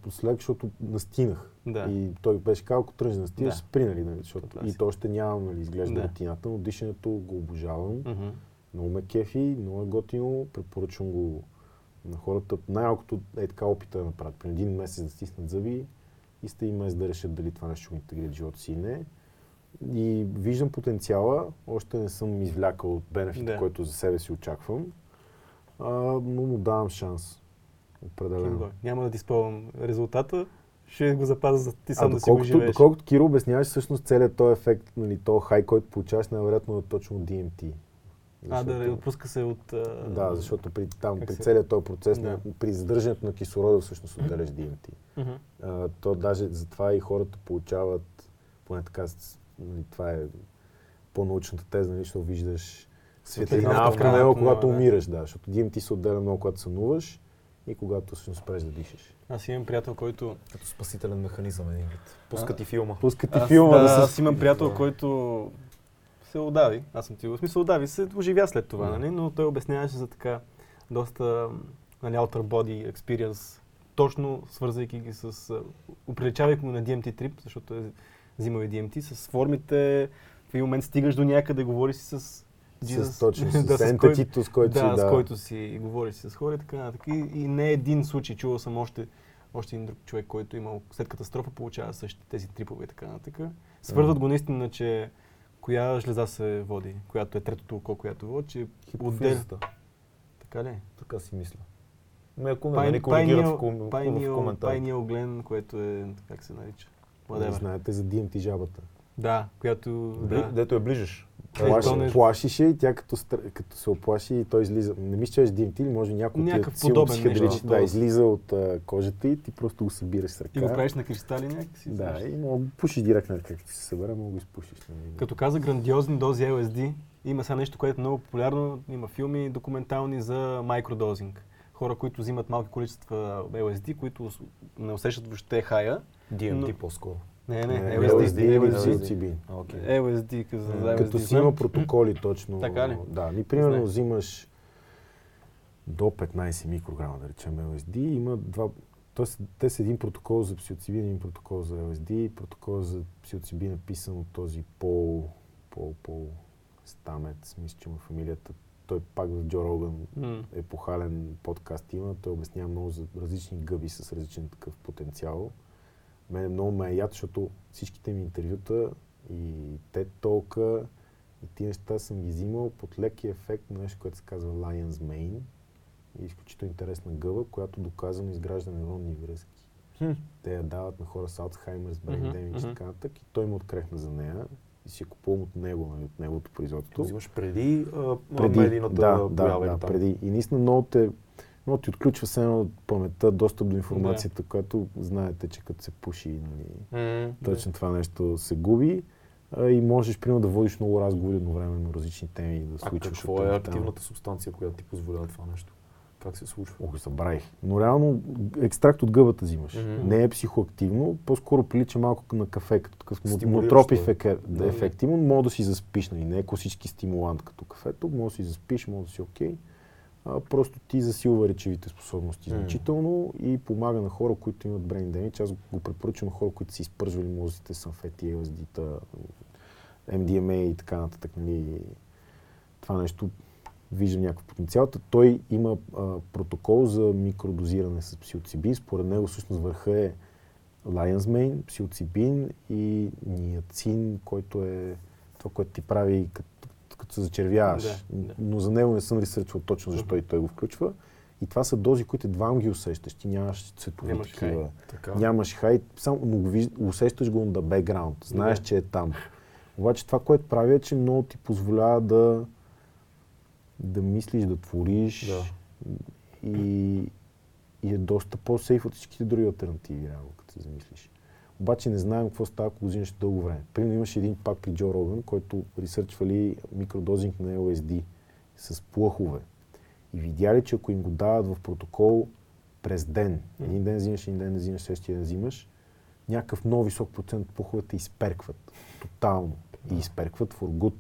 последък, защото настинах. Да. И той беше казал, ако тръгнеш да настинаш, Да. спри, нали, защото Това и то още нямам, нали, изглежда Да. рутината, но дишането го обожавам. Мгм. Много ме кефи, много е готино, препоръчвам го на хората. Най-малкото е така опита да направят. Преди един месец да стиснат зъби и сте им месец да решат дали това нещо го интегрират в живота си или не. И виждам потенциала, още не съм извлякал от бенефита, Да. който за себе си очаквам, а, но му давам шанс. Определено. Няма да ти спомням резултата, ще го запазя за ти А сам да си го живееш. доколкото Киро обясняваш, всъщност целият този ефект, нали, този хай, който получаваш, най-вероятно е точно от А, да, Защото- отпуска се от... а, Да, защото при, там, при целият този процес, Да. на, при задържането на кислорода всъщност отделяш DMT. А, то даже затова и хората получават, поне така, нали, това е по-научната теза, нали, защото виждаш светлина в тунела, когато да. умираш, да, защото DMT се отделя много, когато сънуваш и когато всъщност спреш да дишаш. Аз имам приятел, който... Като спасителен механизъм един вид. Пуска ти филма. Пуска ти Аз, филма да, да, аз имам приятел, Да. който се удави. Аз съм ти го. Смисъл, удави се, оживя след това, Да. нали? но той обясняваше за така доста нали, outer body experience, точно свързвайки ги с... Оприличавайки го на DMT трип, защото е взимал и DMT, с формите, в един момент стигаш до някъде, говориш си с с, Jesus. точно, с, Да, с ентетито, с който да, си, с който си говориш с хора и така нататък. И, и не един случай, чувал съм още, още един друг човек, който имал след катастрофа, получава същите тези трипове и така нататък. Свързват го наистина, че коя жлеза се води, която е третото око, която води, че. Хипофизата. Така ли? Така си мисля. Ме ако не, Пай- не коригират в, ком, в Pineal- коментар. Pineal gland, което е, как се нарича? Нали, Whatever. знаете за DMT жабата. Да, която... Бли, Да. Дето е ближеш. Е, Плаши, Плашише и тя като, стр- като се оплаши и той излиза. Не мисля, че е DMT или може някой Някакъв подобен нещо. Да, излиза от а, кожата и ти просто го събираш с ръка. И го правиш на кристали някакси. Да, знаеш. и мога пушиш директно, както се събере, мога да го изпушиш. нали. Като каза грандиозни дози LSD, има сега нещо, което е много популярно. Има филми документални за микродозинг. хора, които взимат малки количества LSD, които не усещат въобще хая. DMT но... по-скоро. Не, не, Не, LSD. LSD или LSD. псилоцибин. Okay. LSD, като, за LSD. Като си има протоколи точно. Така ли? Да, ми примерно Знае. взимаш до 15 микрограма, да речем LSD, има два, Тоест, те са един протокол за псилоцибин, един протокол за LSD, протокол за псилоцибин е писан от този Пол, Пол, Пол Стамец, мисля, че му е фамилията. Той пак в Джо Роган М. епохален подкаст има. Той обяснява много за различни гъби с различен такъв потенциал. Мене много ме е яд, защото всичките ми интервюта и те толка и тия неща съм ги взимал под леки ефект на нещо, което се казва Lion's Mane. И изключително интересна гъба, която доказано изгражда невронни връзки. Хм. Те я дават на хора с Алцхаймер, с Brain Damage мгм. и така нататък. И той му открехна за нея и си я купувам от него, нали, от неговото производство. То взимаш преди, а, преди, медийната да, да, да, преди. И наистина много те, много ти отключва се едно от паметта, достъп до информацията, която знаете, че като се пуши, нали, М, точно това нещо се губи. А, и можеш, примерно, да водиш много разговори едновременно, различни теми, да А случваш. какво от е активната субстанция, която ти позволява това нещо? Как се случва? Ох, забравих. Но реално екстракт от гъбата взимаш. Мгм. Не е психоактивно, по-скоро прилича малко на кафе, като такъв е. ефект, да, Да. ефект има, може да си заспиш, нали? не е класически стимулант като кафето, може да си заспиш, може да си окей. А, просто ти засилва речевите способности М. значително и помага на хора, които имат brain damage. Аз го препоръчвам на хора, които си изпържвали мозъците, санфети, LSD-та, MDMA и така нататък. Нали? Това нещо виждам някакъв потенциал. Той има а, протокол за микродозиране с псилоцибин. Според него всъщност върха е Lion's Mane, псилоцибин и ниацин, който е това, което ти прави като, като се зачервяваш. Да, да. Но за него не съм ресърчвал точно защо и той го включва. И това са дози, които едва ги усещаш. Ти нямаш цветови Нямаш такива. хай. Така. Нямаш хай, само но го виж, усещаш го на бекграунд. Знаеш, Да. че е там. Обаче това, което прави е, че много ти позволява да, да мислиш, да твориш Да. и, и е доста по-сейф от всичките други альтернативи, реално, като се замислиш. Обаче не знаем какво става, ако го взимаш дълго време. Примерно имаше един пак при Джо Роган, който ресърчвали микродозинг на LSD с плъхове. И видяли, че ако им го дават в протокол през ден, един ден взимаш, един ден не взимаш, следващия ден взимаш, някакъв много висок процент от плъховете изперкват. Тотално. И изперкват for good.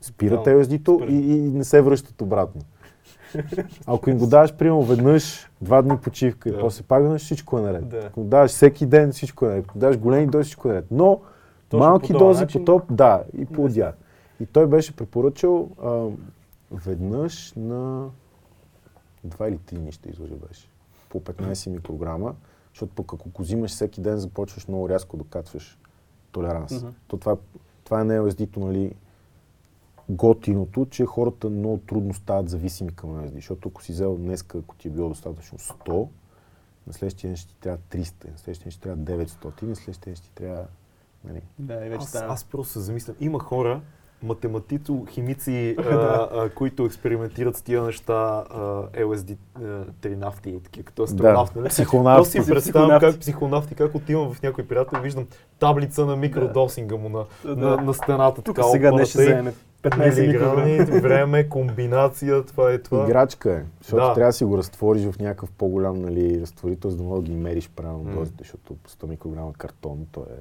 Спират. LSD-то и, и не се връщат обратно. Ако им го даваш, примерно, веднъж, два дни почивка и Да. после пак веднъж, всичко е наред. Да. Ако го даваш всеки ден, всичко е наред. Ако даваш големи дози, всичко е наред. Но Точно малки по дози начин- по топ, да, и плодя. И той беше препоръчал а, веднъж на два или три дни ще излъжа беше. По 15 микрограма, защото пък ако го взимаш всеки ден, започваш много рязко да качваш толеранс. Мгм. То това, това е не LSD-то, нали, готиното, че хората много трудно стават зависими към LSD. Защото ако си взел днеска, ако ти е било достатъчно 100, на следващия ден ще ти трябва 300, на следващия ден ще ти трябва 900, на следващия ден ще ти трябва... Нали, Да, и вече Аз, става. аз просто се замислям. Има хора, математици, химици, а, а, които експериментират с тия неща, а, LSD, а, тринавти и такива, като астронавти. нали? психонавти. Си представям как психонавти, как отивам в някой приятел и виждам таблица на микродосинга му на, Да. на, на стената. Тук така, сега днес ще вземе 15 милиграми, микрограма. време, комбинация, това е това. Играчка е, защото Да. трябва да си го разтвориш в някакъв по-голям нали, разтворител, за да мога да ги мериш правилно М. дозите, защото 100 микрограма картон, то е,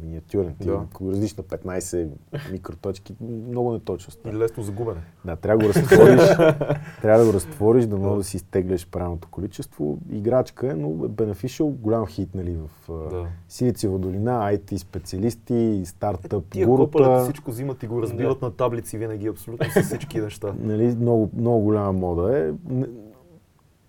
миниатюрен. Ти, Да. ако разлиш на 15 микроточки, много неточно И лесно загубене. Да, трябва да го разтвориш, трябва да го разтвориш, да мога да си изтегляш правилното количество. Играчка е, но е beneficial, голям хит нали, в Да. Силициева долина, IT специалисти, стартъп, Тия гурута. всичко взимат и го разбиват на таблици винаги, абсолютно с всички неща. нали, много, много голяма мода е.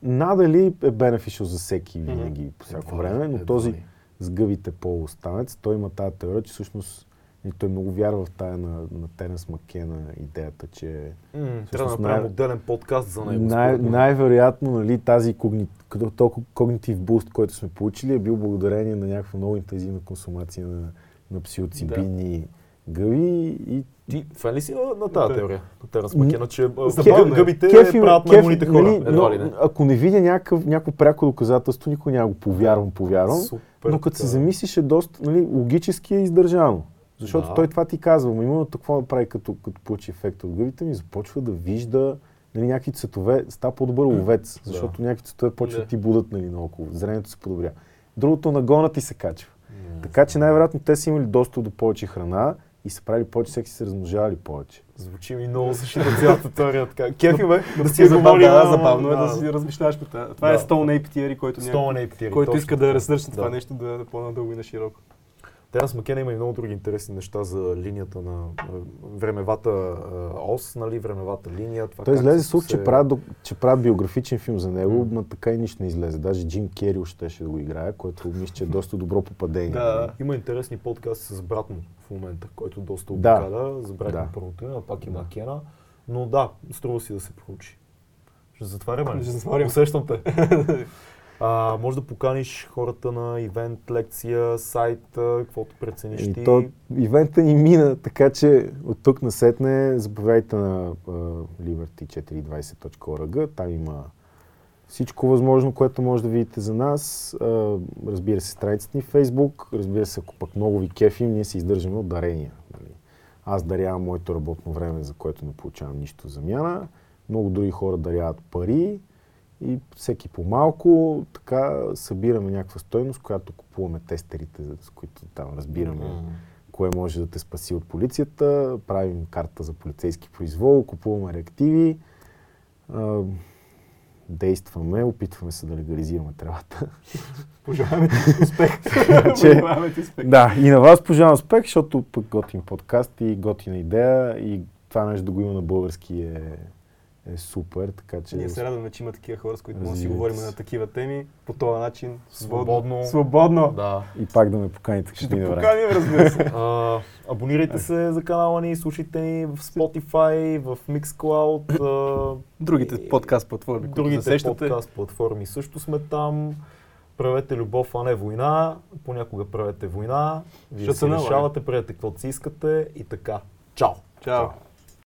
Надали е beneficial за всеки винаги по всяко време, но този. С гъбите по-останец, той има тази теория, че всъщност и той много вярва в тая на, на Теренс Маккена идеята, че М, Трябва да направим най- отделен подкаст за него. най- най-вероятно нали, тази когни, когнитив буст, който сме получили, е бил благодарение на някаква много интензивна консумация на, на псилоцибини гъби и Ти фен ли си на, на тази Да. теория? На Теренс Маккена, че Забавно е. гъбите Кефи ме- правят най-умните хора. нали, Едва но, ли не? Ако не видя някакъв, някакво пряко доказателство, никой няма го повярвам, повярвам. Супер, но като се замислиш е доста, нали, логически е издържано. Защото Да. той това ти казва, но именно какво да прави като, като получи ефект от гъбите ми, започва да вижда, нали, някакви цветове, става по-добър ловец, Да. защото някакви цветове почват Да. да ти будат нали, наоколо, зрението се подобря. Другото нагона ти се качва. Така че най-вероятно те са имали достъп до повече храна и са правили повече, всеки се размножавали повече. Звучи ми много защита цялата теория. Така. Кефи ме да си Е, забавно, да, забавно е да си размишляваш по това. Това е. Stone Ape Theory, който, който иска да разсърчне това Да. нещо да е по-надълго и на широко. Теренс Макена има и много други интересни неща за линията на времевата ос, нали, времевата линия. Това Той излезе се- слух, че се- правят, док- че правят биографичен филм за него, М. но така и нищо не излезе. Даже Джим Керил щеше да го играе, което мисля, че е доста добро попадение. Да. Има интересни подкасти с брат му в момента, който доста Да. обикаля. За брат Да. му първото пак и Да. Макена. Но да, струва си да се проучи. Ще затваряме. Ще затворим. Усещам те. а, може да поканиш хората на ивент, лекция, сайт, каквото прецениш ти. то, ивента ни мина, така че от тук насетне заповядайте на uh, liberty420.org. Там има всичко възможно, което може да видите за нас. Uh, разбира се, страницата ни в Facebook. Разбира се, ако пък много ви кефим, ние се издържаме от дарения. Нали. Аз дарявам моето работно време, за което не получавам нищо замяна. Много други хора даряват пари и всеки по-малко. Така събираме някаква стойност, която купуваме тестерите, с които там разбираме М. кое може да те спаси от полицията, правим карта за полицейски произвол, купуваме реактиви, а, действаме, опитваме се да легализираме тревата. Пожелаваме ти успех. Че- успех. да, и на вас пожелавам успех, защото пък готин подкаст и готина идея и това нещо да го има на български е, е супер, така че... Ние се радваме, че има такива хора, с които може да си говорим се. на такива теми по този начин. Свободно. Свободно. Да. И пак да ме поканите, Ще те поканим, разбира се. А, абонирайте се за канала ни, слушайте ни в Spotify, в Mixcloud. А, Другите подкаст платформи, които другите засещате. подкаст платформи също сме там. Правете любов, а не война. Понякога правете война. Вие си се решавате, правете каквото си искате и така. Чао! Чао.